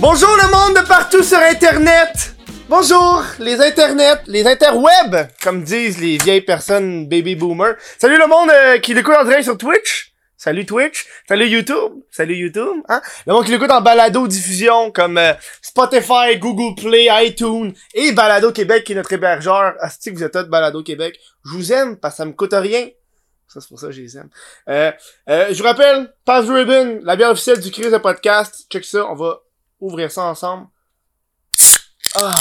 Bonjour le monde de partout sur Internet! Bonjour les internets, les interwebs, comme disent les vieilles personnes baby boomers. Salut le monde euh, qui l'écoute en direct sur Twitch. Salut Twitch. Salut YouTube. Salut YouTube. Hein? Le monde qui l'écoute en balado diffusion comme euh, Spotify, Google Play, iTunes et Balado Québec qui est notre hébergeur. Asti vous êtes tous Balado Québec. Je vous aime parce que ça me coûte rien. Ça, c'est pour ça que je les aime. Euh, euh, je vous rappelle, Pass Ribbon, la bière officielle du Chris de podcast. Check ça, on va ouvrir ça ensemble. Ah!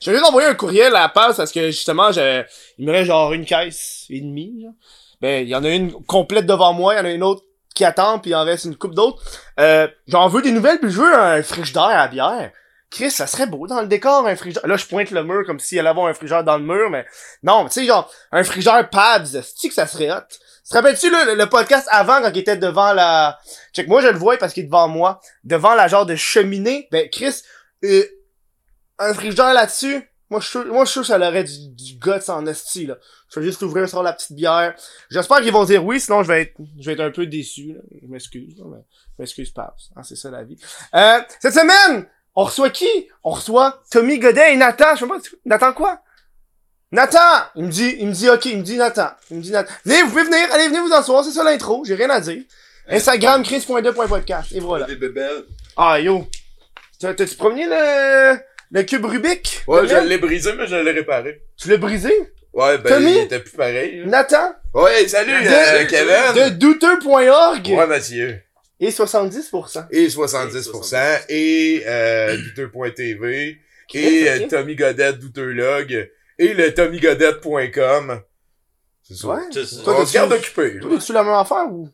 J'ai envie d'envoyer un courriel à la passe parce que justement, j'ai, il me reste genre une caisse et demie. Genre. Ben, il y en a une complète devant moi, il y en a une autre qui attend, puis il en reste une coupe d'autres. Euh, j'en veux des nouvelles, puis je veux un frigidaire à bière. Chris, ça serait beau dans le décor, un frigidaire. Là, je pointe le mur comme s'il allait avoir un frigidaire dans le mur, mais non, tu sais, genre, un frigidaire Pabs, cest que ça serait hot? Te rappelles-tu le, le podcast avant quand il était devant la... Check, moi je le vois parce qu'il est devant moi. Devant la genre de cheminée. Ben, Chris, euh, un frigidaire là-dessus, moi je suis moi je suis ça aurait du, du guts en esti là. Je vais juste ouvrir sur la petite bière. J'espère qu'ils vont dire oui, sinon je vais être je vais être un peu déçu là. Je m'excuse, mais je m'excuse pas. Hein, c'est ça la vie. Euh, cette semaine, on reçoit qui? On reçoit Tommy Godet et Nathan. Je sais pas Nathan quoi? Nathan, il me dit, il me dit, ok, il me dit Nathan, il me dit Nathan. Venez, vous pouvez venir, allez, venez vous asseoir, c'est ça l'intro, j'ai rien à dire. Instagram, chris.2.podcast, et voilà. Des bébelles. Ah, yo. T'as- T'as-tu promené le, le cube Rubik? Ouais, je l'ai brisé, mais je l'ai réparé. Tu l'as brisé? Ouais, ben, Tommy? il était plus pareil. là. Nathan? Ouais, salut, euh, De, Kevin. de douteux.org. Ouais, Mathieu. Et 70%. Et 70%. Et, euh, douteux.tv. Et, euh, Tommy Godet, douteurlog. Et le tommygodet.com. C'est ça. Ouais. C'est- Toi, On t'as-tu- se garde occupé. Toi, t'as-tu la même affaire ou?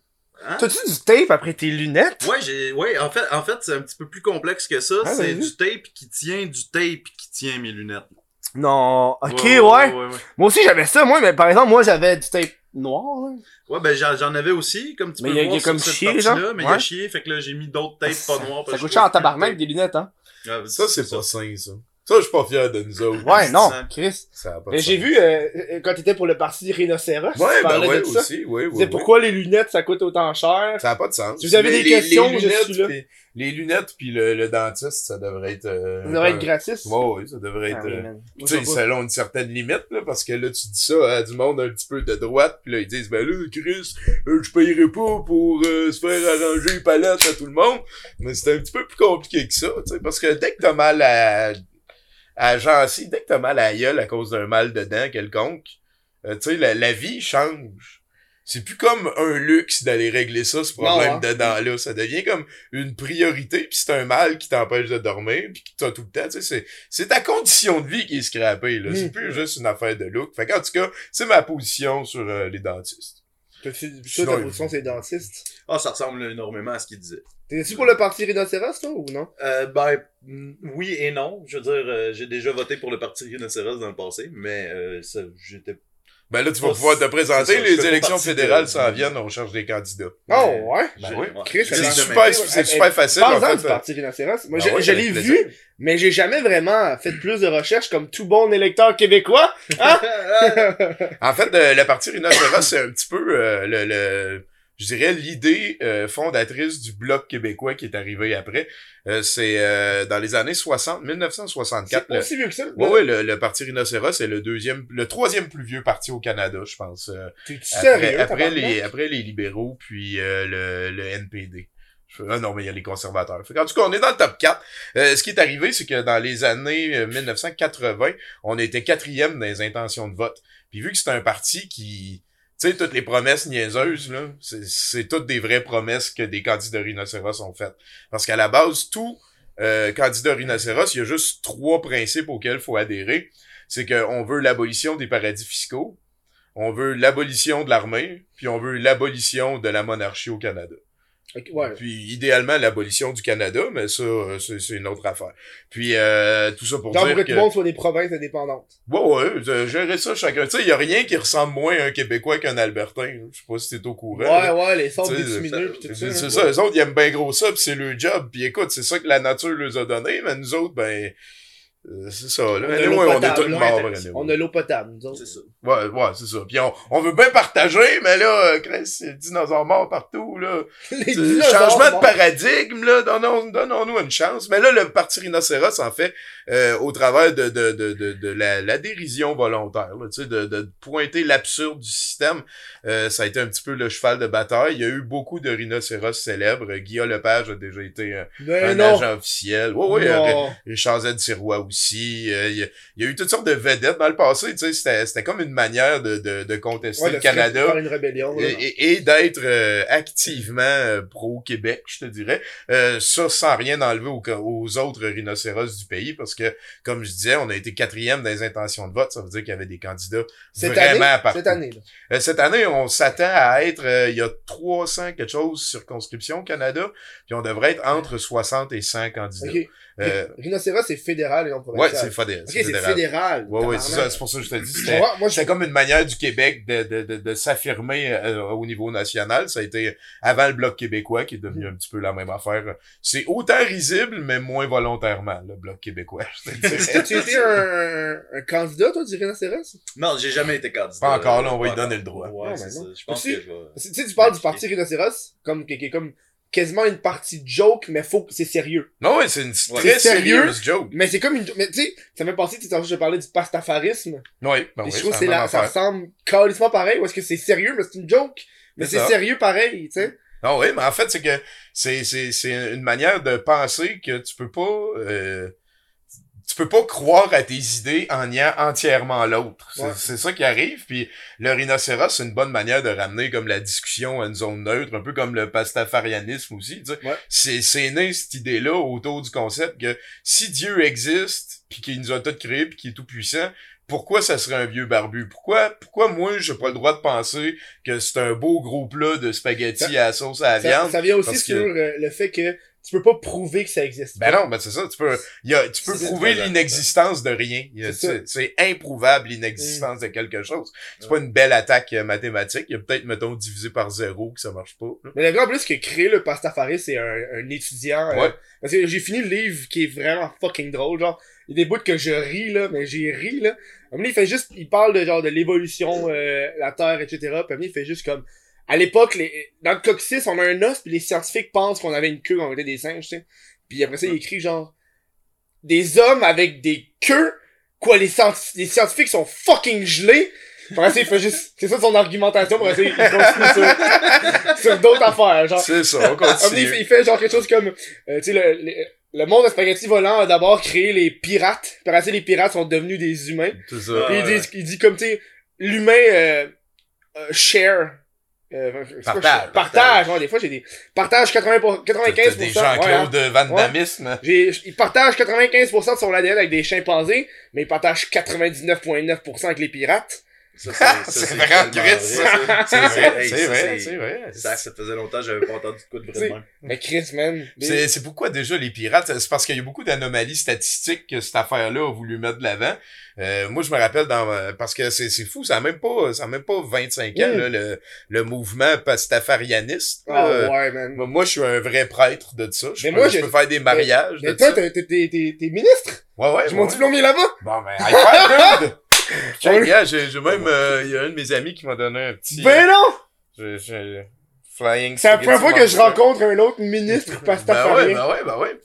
Hein? T'as-tu du tape après tes lunettes? Ouais, j'ai, ouais, en fait, en fait, c'est un petit peu plus complexe que ça. Ah, c'est du tape qui tient du tape qui tient mes lunettes. Non. Ok, ouais. ouais. Ouais, ouais, Moi aussi, j'avais ça, moi, mais par exemple, moi, j'avais du tape noir, là. Ouais, ben, j'en, avais aussi, comme tu Mais peux y a- voir il y a comme cette chier, genre. mais il y a chier, fait que là, j'ai mis d'autres tapes pas noirs. Ça coûte cher en tabarnak, des lunettes, hein. Ah, Ça, c'est pas sain, ça. Ça, je suis pas fier de nous autres. Ouais, non, ça. Chris. Ça a pas de Mais j'ai vu, euh, euh, quand t'étais pour le parti Rhinocéros, Ouais, tu ben ouais, de ça. aussi. Oui, oui. oui. pourquoi les lunettes, ça coûte autant cher? Ça a pas de sens. Si vous avez Mais des les- questions, les je lunettes, suis là. puis- Les lunettes puis le, le dentiste, ça devrait être... euh, Ça devrait être gratis. Ouais, ouais, ça devrait être... Ah oui, euh, Tu sais, selon une certaine limite, là, parce que là, tu dis ça à du monde un petit peu de droite, puis là, ils disent, ben là, Chris, euh, je payerai pas pour euh, se faire arranger les palettes à tout le monde. Mais c'est un petit peu plus compliqué que ça, tu sais, parce que dès que t'as mal à, à la gencive, dès que t'as mal à la gueule à cause d'un mal de dents quelconque, euh, tu sais, la, la vie change. C'est plus comme un luxe d'aller régler ça, ce problème hein. de dents-là. Ça devient comme une priorité, puis c'est un mal qui t'empêche de dormir, puis qui t'a tout le temps, tu sais, c'est c'est ta condition de vie qui est scrappée, là. C'est plus juste une affaire de look. Fait qu'en tout cas, c'est ma position sur euh, les dentistes. Toi, ta position, c'est dentiste. Ah, ça ressemble énormément à ce qu'il disait. T'es-tu pour le parti Rhinocéros, toi, ou non? Euh, ben, mm, oui et non. Je veux dire, euh, j'ai déjà voté pour le parti Rhinocéros dans le passé, mais euh, ça, j'étais Ben là, tu vas Oh, pouvoir te présenter, ça, les élections fédérales de- s'en viennent, on cherche des candidats. Oh, ouais? Ben oui. ouais. J'ai c'est super, m'aider. c'est super facile, en fait. du parti Rhinocéros. Moi, Ah ouais, je l'ai plaisir. vu, mais j'ai jamais vraiment fait plus de recherches comme tout bon électeur québécois. Hein? En fait, euh, le parti Rhinocéros, c'est un petit peu euh, le, le je dirais l'idée euh, fondatrice du bloc québécois qui est arrivé après. Euh, c'est euh, dans les années 60, 1964. c'est aussi vieux que ça. Ouais, ouais, le, le parti Rhinocéros est le deuxième, le troisième plus vieux parti au Canada, je pense. euh, après, sérieux? après les, après les libéraux, puis euh, le, le NPD. Ah non, mais il y a les conservateurs. Fait qu'en tout cas, on est dans le top 4. Euh, ce qui est arrivé, c'est que dans les années euh, 1980, on était quatrième dans les intentions de vote. Puis vu que c'est un parti qui... Tu sais, toutes les promesses niaiseuses, là, c'est- toutes des vraies promesses que des candidats rhinocéros ont faites. Parce qu'à la base, tout euh, candidat rhinocéros, il y a juste trois principes auxquels il faut adhérer. C'est qu'on veut l'abolition des paradis fiscaux, on veut l'abolition de l'armée, puis on veut l'abolition de la monarchie au Canada. Ok, ouais. Puis idéalement l'abolition du Canada, mais ça, euh, c'est une autre affaire. Puis euh, tout ça pour Genre, dire pour que que... tout le monde soit des provinces indépendantes. Ouais, ouais, euh, gérer ça chacun. Tu sais, il y a rien qui ressemble moins à un Québécois qu'un Albertain. là. Je sais pas si t'es au courant. Ouais, là. ouais, les sortes bitumineux pis tout C'est ça. c'est ça, eux autres, ils aiment bien gros ça, pis c'est leur job. Puis écoute, c'est ça que la nature leur a donné, mais nous autres, ben... Euh, c'est ça, là. On a Anyway, l'eau on est tous morts, anyway. On a l'eau potable, nous autres. C'est ça. Ouais, ouais, c'est ça. Puis on, on veut bien partager, mais là, euh, Chris, c'est le dinosaure mort partout, là. Les dinosaures Changement de morts. paradigme, là, donnons- donnons-nous une chance. Mais là, le parti rhinocéros, en fait, euh, au travers de, de, de, de, de la, la dérision volontaire, là, tu sais, de, de pointer l'absurde du système, euh, ça a été un petit peu le cheval de bataille. Il y a eu beaucoup de rhinocéros célèbres. Guillaume Lepage a déjà été euh, un non. agent officiel. Ouais, ouais, euh, Non. Richard Z. Sirois aussi. Euh, Il y, a- il y a eu toutes sortes de vedettes dans le passé. Tu sais, c'était, c'était comme une manière de, de, de contester Ouais, le Canada faire une rébellion. là. et, d'être euh, activement euh, pro-Québec, je te dirais. Euh, ça, sans rien enlever aux, aux autres rhinocéros du pays, parce que, comme je disais, on a été quatrième dans les intentions de vote. Ça veut dire qu'il y avait des candidats Cette vraiment année, partout. cette année, là. Cette année, on s'attend à être, euh, il y a 300 quelque chose circonscriptions au Canada, puis on devrait être entre 60 et 100 candidats. Ok. Euh, Rhinocéros, c'est fédéral et non ouais, provincial. c'est fédéral. Ok, c'est fédéral. Ouais, ouais, c'est ça. C'est pour ça que je te dis, c'était, vois, Moi, je c'était comme une manière du Québec de, de, de, de s'affirmer euh, au niveau national. Ça a été avant le Bloc québécois, qui est devenu un petit peu la même affaire. C'est autant risible, mais moins volontairement, le Bloc québécois. As-tu été un, un candidat, toi, du rhinocéros? Non, j'ai jamais été candidat. Pas encore, là, on va lui donner le droit. Ouais, Non, c'est mais ça. non. Je pense Aussi- que je vais... Tu sais, tu parles du parti rhinocéros comme, qui qui est comme quasiment une partie joke, mais faut que c'est sérieux. Non, ouais, c'est une très sérieux? sérieuse joke. Mais c'est comme une, mais tu sais, ça m'a pensé, tu sais, je parlais du pastafarisme. Oui, ben oui, je trouve que c'est la ça ressemble carrément pareil, ou est-ce que c'est sérieux, mais c'est une joke? Mais C'est sérieux pareil, tu sais. Non, oui, mais en fait, c'est que c'est, c'est, c'est une manière de penser que tu peux pas, euh, tu peux pas croire à tes idées en niant entièrement l'autre. C'est, Ouais. c'est ça qui arrive. Puis le rhinocéros, c'est une bonne manière de ramener comme la discussion à une zone neutre, un peu comme le pastafarianisme aussi. Tu sais. Ouais. C'est, c'est né cette idée-là autour du concept que si Dieu existe, puis qu'il nous a tout créé, puis qu'il est tout puissant, pourquoi ça serait un vieux barbu? Pourquoi, pourquoi moi, j'ai pas le droit de penser que c'est un beau gros plat de spaghettis à la sauce à la Ça, viande? ça vient aussi que- sur euh, le fait que tu peux pas prouver que ça existe. Ben non, ben c'est ça, tu peux, y a, tu peux prouver l'inexistence de rien. C'est improuvable l'inexistence de quelque chose. C'est pas une belle attaque euh, mathématique. Il y a peut-être, mettons, divisé par zéro que ça marche pas. là. Mais le gars, en plus, qui a créé le pastafaris, c'est un, un étudiant. euh, Ouais. parce que j'ai fini le livre qui est vraiment fucking drôle, genre. Il y a des bouts que je ris, là, mais j'ai ri, là. À un moment il fait juste, il parle de genre de l'évolution, euh, la Terre, etc. Puis à un moment donné, il fait juste comme, à l'époque, les, dans le coccyx, on a un os, puis les scientifiques pensent qu'on avait une queue quand on était des singes, tu sais. Puis après ça, il écrit genre, des hommes avec des queues, quoi, les, les scientifiques sont fucking gelés. Après ça, il fait juste, c'est ça son argumentation, pour essayer, il continue sur, sur d'autres affaires, genre. C'est ça, on mais il, fait, continue. il fait genre quelque chose comme, euh, tu sais, le, le, le monde de spaghetti volant a d'abord créé les pirates. Après ça, les pirates sont devenus des humains. C'est ça. Puis il, dit, il dit comme, tu sais, l'humain euh, euh, share. Euh, c'est quoi, Partage? Partage. Ouais, des fois, j'ai des... Partage 80 pour- 95%. T'as des ouais, Jean-Claude hein. Van Damisme. J'ai, il partage 95% de son ADN avec des chimpanzés, mais il partage 99,9% avec les pirates. Ça, C'est ça, vraiment. C'est vrai, c'est vrai, c'est vrai. Ça, ça faisait longtemps que j'avais pas entendu de quoi de vrai de même. Mais Chris, man. C'est, c'est pourquoi déjà les pirates, c'est parce qu'il y a beaucoup d'anomalies statistiques que cette affaire-là a voulu mettre de l'avant. Euh, moi, je me rappelle dans euh, parce que c'est, c'est fou, ça a même pas ça a même pas 25 ans Mm. là, le, le mouvement pastafarianiste. Là. ouais, man. Moi, je suis un vrai prêtre de ça. Je, Mais peux, moi, je peux faire des mariages Mais de toi, t'es, ministre? Ouais, ouais. J'ai mon diplôme là-bas? Bon, ben! Check, gars, j'ai, j'ai même, euh, il y a un de mes amis qui m'a donné un petit, Ben non! euh, j'ai- j'ai- flying C'est la première fois que je rencontre un autre ministre monster. Ben pastafarien. ouais, ben ouais, ben ouais.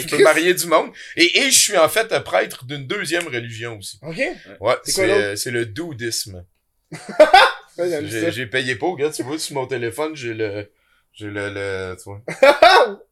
Tu, peux marier du monde. Et, et je suis en fait prêtre d'une deuxième religion aussi. Ok. Ouais, C'est euh, le doudisme. J'ai, payé pas, regarde, tu vois, sur mon téléphone, j'ai le, j'ai le, le, tu vois,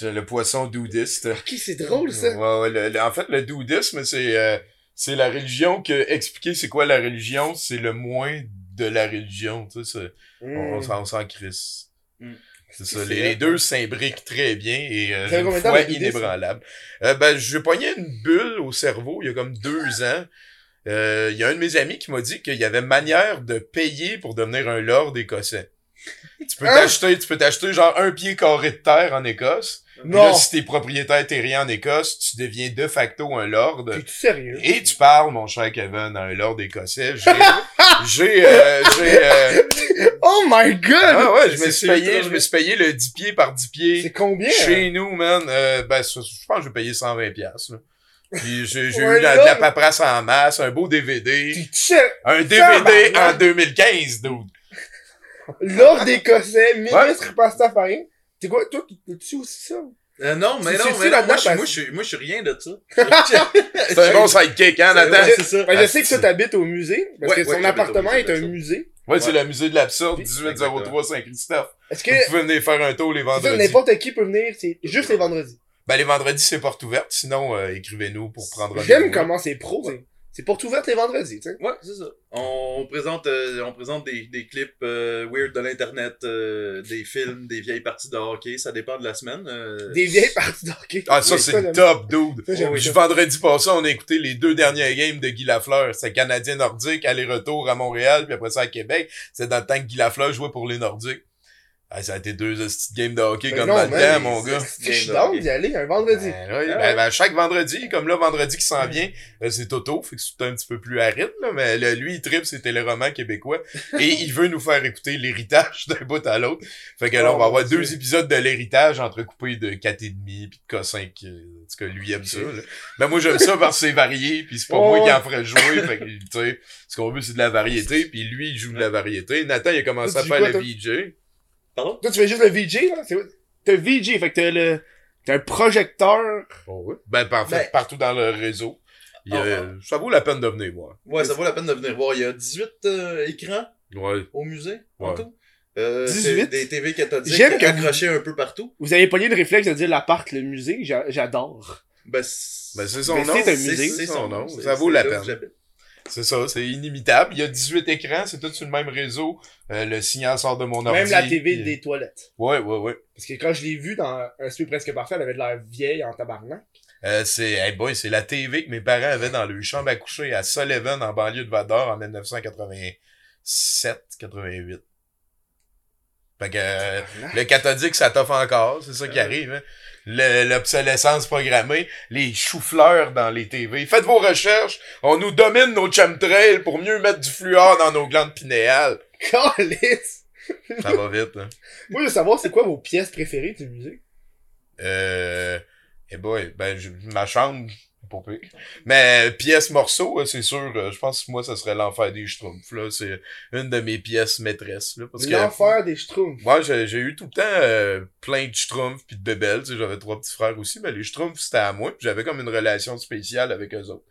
j'ai le poisson doudiste. Ok, c'est drôle, ça. Ouais, ouais, le- le- en fait, le doudisme, c'est, euh, c'est la religion que, expliquer c'est quoi la religion, c'est le moins de la religion, tu sais, c'est- on, Hmm. on s'en, on s'en crisse. Mm. C'est ça, les, deux s'imbriquent très bien et euh, une foi inébranlable. Euh, ben, je pognais une bulle au cerveau il y a comme deux ans. Euh, Il y a un de mes amis qui m'a dit qu'il y avait manière de payer pour devenir un lord écossais. Tu peux Hein? t'acheter, tu peux t'acheter genre un pied carré de terre en Écosse. Non. là, si t'es propriétaire terrien en Écosse, tu deviens de facto un lord. T'es-tu sérieux? Et tu parles, mon cher Kevin, à un lord écossais. J'ai, j'ai, euh, j'ai, euh, Oh my god! ah ouais, je me C'est- suis c'est payé, je me suis payé le 10 pieds par 10 C'est pieds. combien? Chez nous, man, euh, ben, je pense que je vais payer 120 piastres, là. Puis j'ai j'ai Ouais, eu la- de la paperasse en masse, un beau DVD. Un DVD en Tabarnak. 2015, dude. Lord écossais, Ouais. ministre C'est quoi, toi, tu aussi ça? Euh, non, mais Tu non, mais moi, je moi, je suis, moi, je suis rien de ça. C'est un bon sidekick, hein, Nathan? Ouais, c'est ça. Ben, je sais que toi, t'habites au musée, parce Ouais, que ouais, son appartement musée est un ça. musée. Ouais, c'est le musée de l'absurde, Puis- 1803 Saint-Christophe. Est-ce que, Vous pouvez venir faire un tour les ça, vendredis. n'importe qui peut venir, c'est juste les vendredis. Ben, les vendredis, c'est porte ouverte. Sinon, euh, écrivez-nous pour prendre rendez-vous. J'aime comment c'est pro, c'est- porte ouverte les vendredis, tu sais. Ouais, c'est ça. On présente, euh, on présente des, des clips euh, weird de l'internet, euh, des films, des vieilles parties de hockey, ça dépend de la semaine. euh, Des vieilles parties de hockey. Ah, ça, Oui, c'est le top, dude. Ça, Puis ça. vendredi passé, on a écouté les deux dernières games de Guy Lafleur. C'est Canadien Nordique, aller-retour à Montréal, puis après ça à Québec. C'est dans le temps que Guy Lafleur jouait pour les Nordiques. Ah, ça a été deux petites games de hockey Ben comme non, dans le temps, mon gars. c'est- Je suis d'y aller un vendredi. Ben, Ah ben, ben, chaque vendredi, comme là, vendredi qui s'en vient, euh, c'est Toto, fait que c'est un petit peu plus aride, là, mais lui, il tripe ses téléromans québécois, et il veut nous faire écouter l'héritage d'un bout à l'autre. Fait que là, Oh, on va avoir deux épisodes de l'héritage entrecoupés de 4,5 puis de K5, euh, en tout cas, lui aime ça, là. Mais moi, j'aime ça parce que c'est varié, puis c'est pas Oh, moi qui en ferais jouer, fait que, tu sais, ce qu'on veut, c'est de la variété, puis lui, il joue de la variété. Nathan, il a commencé à faire le VJ. Pardon? Toi, tu fais juste le VJ, là? C'est- T'as VJ, fait que t'as le, t'as un projecteur. Oh, ouais. Ben, en fait, Ben- partout dans le réseau. Il y a- Ah, ça vaut la peine de venir voir. Ouais, ça vaut la peine de venir voir. Il y a 18 euh, écrans Ouais. au musée, en Ouais. tout. Euh, 18? c'est Des TV cathodiques J'aime que- accrochés un peu partout. Vous avez pogné le réflexe de dire l'appart, le musée, j'a- j'adore. Ben, c'est Ben, c'est son nom. c'est un C'est musée. c'est son nom. Ça vaut la peine. C'est ça, c'est inimitable. Il y a 18 écrans, c'est tout sur le même réseau. Euh, le signal sort de mon ordi. Même la TV puis- des toilettes. Ouais, ouais, ouais. Parce que quand je l'ai vu dans un studio presque parfait, elle avait de l'air vieille en tabarnak. Euh, c'est, hey boy, c'est la TV que mes parents avaient dans leur chambre à coucher à Sullivan, en banlieue de Vador, en 1987, 88. Fait que, euh, le cathodique, ça t'offre encore, c'est ça qui arrive, hein. Le- L'obsolescence programmée, les choux-fleurs dans les TV. Faites vos recherches, on nous domine nos chemtrails pour mieux mettre du fluor dans nos glandes pinéales. Calice! Ça va vite, hein. Moi, je veux savoir c'est quoi vos pièces préférées du musée. Euh, eh boy, ben, je- ma chambre, pas pire. Mais pièce morceau, euh, c'est sûr, euh, je pense que moi, ça serait l'enfer des Schtroumpfs, là. C'est une de mes pièces maîtresses, là. Parce que, L'enfer des Schtroumpfs. moi, j'ai j'ai eu tout le temps euh, plein de Schtroumpfs puis de bébelles, j'avais trois petits frères aussi, mais les Schtroumpfs, c'était à moi, puis j'avais comme une relation spéciale avec eux autres.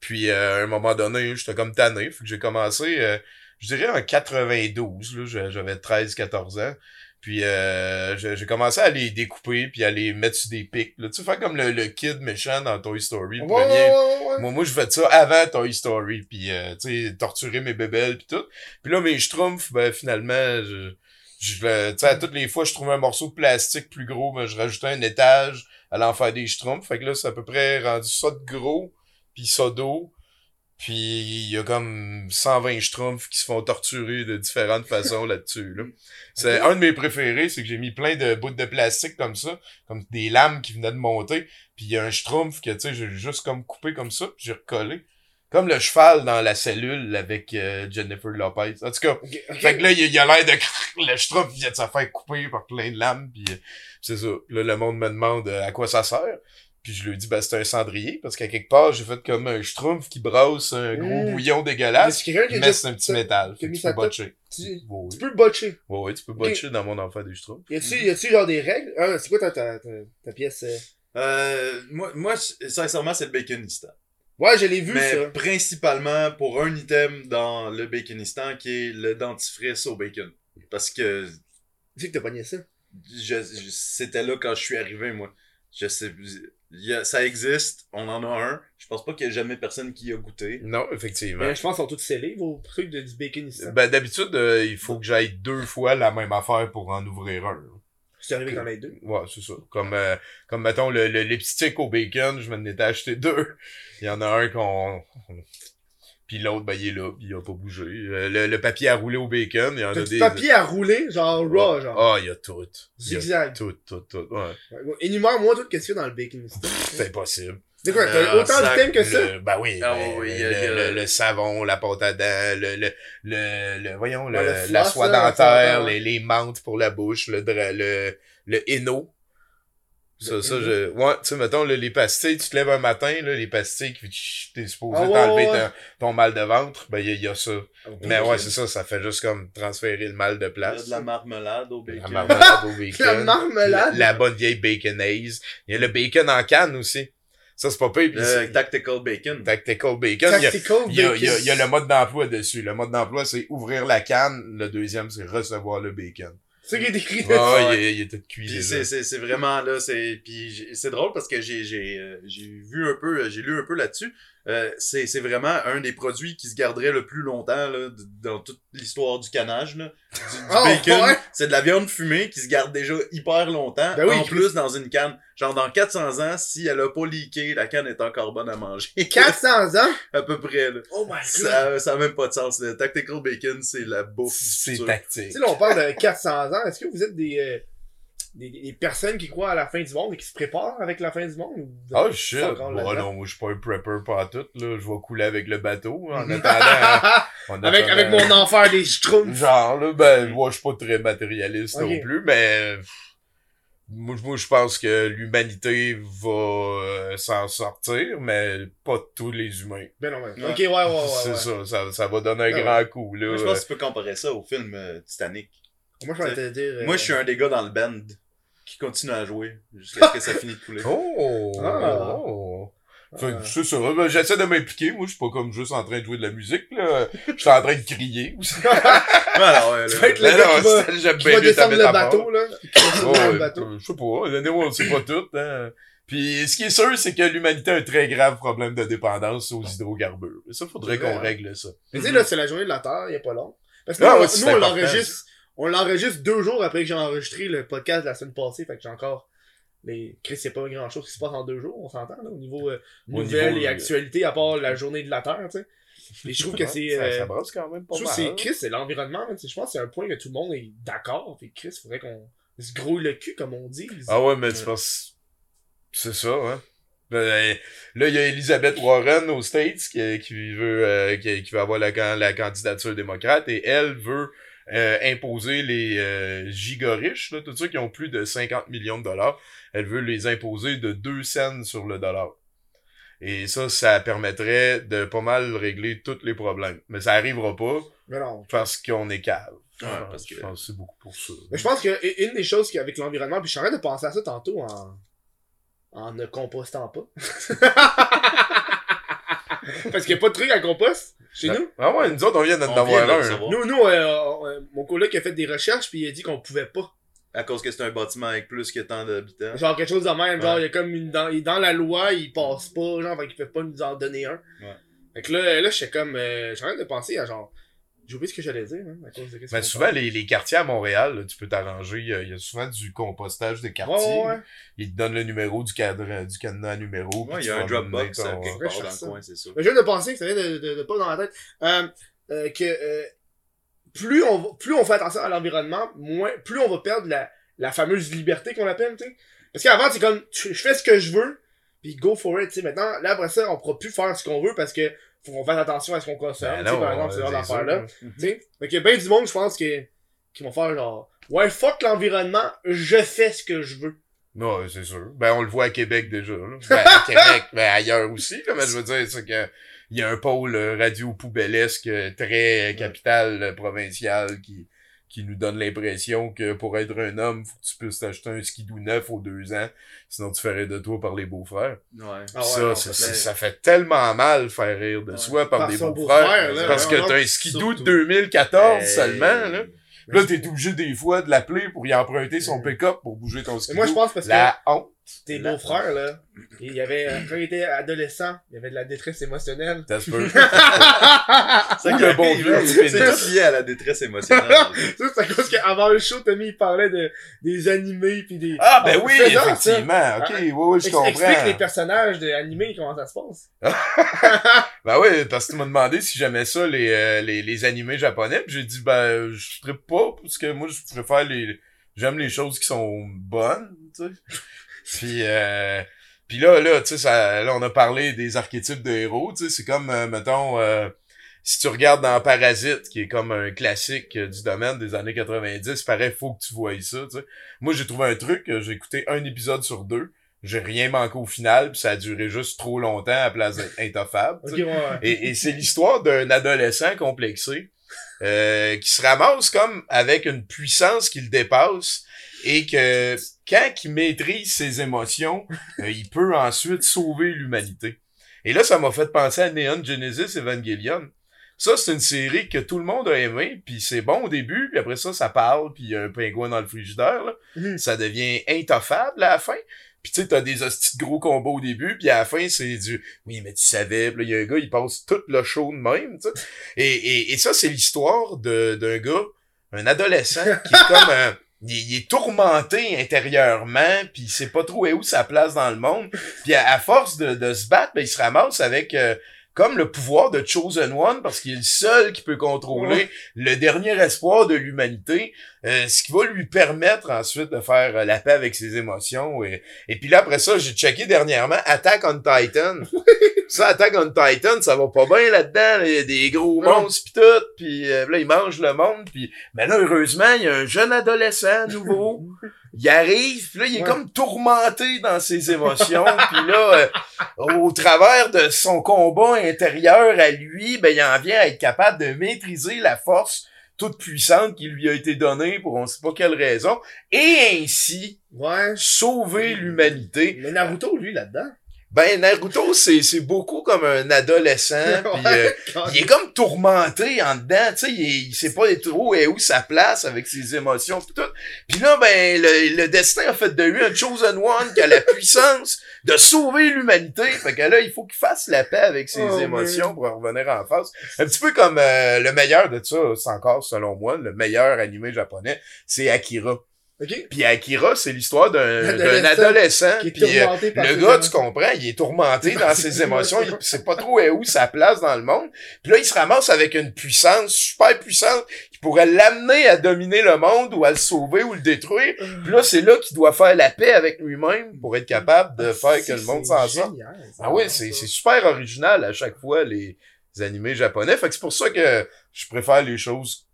Puis, euh, à un moment donné, j'étais comme tanné, fait que j'ai commencé, euh, je dirais en 92, là, j'a- j'avais 13-14 ans. Puis euh, j'ai commencé à les découper puis à les mettre sur des pics. Là. Tu sais, faire comme le, le kid méchant dans Toy Story, le Ouais, premier. ouais, ouais. Moi, moi, je fais ça avant Toy Story, puis euh, tu sais, torturer mes bébelles puis tout. Puis là, mes schtroumpfs, ben finalement, je, je tu sais, à toutes les fois, je trouvais un morceau de plastique plus gros, ben je rajoutais un étage à l'enfer des schtroumpfs. Fait que là, c'est à peu près rendu ça de gros, puis ça d'eau. Puis il y a comme 120 schtroumpfs qui se font torturer de différentes façons là-dessus. Là. C'est un de mes préférés, c'est que j'ai mis plein de bouts de plastique comme ça, comme des lames qui venaient de monter. Puis il y a un schtroumpf que tu sais, j'ai juste comme coupé comme ça, puis j'ai recollé. Comme le cheval dans la cellule avec euh, Jennifer Lopez. En tout cas, fait que là, il y a- il y a l'air de... Le schtroumpf vient de se faire couper par plein de lames, puis euh, c'est ça. Là, le monde me demande euh, à quoi ça sert? Puis je lui dis, ben, c'est un cendrier, parce qu'à quelque part, j'ai fait comme un schtroumpf qui brasse un gros Mm. bouillon dégueulasse, qui mais c'est un petit métal. Fait que tu peux botcher. Tu, oui. tu peux le botcher. Ouais, ouais, tu peux botcher dans mon enfant des schtroumpfs. Y a-tu, y a-tu genre des règles? Ah, c'est quoi ta, ta, ta, ta pièce? euh? Euh, moi, moi, sincèrement, c'est le baconistan. Ouais, je l'ai vu, Mais ça. principalement pour un item dans le baconistan qui est le dentifrice au bacon. Parce que Tu sais que t'as pogné ça. je, je- c'était là quand je suis arrivé, moi. Je sais, a- ça existe, on en a un. Je pense pas qu'il y ait jamais personne qui y a goûté. Non, effectivement. Mais je pense qu'ils sont tous scellés, vos trucs de, du baconistan. Ben, d'habitude, euh, il faut que j'aille deux fois la même affaire pour en ouvrir un. C'est arrivé dans les deux? Ouais, c'est ça. Comme, euh, comme mettons, le, le lipstick au bacon, je m'en étais acheté deux. Il y en a un qu'on... Puis l'autre, ben, il est là, il a pas bougé. Euh, le, le papier à rouler au bacon, il y en a des... papier à rouler, genre raw, genre. Ah, il y a tout. Zigzag. tout, tout, tout. Ouais. Ouais, Énumère-moi tout qu'est-ce qu'il y a dans le baconistan. C'est impossible. C'est quoi, t'as Euh, autant sac, d'items que ça? le- Ben oui. Ah ben, oui, le, le- le savon, la pâte à dents, le, le, le, le- voyons, le, Ouais, le floss, la soie dentaire, soie les, les menthes pour la bouche, le, dra- le, le Eno. Ça, ça, je... Ouais, tu sais, mettons, là, les pastilles, tu te lèves un matin, là, les pastilles, qui t'es supposé Ah ouais, t'enlever ouais, ton- ton mal de ventre, ben, il y, a- y a ça. Mais Ok. ouais, c'est ça, ça fait juste comme transférer le mal de Il y a place. de la marmelade au La bacon. marmelade au bacon. La marmelade. La, la bonne vieille baconaise. Il y a le bacon en canne aussi. Ça, c'est pas pire. Le tactical bacon. Tactical bacon. Tactical il y, a, bacon. il y a- il y a le mode d'emploi dessus. Le mode d'emploi, c'est ouvrir la canne. Le deuxième, c'est recevoir le bacon. C'est ça qui est écrit. Là. ouais, il, est- il était cuit c'est, vraiment là, c'est puis c'est drôle parce que j'ai j'ai euh, j'ai vu un peu, j'ai lu un peu là-dessus. Euh, c'est c'est vraiment un des produits qui se garderait le plus longtemps là, dans toute l'histoire du canage là. Du, du Oh, bacon, ouais. c'est de la viande fumée qui se garde déjà hyper longtemps. Ben oui, en plus dans une canne, genre dans 400 ans, si elle a pas leaké, la canne est encore bonne à manger. 400 ans? à peu près là. Oh my god. Ça, ça a même pas de sens. Le tactical bacon, c'est la bouffe. C'est. Tu tactique. sais, là, on parle de 400 ans. Est-ce que vous êtes des, euh, des, des personnes qui croient à la fin du monde et qui se préparent avec la fin du monde? êtes Oh shit. Bon, là-dedans? non, moi, je suis pas un prepper pas tout, là. Je vais couler avec le bateau, en attendant. en avec, attendant- avec mon enfer des schtroumpfs. Genre, là, ben, moi, je suis pas très matérialiste non plus, mais. Moi, je- moi, je pense que l'humanité va euh, s'en sortir, mais pas tous les humains. Ben non. Ouais. Ok, ouais, ouais, ouais. c'est ouais. ça, ça, ça va donner un Ouais, grand coup, là. Moi, je pense que tu peux comparer ça au film euh, Titanic. Moi, je vais te dire. euh, Moi, je suis un des gars dans le band qui continue à jouer jusqu'à ce que ça finisse de couler. Oh! Ah. oh. Fait que Ah. c'est ça, ben, j'essaie de m'impliquer, moi je suis pas comme juste en train de jouer de la musique, là. Je suis en train de crier. Alors, ouais, Tu là, vas être le Mais gars non, qui va- Qui va descendre le bateau, là. Ouais, le bateau. euh, je sais pas, anyway, on sait pas tout, hein. Puis ce qui est sûr, c'est que l'humanité a un très grave problème de dépendance aux hydrocarbures. Et ça, faudrait qu'on règle ça. Mais tu sais, là, c'est la journée de la Terre, il y a pas long. Parce que Ah nous, ouais, nous, on l'enregistre, on l'enregistre deux jours après que j'ai enregistré le podcast de la semaine passée, fait que j'ai encore les, Chris, c'est pas grand chose qui se passe en deux jours, on s'entend, là, au niveau euh, Au nouvelles niveau, et euh, actualités, à part la journée de la Terre, tu sais. Et je trouve que c'est, ça, euh, ça brasse quand même pas je trouve que c'est, Chris, c'est l'environnement, je pense que c'est un point que tout le monde est d'accord, puis Chris, faudrait qu'on se grouille le cul, comme on dit. Ah ouais, mais tu penses... C'est ça, hein. Ben, Là, il y a Elizabeth Warren aux States qui, qui veut euh, qui, qui veut avoir la, la candidature démocrate et elle veut euh, imposer les euh, gigariches, là, tous ceux qui ont plus de 50 millions de dollars, elle veut les imposer de 2 cents sur le dollar. Et ça, ça permettrait de pas mal régler tous les problèmes. Mais ça arrivera pas Mais non. parce qu'on est cave. Ouais, parce je que- pense que c'est beaucoup pour ça. Mais je pense que une des choses qu'avec l'environnement, puis je suis en train de penser à ça tantôt en, en ne compostant pas. Parce qu'il n'y a pas de truc à compost chez nous. Ah ouais, nous autres, on vient d'en On avoir un. Nous, nous euh, euh, mon collègue a fait des recherches puis il a dit qu'on pouvait pas. À cause que c'est un bâtiment avec plus que tant d'habitants. Genre quelque chose de même, genre il y a comme une dans, il est dans la loi, il passe pas, genre fait qu'ils peuvent pas nous en donner un. Ouais. Fait que là, là j'étais comme euh, j'ai en train de penser à genre j'ai oublié ce que j'allais dire hein, à cause de qu'on souvent, les, les quartiers à Montréal, là, tu peux t'arranger. Il y, a, il y a souvent du compostage de Ouais, quartiers. ouais, ouais. Ils te donnent le numéro du cadre, du cadenas numéro. Ouais, il y a un Dropbox ton- quelque part dans ça. le coin, c'est ça. Mais je viens de penser, ça vient de, de, de pas dans la tête, euh, euh, que euh, plus, on plus on fait attention à l'environnement, moins, plus on va perdre la, la fameuse liberté qu'on appelle, tu sais. Parce qu'avant, c'est comme, tu- je fais ce que je veux, puis go for it, tu sais. Maintenant, là, après ça, on pourra plus faire ce qu'on veut parce que faut qu'on fasse attention à ce qu'on consomme, Ben tu sais, non, par exemple, ce genre d'affaires-là. sais. Fait qu'il y a bien du monde, je pense, que, qui vont faire genre, ouais, fuck l'environnement, je fais ce que je veux. Non, c'est sûr. Ben, on le voit à Québec déjà. Là. Ben, à Québec, mais ailleurs aussi. Là, mais je veux dire, c'est que il y a un pôle euh, radio poubellesque euh, très euh, capital provincial qui qui nous donne l'impression que pour être un homme, faut que tu puisses t'acheter un skidoo neuf aux deux ans, sinon tu ferais de toi par les beaux-frères. Ouais. Ah ça, non, ça, ça ça, fait- ça fait tellement mal faire rire de Ouais. soi par, Par des beaux-frères. parce que t'as un skidoo de surtout. 2014 Hey. seulement, là. Là, t'es obligé des fois de l'appeler pour y emprunter son pick-up pour bouger ton skidoo. moi, je pense parce que La honte. Tes La- beaux-frères, là, il y avait, euh, quand il était adolescent, il y avait de la détresse émotionnelle. Ça se peut. C'est le bon vieux C'est tout lié à la détresse émotionnelle. Ça, c'est à cause qu'avant le show, Tommy, il parlait de, des animés pis des... Ah, ben oui, effectivement. Ok, oui, oui, je comprends. Explique les personnages de animés, comment ça se passe. Ben oui, parce que tu m'as demandé si j'aimais ça, les, euh, les, les animés japonais. Puis j'ai dit, ben, je ferais pas, parce que moi, je préfère les... J'aime les choses qui sont bonnes, tu sais. Puis, euh... Puis là, là, tu sais, là, on a parlé des archétypes de héros, tu sais, c'est comme, euh, mettons, euh, si tu regardes dans Parasite, qui est comme un classique euh, du domaine des années 90, pareil, faut que tu voies ça, tu sais. Moi, j'ai trouvé un truc, j'ai écouté un épisode sur deux, j'ai rien manqué au final, puis ça a duré juste trop longtemps à place d'être ouais. Et, et c'est l'histoire d'un adolescent complexé euh, qui se ramasse comme avec une puissance qui le dépasse et que quand il maîtrise ses émotions, euh, il peut ensuite sauver l'humanité. Et là, ça m'a fait penser à Neon Genesis Evangelion. Ça, c'est une série que tout le monde a aimé, puis c'est bon au début, puis après ça, ça parle, puis il y a un pingouin dans le frigidaire, là. Mhm. ça devient intoffable à la fin. Puis tu sais, t'as des hosties de gros combats au début, puis à la fin, c'est du « Oui, mais tu savais, Puis là, il y a un gars, il passe tout le show de même, tu sais. Et, et, et ça, c'est l'histoire d'un gars, un adolescent, qui est comme un... Il, est tourmenté intérieurement, puis il sait pas trop où sa place dans le monde. Puis à, force de, de se battre, ben, il se ramasse avec... euh, comme le pouvoir de Chosen One, parce qu'il est le seul qui peut contrôler le dernier espoir de l'humanité, euh, ce qui va lui permettre ensuite de faire euh, la paix avec ses émotions. Et, et puis là, après ça, j'ai checké dernièrement Attack on Titan. ça, Attack on Titan, ça va pas bien là-dedans. là. Il y a des gros monstres pis tout, puis euh, là, ils mangent le monde. Puis, mais là, heureusement, il y a un jeune adolescent nouveau. Il arrive, puis là, il est Ouais. comme tourmenté dans ses émotions. puis là, euh, au travers de son combat intérieur à lui, ben, il en vient à être capable de maîtriser la force toute puissante qui lui a été donnée pour on sait pas quelle raison, et ainsi Ouais. sauver l'humanité. Mais Naruto, lui, là-dedans. Ben, Naruto, c'est, c'est beaucoup comme un adolescent, puis euh, il est comme tourmenté en dedans, tu sais, il, il sait pas trop où sa place avec ses émotions pis tout. Puis là, ben, le, le destin a fait de lui un chosen one qui a la puissance de sauver l'humanité. Fait que là, il faut qu'il fasse la paix avec ses Oh, émotions man. pour revenir en face. Un petit peu comme euh, le meilleur de ça, c'est encore selon moi, le meilleur animé japonais, c'est Akira. Ok. Puis Akira, c'est l'histoire d'un, Adolescent. Qui est puis, euh, le gars, tu comprends, il est tourmenté dans ses émotions, il sait pas trop où sa place dans le monde. Puis là, il se ramasse avec une puissance super puissante qui pourrait l'amener à dominer le monde ou à le sauver ou le détruire. Puis là, c'est là qu'il doit faire la paix avec lui-même pour être capable de faire que le monde s'en sorte. Ah oui, c'est, c'est super original à chaque fois, les, les animés japonais. Fait que c'est pour ça que je préfère les choses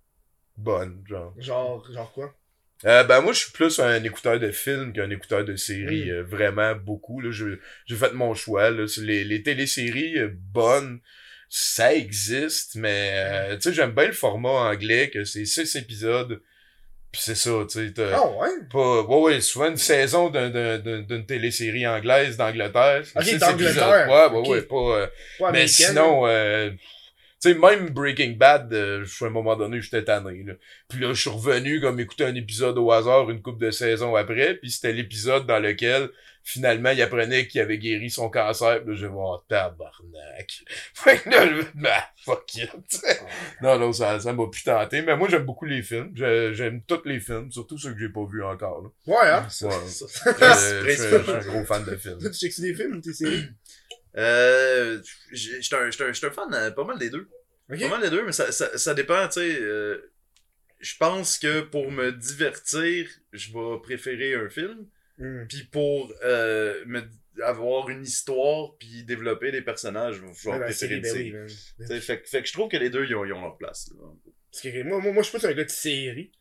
bonnes, genre. Genre, genre quoi? Euh, ben moi je suis plus un écouteur de films qu'un écouteur de séries, Mm. euh, vraiment beaucoup. Là, j'ai, j'ai fait mon choix. Là. Les, les téléséries euh, bonnes, ça existe, mais euh, tu sais, j'aime bien le format anglais, que c'est six épisodes. Puis c'est ça, tu sais, Ah ouais? pas. Ouais, ouais, souvent une saison d'un, d'un, d'un- d'une télésérie anglaise d'Angleterre. c'est Ok, six d'Angleterre. Ouais, ouais, ouais, pas. mais sinon, euh, tu sais, même Breaking Bad, euh, à un moment donné, j'étais tanné, là. Puis là, je suis revenu comme écouter un épisode au hasard une couple de saisons après, puis c'était l'épisode dans lequel, finalement, il apprenait qu'il avait guéri son cancer, puis là, je vais voir, tabarnak. Fait que là, je bah, fuck it, sais. Non, non, ça, ça m'a plus tenté, mais moi, j'aime beaucoup les films. J'aime tous les films, surtout ceux que j'ai pas vus encore, là. Ouais, hein? Ouais. ça- Euh, je, suis un gros fan de films. Tu checkes des films ou tes séries? Euh, j'ai- j'étais un, un, un fan euh, pas mal des deux. Pas mal des deux, mais ça, ça, ça dépend, tu sais. euh, je pense que pour me divertir, je vais préférer un film. Hmm. Puis pour euh, me, avoir une histoire, puis développer des personnages, je vais ben, préférer une série. Fait, que- fait que je trouve que les deux, ils ont, ils ont leur place. là. Parce que moi, moi, moi je suis pas un gars de série.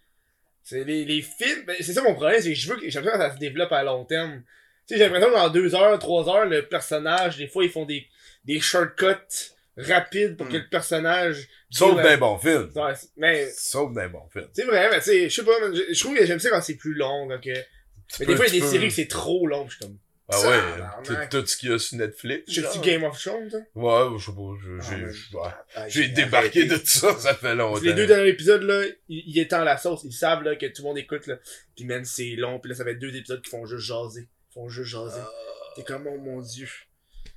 C'est les, les films, ben, c'est ça mon problème, c'est que je veux que, j'ai l'impression que ça se développe à long terme. Tu sais, j'ai l'impression que dans deux heures, trois heures, le personnage, des fois, ils font des, des shortcuts rapides pour Hmm. que le personnage... Sauf d'un bon film. Ouais, mais, Sauf d'un bon film. c'est vrai, mais tu sais, je sais pas, je, trouve que j'aime ça quand c'est plus long, donc, euh, mais des fois, il y a des peux- séries que c'est trop long, je suis comme, Ah ouais, tout, ce qu'il y a sur Netflix. suis Game of Thrones, ça? Ouais, je sais pas, Ah, j'ai man. je- ouais. Ah, j'ai débarqué de tout ça, ça fait longtemps. Les deux derniers épisodes, là, ils, ils étendent la sauce. Ils savent, là, que tout le monde écoute, là. Puis, man, c'est long. Puis là, ça va être deux épisodes qui font juste jaser. Font juste jaser. T'es comme, oh mon dieu.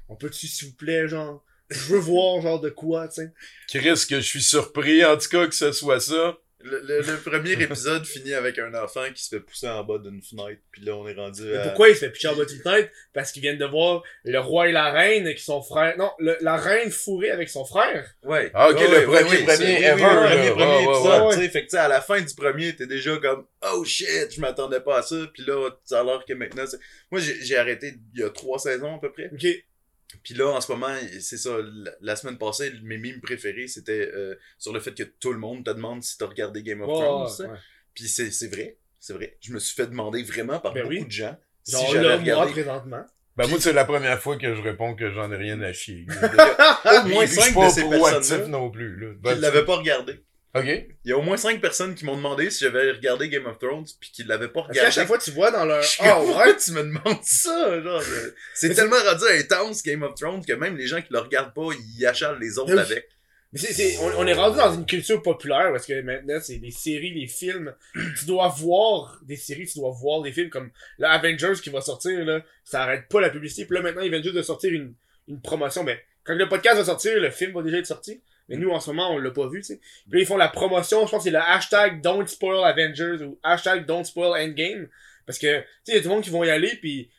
On peut-tu, s'il vous plaît, genre. Je veux voir, genre, de quoi, tu sais? Chris, que je suis surpris, en tout cas, que ce soit ça. Le, le- le premier épisode finit avec un enfant qui se fait pousser en bas d'une fenêtre, puis là on est rendu Mais à... pourquoi il se fait pitcher en bas d'une fenêtre? Parce qu'ils viennent de voir le roi et la reine qui sont frères. Non, le- la reine fourrée avec son frère. Ouais. Ah, ok, Ouais, le premier- oui, premier ever, premier, premier épisode, tu sais. Fait que, tu sais, à la fin du premier, t'es déjà comme, oh shit, je m'attendais pas à ça. Puis là, ça a l'air que maintenant, moi, j'ai j'ai arrêté il y a trois saisons à peu près. Ok. Puis là, en ce moment, c'est ça, la, semaine passée, mes mimes préférés, c'était euh, sur le fait que tout le monde te demande si t'as regardé Game of Thrones. ouais, tu. Puis c'est c'est vrai, c'est vrai. Je me suis fait demander vraiment par Ben beaucoup oui. de gens si j'avais moi, regardé. présentement. Ben, moi, c'est la première fois que je réponds que j'en ai rien à chier. Au moins Puis je suis 5 pas de ces proactif personnes-là non plus, là. Ben, l'avaient pas regardé. Ok. Il y a au moins 5 personnes qui m'ont demandé si j'avais regardé Game of Thrones puis qui l'avaient pas Parce qu'à regardé. chaque fois, tu vois dans leur. Ah comme, ouais. tu me demandes ça? Genre, c'est tellement rendu intense Game of Thrones que même les gens qui le regardent pas, ils achalent les autres Oui. avec. Mais c'est, c'est, on, on est rendu dans une culture populaire parce que maintenant, c'est les séries, les films. tu dois voir des séries, tu dois voir des films comme le Avengers qui va sortir, là. Ça arrête pas la publicité. Puis là, maintenant, ils viennent juste de sortir une, une promotion. Mais quand le podcast va sortir, le film va déjà être sorti. Mais nous, en ce moment, on l'a pas vu, tu sais. Puis là, ils font la promotion. Je pense que c'est le hashtag Don't Spoil Avengers ou hashtag Don't Spoil Endgame. Parce que, tu sais, il y a tout le monde qui vont y aller. Puis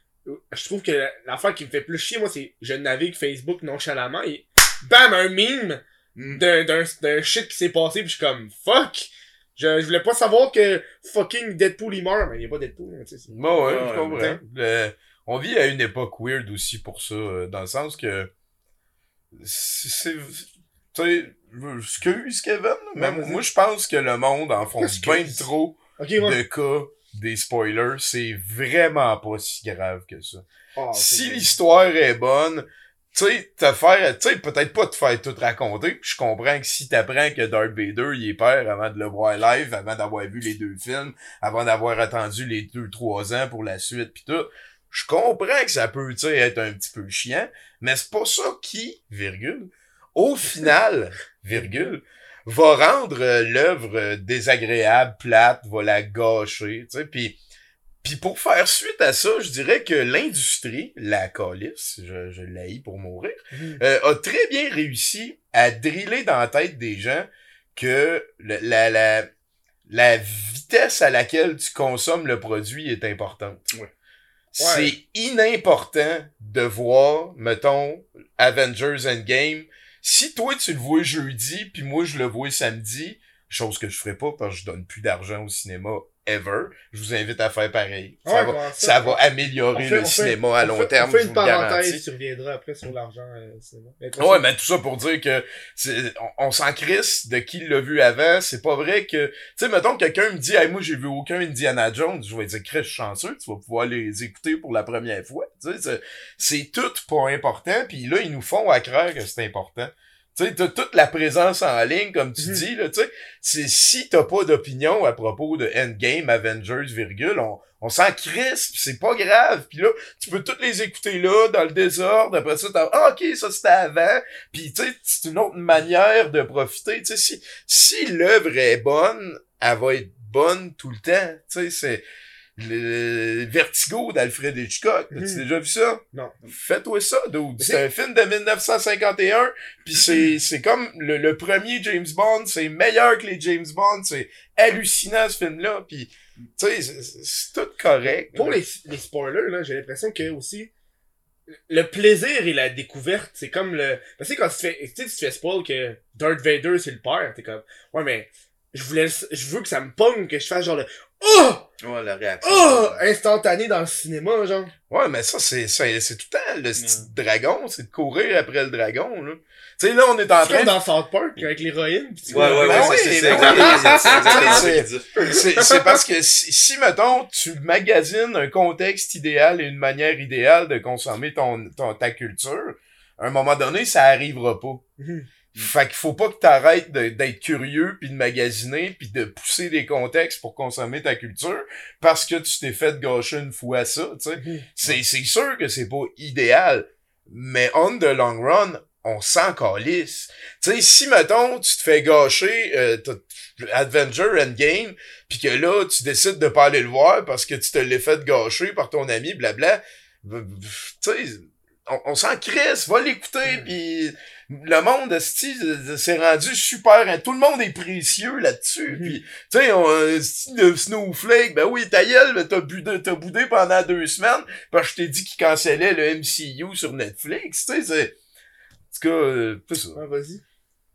je trouve que l'affaire qui me fait plus chier, moi, c'est je navigue Facebook nonchalamment et bam, un meme d'un, d'un, d'un shit qui s'est passé pis je suis comme fuck je, je voulais pas savoir que fucking Deadpool il meurt mais il y a pas Deadpool hein, tu sais Bon, ouais, Ouais, je comprends. Le- on vit à une époque weird aussi pour ça, euh, dans le sens que c'est, c'est- tu sais, excuse Kevin, mais Ouais, moi je pense que le monde en font Excuse. bien trop ok ouais de cas des spoilers, c'est vraiment pas si grave que ça. Ah, si l'histoire est bonne, tu sais, te faire, tu sais, peut-être pas te faire tout raconter, je comprends que si t'apprends que Darth Vader, il est père avant de le voir live, avant d'avoir vu les deux films, avant d'avoir attendu les deux, trois ans pour la suite pis tout, je comprends que ça peut, tu sais, être un petit peu chiant, mais c'est pas ça qui, virgule, au final, virgule, va rendre euh, l'œuvre euh, désagréable, plate, va la gâcher, tu sais, puis puis pour faire suite à ça, je dirais que l'industrie, la calice, je, je l'haïs pour mourir, Mhm. euh, a très bien réussi à driller dans la tête des gens que la, la, la vitesse à laquelle tu consommes le produit est importante. Ouais. C'est inimportant de voir, mettons, Avengers Endgame. Si toi tu le vois jeudi, puis moi je le vois samedi, chose que je ferai pas parce que je donne plus d'argent au cinéma ever, je vous invite à faire pareil. Ça, Ouais, va, comment ça va améliorer fait- le fait- cinéma à on long fait- terme, on fait je une vous le garantis. parenthèse tu reviendras après sur l'argent euh. Mais Ouais, mais tout ça pour dire que c'est- on, on s'en crisse de qui l'a vu avant. C'est pas vrai que, tu sais, mettons que quelqu'un me dit, hey, moi j'ai vu aucun Indiana Jones, je vais dire, Chris, chanceux, tu vas pouvoir les écouter pour la première fois. Tu sais, c'est- c'est tout pas important. Puis là, ils nous font à croire que c'est important. Tu sais, t'as toute la présence en ligne, comme tu Mhm. dis, là, tu sais. C'est si t'as pas d'opinion à propos de Endgame, Avengers, virgule, on, on s'en crisse, pis c'est pas grave. Puis là, tu peux toutes les écouter là, dans le désordre. Après ça, t'as, ah, ok, ça c'était avant. Puis tu sais, c'est une autre manière de profiter. Tu sais, si, si l'œuvre est bonne, elle va être bonne tout le temps. Tu sais, c'est le Vertigo d'Alfred Hitchcock. As-tu Mhm. déjà vu ça? Non. Fais-toi ça, dude. C'est un film de 1951, puis c'est, c'est comme le, le premier James Bond, c'est meilleur que les James Bond, c'est hallucinant ce film-là, puis tu sais, c'est, tout correct. pour les, les spoilers là j'ai l'impression que aussi le plaisir et la découverte c'est comme le parce que quand tu fais tu sais tu te fais spoil que Darth Vader c'est le père t'es comme ouais mais je voulais je veux que ça me pogne que je fasse genre le oh! Ouais, la réaction. oh! Instantané dans le cinéma genre. Ouais, mais ça, c'est, c'est, c'est tout le temps le style dragon, c'est de courir après le dragon, là. Tu sais, là, on est en train dans South Park avec l'héroïne pis tu Ouais, ouais, ouais, Ben c'est- c'est c'est parce que si, si, mettons, tu magasines un contexte idéal et une manière idéale de consommer ton, ton, ta culture, à un moment donné, ça arrivera pas. Fait qu'il faut pas que t'arrêtes d'être curieux puis de magasiner puis de pousser des contextes pour consommer ta culture parce que tu t'es fait gâcher une fois ça, tu sais. Mhm. C'est, c'est sûr que c'est pas idéal, mais on the long run, on s'en calisse. Tu sais, si, mettons, tu te fais gâcher euh, Adventure Endgame, puis que là, tu décides de pas aller le voir parce que tu te l'es fait gâcher par ton ami, blabla, tu sais, on, on s'en crisse, va l'écouter, puis le monde, s'est rendu super, hein, tout le monde est précieux là-dessus, Mhm. puis tu sais, de Snowflake, ben oui, ta gueule, ben, t'as boudé, t'as boudé pendant deux semaines, parce que je t'ai dit qu'il cancellait le MCU sur Netflix, tu sais, c'est... En tout cas, euh, c'est ça. vas-y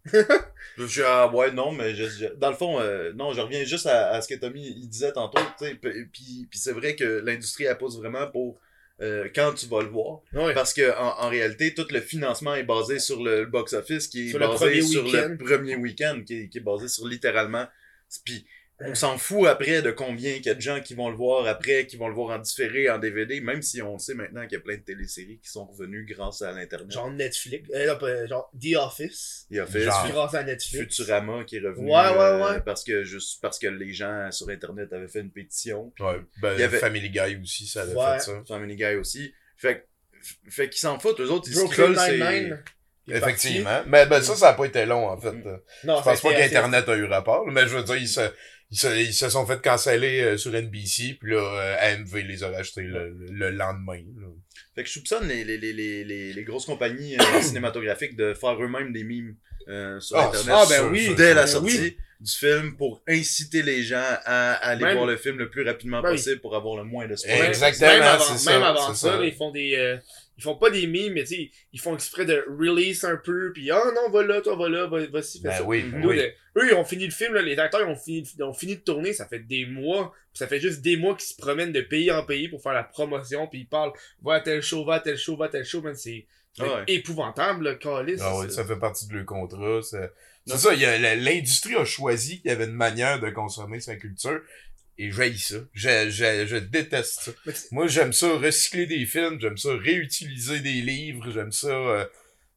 Je, ah, ouais, non, mais je, je- dans le fond, euh, non, je reviens juste à, à ce que Tommy il disait tantôt, tu sais, puis c'est vrai que l'industrie, elle pousse vraiment pour euh, quand tu vas le voir. Ouais. Parce que en, en réalité, tout le financement est basé sur le box-office, qui est Sur basé sur le premier week-end, qui est, qui est basé sur littéralement. Puis on s'en fout après de combien il y a de gens qui vont le voir après, qui vont le voir en différé, en DVD, même si on sait maintenant qu'il y a plein de téléséries qui sont revenues grâce à l'internet. Genre Netflix. Euh, genre The Office. Il y a fait Genre. Grâce à Netflix. Futurama qui est revenu Ouais, ouais, euh, ouais. parce que juste parce que les gens sur internet avaient fait une pétition. Ouais, ben, Il y avait- Family Guy aussi, ça avait Ouais. fait ça. Family Guy aussi. Fait que- fait qu'ils s'en foutent, eux autres, ils se Brooklyn est Effectivement. Mais ben, ça, ça a pas été long, en fait. Je Non, pense ça a pas qu'Internet a eu rapport, mais je veux dire, ils se, ils se, ils se sont fait canceller euh, sur NBC, puis là, euh, AMV les a rachetés le, le- le lendemain. là. Fait que je soupçonne les, les, les, les, grosses compagnies euh, cinématographiques de faire eux-mêmes des mimes euh, sur Ah, Internet. Ah, ben oui. Dès la Ben sortie oui. du film pour inciter les gens à aller Même- voir le film le plus rapidement Ben oui. possible pour avoir le moins de spoilers. Exactement, Même avant, ça, même avant c'est ça, ça. là, ils font des. euh, ils font pas des mimes, mais tu sais, ils font exprès de release un peu, puis ah non, va là, toi, va là, va, va-ci, fais Ben ça. oui, ben Nous, oui. le- eux, ils ont fini le film, là, les acteurs ils ont fini, ils ont fini de tourner, ça fait des mois, puis ça fait juste des mois qu'ils se promènent de pays en pays pour faire la promotion, puis ils parlent, va à tel show, va à tel show, va à tel show, man, c'est Ah ouais. épouvantable, le calice. Ah oui, c'est- ça fait partie de leur contrat. C'est c'est ça, il y a- la- l'industrie a choisi qu'il y avait une manière de consommer sa culture. Et j'haïs ça. Je, je, je déteste ça. Moi, j'aime ça recycler des films, j'aime ça réutiliser des livres, j'aime ça... euh,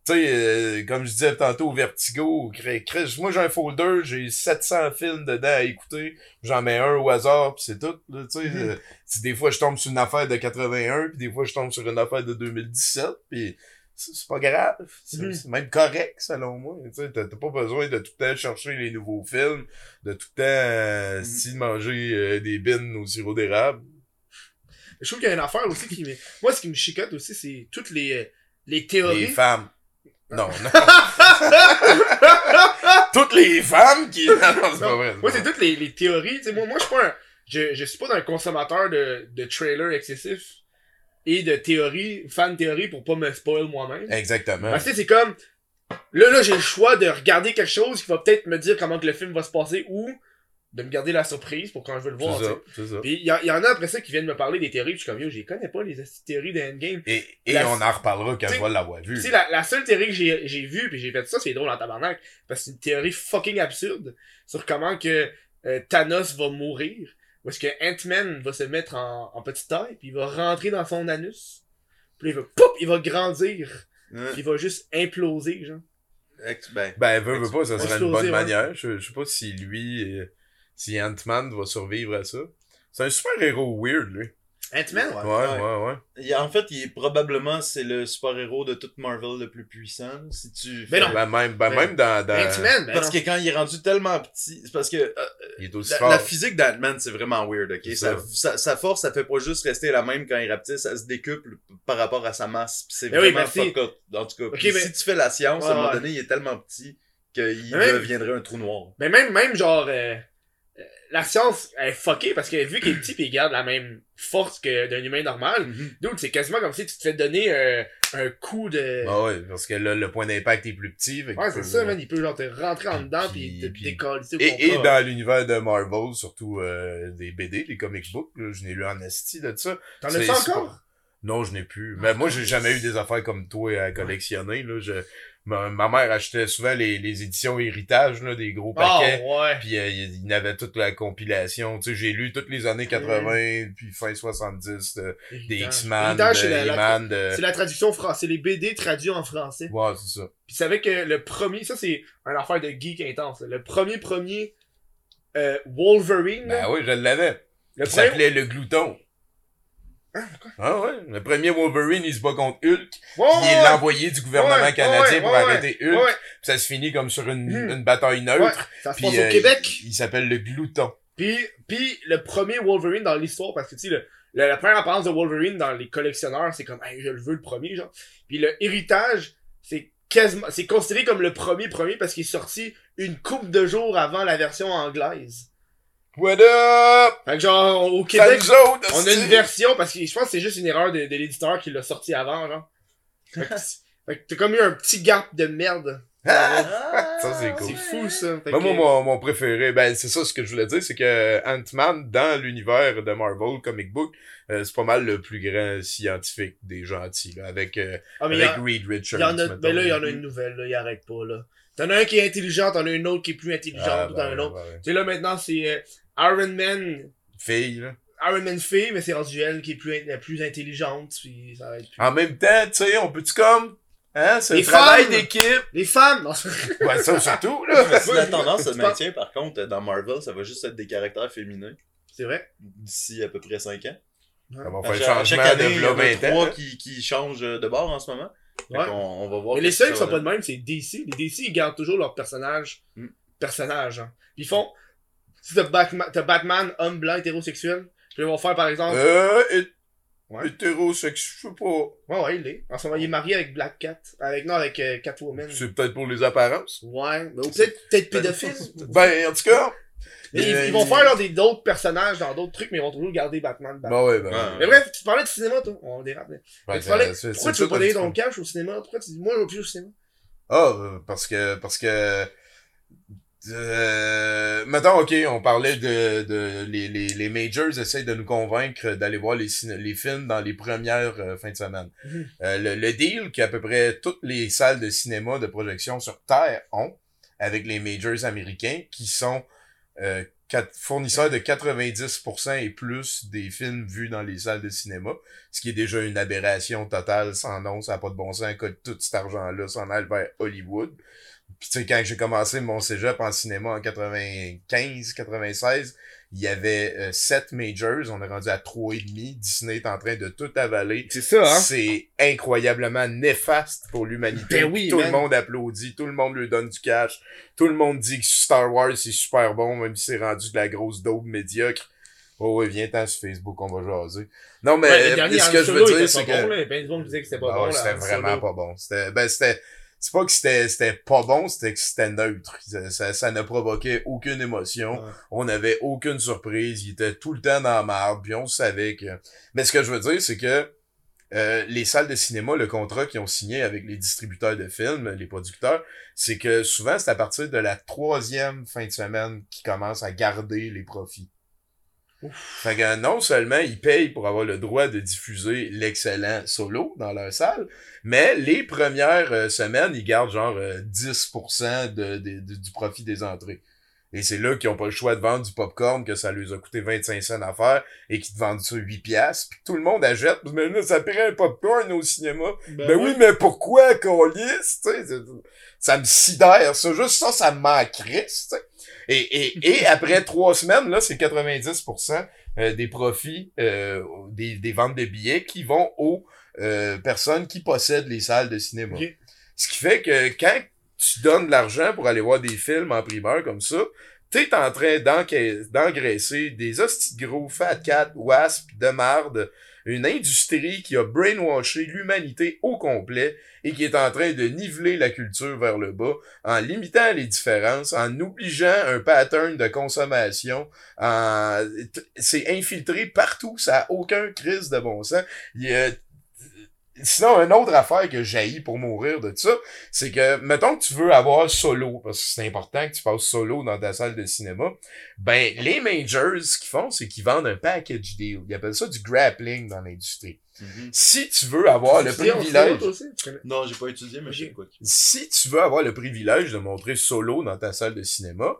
tu sais, euh, comme je disais tantôt, Vertigo, cré- moi j'ai un folder, j'ai 700 films dedans à écouter, j'en mets un au hasard, puis c'est tout. Là, tu sais, Mhm. euh, des fois je tombe sur une affaire de 81, puis des fois je tombe sur une affaire de 2017, puis c'est pas grave. C'est Mhm. c'est même correct, selon moi. Tu t'as pas besoin de tout le temps chercher les nouveaux films, de tout le temps euh, Mhm. si manger euh, des bines au sirop d'érable. Je trouve qu'il y a une affaire aussi qui me... Moi, ce qui me chicote aussi, c'est toutes les, euh, les théories. Les femmes. Non, non. Toutes les femmes qui... Non, non, c'est pas vrai. Moi, c'est toutes les, les théories. Moi, moi, je suis pas un, je, je suis pas un consommateur de, de trailers excessifs et de théories, fan théories pour pas me spoil moi-même. Exactement. Parce que c'est comme, là, là, j'ai le choix de regarder quelque chose qui va peut-être me dire comment que le film va se passer ou de me garder la surprise pour quand je veux le voir, C'est ça. Puis, il y, en- y en a après ça qui viennent me parler des théories, puis je suis comme, yo, les connais pas, les théories de Endgame. Et, et La- on en reparlera quand je vais l'avoir vu. Tu sais, la, la seule théorie que j'ai, j'ai vue, puis j'ai fait ça, c'est drôle en tabarnak, parce que c'est une théorie fucking absurde sur comment que euh, Thanos va mourir, ou est-ce que Ant-Man va se mettre en, en petite taille, puis il va rentrer dans son anus, puis il va, poup, il va grandir, Hein? puis il va juste imploser, genre. Ex- ben, Ben, veut, veut pas, ça serait une bonne ouais. manière. Je, je sais pas si lui, euh, si Ant-Man va survivre à ça. C'est un super héros weird, lui. Ant-Man, Ouais, ouais. ouais, ouais. il- en fait, il est probablement c'est le super-héros de toute Marvel le plus puissant. Si tu Mais non. Ben, même, ben, Ben, même dans, dans... Ant-Man, ben Parce non. que quand il est rendu tellement petit, c'est parce que euh, il est aussi la, fort. la physique d'Ant-Man, c'est vraiment weird, ok? C'est Sa, ça. sa, sa force, ça fait pas juste rester la même quand il rapetisse, ça se décuple par rapport à sa masse. Pis C'est Mais oui, vraiment mais si- fuck up, en tout cas. Ok, Puis mais- Si tu fais la science, à un Ouais, moment ouais. donné, il est tellement petit qu'il Mais même- deviendrait un trou noir. Mais même, même genre, euh, euh, la science elle est fuckée parce que vu qu'il est petit pis il garde la même force que d'un humain normal, donc c'est quasiment comme si tu te fais donner euh, un coup de... Ah ouais, parce que là, le point d'impact est plus petit. fait Ouais, c'est peut- ça, man. Il peut genre te rentrer en dedans Puis- pis te puis- décoller. Et, et dans l'univers de Marvel, surtout euh, des BD, des comic books, là, je n'ai lu en esti de ça. T'en as encore? Non, je n'ai plus. Mais moi, j'ai jamais eu des affaires comme toi à collectionner. Là. Je, ma, ma mère achetait souvent les, les éditions héritage, là, des gros Ah, paquets. ouais. Puis euh, il il y avait toute la compilation. Tu sais, j'ai lu toutes les années 80, puis fin 70, de- des. X-Men, de Héritage, c'est la- la- He-Man, de... C'est la traduction française. C'est les BD traduits en français. Ouais, c'est ça. Tu savais que le premier, ça c'est un affaire de geek intense. là. Le premier premier euh, Wolverine, Ben oui, je l'avais. le premier... s'appelait le Glouton. Ah ouais, le premier Wolverine, il se bat contre Hulk. Ouais, Il est ouais, l'envoyé du gouvernement Ouais, canadien pour arrêter Hulk. ça se finit comme sur une, Mhm. une bataille neutre. Ça se passe euh, au Québec. Il, il s'appelle le Glouton. Puis, puis le premier Wolverine dans l'histoire, parce que tu sais, le, le- la première apparence de Wolverine dans les collectionneurs, c'est comme, hey, je le veux le premier, genre. Puis le héritage, c'est quasiment, c'est considéré comme le premier premier parce qu'il est sorti une couple de jours avant la version anglaise. What up? Fait que genre, au Québec, autres, on a une version parce que je pense que c'est juste une erreur de, de l'éditeur qui l'a sorti avant, genre. Fait que, t'as comme eu un petit gap de merde. Ah! Ça, c'est cool. C'est fou, ça. Fait Moi, que- moi, mon, mon préféré, ben c'est ça ce que je voulais dire, c'est que Ant-Man, dans l'univers de Marvel Comic Book, euh, c'est pas mal le plus grand scientifique des gentils, là, avec, euh, Ah, mais il y, avec a- Reed il Richards. y en a, mettons. ben là, il y en a une nouvelle, là. Il arrête pas, là. T'en as un qui est intelligent, t'en as une autre qui est plus intelligente, Ah, t'en ben, as un autre. Tu sais, là, maintenant, c'est euh, Iron Man. Fille, là. Iron Man fille, mais c'est rendu elle qui est plus, la plus intelligente, puis ça arrête plus. En même temps, tu sais, on peut-tu comme, hein, c'est Les travail d'équipe. Les femmes! Non, Ouais, ça, surtout, là. Mais si la tendance se maintient, par contre, dans Marvel, ça va juste être des caractères féminins c'est vrai. d'ici à peu près 5 ans. Ça va À faire le chaque, à chaque changement année, de il y en a là 20 ans. trois hein. qui, qui changent de bord en ce moment. Ouais. qu'on- on va voir. Mais les seuls qui sont pas de même, c'est DC. Les DC, ils gardent toujours leur personnage. Mm. Personnage, hein. Puis ils font. Si t'as Batman, Batman, homme blanc, hétérosexuel, puis ils vont faire par exemple. Euh, Ouais. hétérosexuel, je sais pas. Ouais, ouais, il est. En ce moment, il est marié avec Black Cat. Avec, non, avec euh, Catwoman. C'est peut-être pour les apparences. Ouais. Mais, ou peut-être, peut-être pédophile. Ben, en tout cas. Mais euh, ils vont faire genre, des, d'autres personnages dans d'autres trucs, mais ils vont toujours garder Batman. Batman. Ouais, ben. Ouais. Mais bref, tu parlais de cinéma, toi. On dérape. tu parlais, c'est- pourquoi c'est tu veux pas donner ton cash au cinéma? Pourquoi tu dis, moi, je veux plus au cinéma? Ah, euh, parce que, parce que, euh, mettons, ok, on parlait de, de les, les, les majors essayent de nous convaincre d'aller voir les, ciné- les films dans les premières euh, fins de semaine. Mhm. Euh, le, le deal qu'à peu près toutes les salles de cinéma de projection sur Terre ont avec les majors américains qui sont euh, fournisseurs de 90% et plus des films vus dans les salles de cinéma, ce qui est déjà une aberration totale sans nom, ça n'a pas de bon sens que tout cet argent-là s'en aille vers Hollywood. Puis tu sais, quand j'ai commencé mon cégep en cinéma en 95, 96, il y avait euh, sept majors, on est rendu à trois et demi. Disney est en train de tout avaler. C'est ça, C'est incroyablement néfaste pour l'humanité. Ben oui, tout man. le monde applaudit, tout le monde lui donne du cash, tout le monde dit que Star Wars c'est super bon, même si c'est rendu de la grosse daube médiocre. Oh ouais, viens t'en sur Facebook, on va jaser. Non, mais Ouais, dernier ce que je veux dire, c'est que... bon, là. Disait que c'était pas Ah bon, c'était vraiment Solo. pas bon. C'était, ben, c'était, c'est pas que c'était, c'était pas bon, c'était que c'était neutre. Ça, ça, ça ne provoquait aucune émotion. Ouais. On n'avait aucune surprise. Il était tout le temps dans la marde, puis on savait que... Mais ce que je veux dire, c'est que euh, les salles de cinéma, le contrat qu'ils ont signé avec les distributeurs de films, les producteurs, c'est que souvent, c'est à partir de la troisième fin de semaine qu'ils commencent à garder les profits. Fait que non seulement ils payent pour avoir le droit de diffuser l'excellent solo dans leur salle, mais les premières euh, semaines, ils gardent genre euh, 10% de, de- de- du profit des entrées. Et c'est là qu'ils ont pas le choix de vendre du popcorn, que ça leur a coûté 25 cents à faire, et qu'ils te vendent ça 8 piastres, puis tout le monde achète. Mais là, ça paierait un popcorn au cinéma. Ben, oui, mais pourquoi qu'on lisse, tu sais? c'est- Ça me sidère, ça. Juste ça, ça me manquerait. Et, et, et après trois semaines, là, c'est 90% euh, des profits euh, des, des ventes de billets qui vont aux euh, personnes qui possèdent les salles de cinéma. Ce qui fait que quand tu donnes de l'argent pour aller voir des films en primeur comme ça, t'es en train d'engraisser des hosties de gros fat cat, wasp, de marde, une industrie qui a brainwashé l'humanité au complet et qui est en train de niveler la culture vers le bas en limitant les différences, en obligeant un pattern de consommation, en... c'est infiltré partout, ça a aucun crise de bon sens. Sinon, une autre affaire que jaillit pour mourir de ça, c'est que, mettons que tu veux avoir solo, parce que c'est important que tu passes solo dans ta salle de cinéma, ben, les majors, ce qu'ils font, c'est qu'ils vendent un package deal. Ils appellent ça du grappling dans l'industrie. Mhm. Si tu veux avoir le privilège, aussi? Non, j'ai pas étudié, mais sais quoi. si tu veux avoir le privilège de montrer solo dans ta salle de cinéma,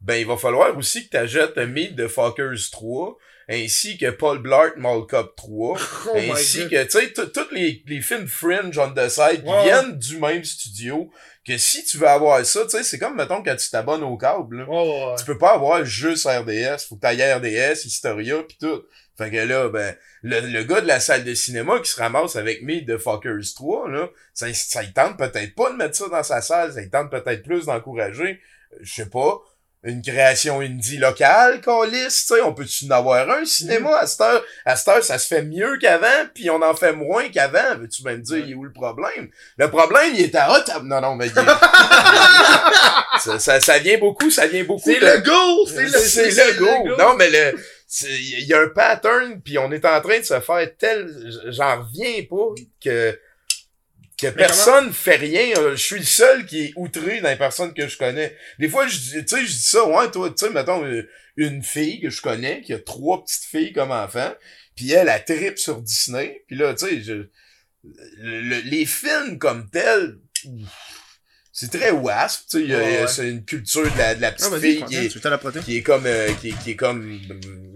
ben, il va falloir aussi que tu achètes un Meet the Fuckers 3, ainsi que Paul Blart Mall Cop 3, Oh my ainsi que, tu sais, tous les, les films Fringe on the side viennent du même studio, que si tu veux avoir ça, tu sais, c'est comme, mettons, quand tu t'abonnes au câble. Ouais, ouais. Tu peux pas avoir juste RDS, faut que t'ailles RDS, Historia, pis tout. Fait que là, ben, le, le gars de la salle de cinéma qui se ramasse avec Meet the Fuckers 3, là, ça, ça il tente peut-être pas de mettre ça dans sa salle, ça il tente peut-être plus d'encourager, je sais pas, une création indie locale, Calis, tu sais, on peut-tu en avoir un cinéma à cette heure? À cette heure, ça se fait mieux qu'avant, puis on en fait moins qu'avant. Veux-tu même dire, il est où le problème? Le problème, il est à Ottawa. Non, non, mais il est- ça, ça, ça vient beaucoup, ça vient beaucoup. C'est de- le go! C'est le, c'est le go. Non, mais le, il y a un pattern, puis on est en train de se faire tel, j'en reviens pas, que que personne fait rien. euh, Je suis le seul qui est outré dans les personnes que je connais. Des fois, je dis, tu sais, je dis ça, ouais, toi, tu sais, mettons, euh, une fille que je connais, qui a trois petites filles comme enfants, puis elle, elle tripe sur Disney, puis là, tu sais, je, le- le- les films comme tels, c'est très wasp, tu sais, Ouais, ouais. c'est une culture de la, de la petite Ah, fille qui est, la qui est comme, euh, qui, est- qui est comme,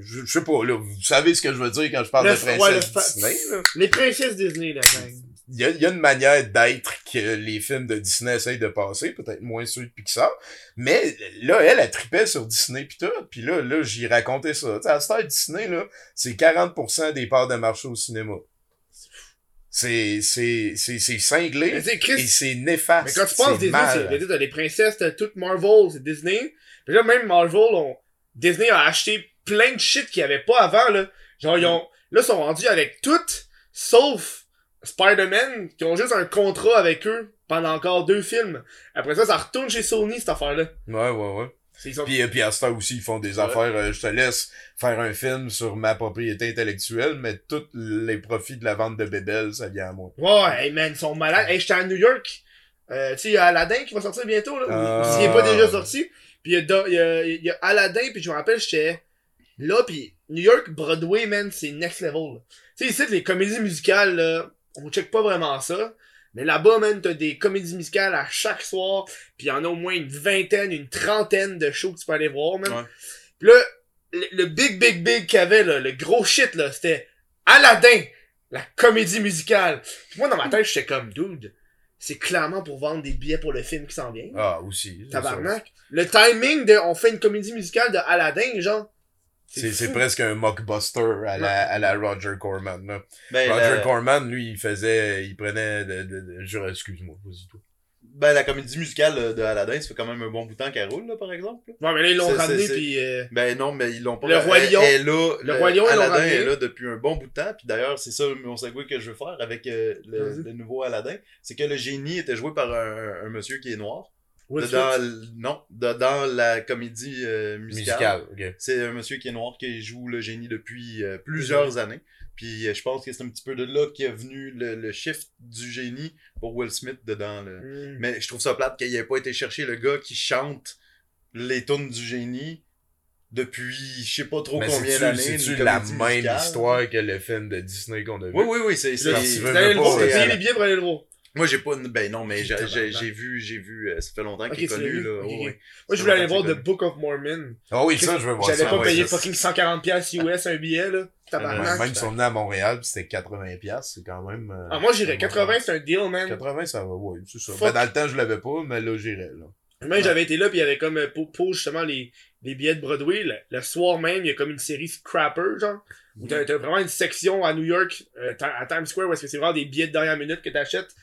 je, je sais pas, là, vous savez ce que je veux dire quand je parle Le- de princesse ouais, Disney, là Les princesses Disney, là, gang. Il y a, y a une manière d'être que les films de Disney essayent de passer, peut-être moins ceux de Pixar, mais là, elle, elle tripait sur Disney pis tout, puis là, là, j'y racontais ça. Tu sais, à Star Disney, là, c'est 40% des parts de marché au cinéma. C'est, c'est, c'est, c'est cinglé sais, et c'est néfaste. mais quand tu penses Disney, c'est, t'as les princesses, t'as toute Marvel, c'est Disney. Puis là, même Marvel, on, Disney a acheté plein de shit qu'il y avait pas avant, là. Genre, ils ont, là, ils sont rendus avec tout, sauf Spider-Man, qui ont juste un contrat avec eux pendant encore deux films. Après ça, ça retourne chez Sony, cette affaire-là. Ouais, ouais, ouais. Sont- Puis, euh, puis à Star aussi, ils font des affaires, euh, je te laisse faire un film sur ma propriété intellectuelle, mais tous les profits de la vente de bébelles, ça vient à moi. Ouais, hey man, ils sont malades. Hey, j'étais à New York. Euh, tu sais, il y a Aladdin qui va sortir bientôt, là. Ah. S'il est pas déjà sorti. Puis il y a, y a, y a Aladdin, puis je me rappelle, j'étais là, puis New York, Broadway, man, c'est next level. Tu sais, ici, les comédies musicales, là, on check pas vraiment ça. Mais là-bas, man, t'as des comédies musicales à chaque soir, puis il y en a au moins une vingtaine, une trentaine de shows que tu peux aller voir, man. Ouais. Puis là, le, le big, big, big qu'il y avait, là, le gros shit, là, c'était Aladdin, la comédie musicale. Moi, dans ma tête, j'étais comme, dude, c'est clairement pour vendre des billets pour le film qui s'en vient. Ah, aussi. Tabarnak. Le timing de, on fait une comédie musicale de Aladdin, genre. C'est, presque un mockbuster à la, à la Roger Corman. Là. Ben, Roger la, Corman, lui, il faisait, il prenait de, de, de- je- excuse-moi, vas-y toi. ben, la comédie musicale euh, de Aladdin, ça fait quand même un bon bout de temps qu'elle roule, là, par exemple. là. Ouais, mais là, ils l'ont ramené, puis euh, Ben non, mais ils l'ont pas. Le Roi Lion. Est là. Le Roi Lion, Aladdin ramené. est là depuis un bon bout de temps. Puis d'ailleurs, c'est ça mon segue que je veux faire avec euh, le, le nouveau Aladdin. C'est que le génie était joué par un, un monsieur qui est noir. Will Dedans, l- non, dans la comédie euh, musicale. Musical, ok. C'est un monsieur qui est noir qui joue le génie depuis euh, plusieurs années. Puis euh, je pense que c'est un petit peu de là qu'est venu le, le shift du génie pour Will Smith dedans. le- Mm. Mais je trouve ça plate qu'il ait pas été chercher le gars qui chante les tunes du génie depuis je sais pas trop Mais combien d'années. c'est-tu une la même musicale. histoire que le film de Disney qu'on a vu? Oui, oui, oui, c'est... c'est- c'est les billets pour aller le voir. Moi, j'ai pas... Ben non, mais j'ai, vu, j'ai vu... euh, Ça fait longtemps qu'il est connu, là. Ouais, ouais. Moi, je voulais aller voir The Book of Mormon. Ah oui, ça, je veux voir ça. pas ouais, payer ça, fucking 140$ piastres US un billet, là. Tabarnak. Même si on est à Montréal, c'était 80$, piastres, c'est quand même... euh, Ah, moi, j'irais. bon, 80, c'est un deal, man. 80, ça va, ouais, c'est ça. Ben, dans le temps, je l'avais pas, mais là, j'irais, là. Même j'avais été là, puis il y avait comme, euh, pour, pour justement les, les billets de Broadway, le, le soir même, il y a comme une série Scrapper, genre. Où t'as, t'as vraiment une section à New York, euh, à Times Square, où est-ce que c'est vraiment des billets de dernière minute que t'achètes.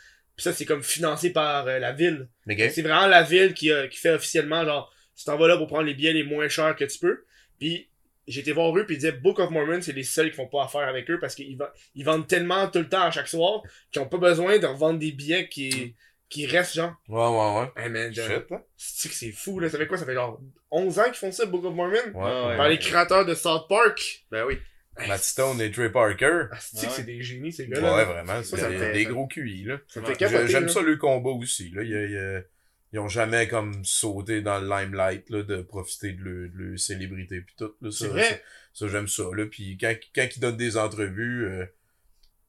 Puis ça, c'est comme financé par euh, la ville. C'est vraiment la ville qui, a- qui fait officiellement, genre, tu t'en vas là pour prendre les billets les moins chers que tu peux. Puis été voir eux, puis ils disaient Book of Mormon, c'est les seuls qui font pas affaire avec eux parce qu'ils ils vendent tellement tout le temps à chaque soir qu'ils ont pas besoin de revendre des billets qui, qui restent, genre. Ouais, ouais, ouais. Hey man, genre, Shit, hein? c'est que c'est fou, là? Ça fait quoi? Ça fait genre 11 ans qu'ils font ça, Book of Mormon? Ouais, ouais. Par les créateurs de South Park? Ben oui. Matt Stone et Trey Parker. Ah, c'est Ouais. des génies, ces Ouais, gars-là. vraiment, c'est des, gros QI, là. Ouais. J'aime ça le combat aussi, là. Il y a- il y a- ils ont jamais comme sauté dans le limelight, là, de profiter de leur, de leur célébrité pis tout, là. Ça, vrai? Ça, ça, j'aime ça, là. Puis quand, quand ils donnent des entrevues, euh,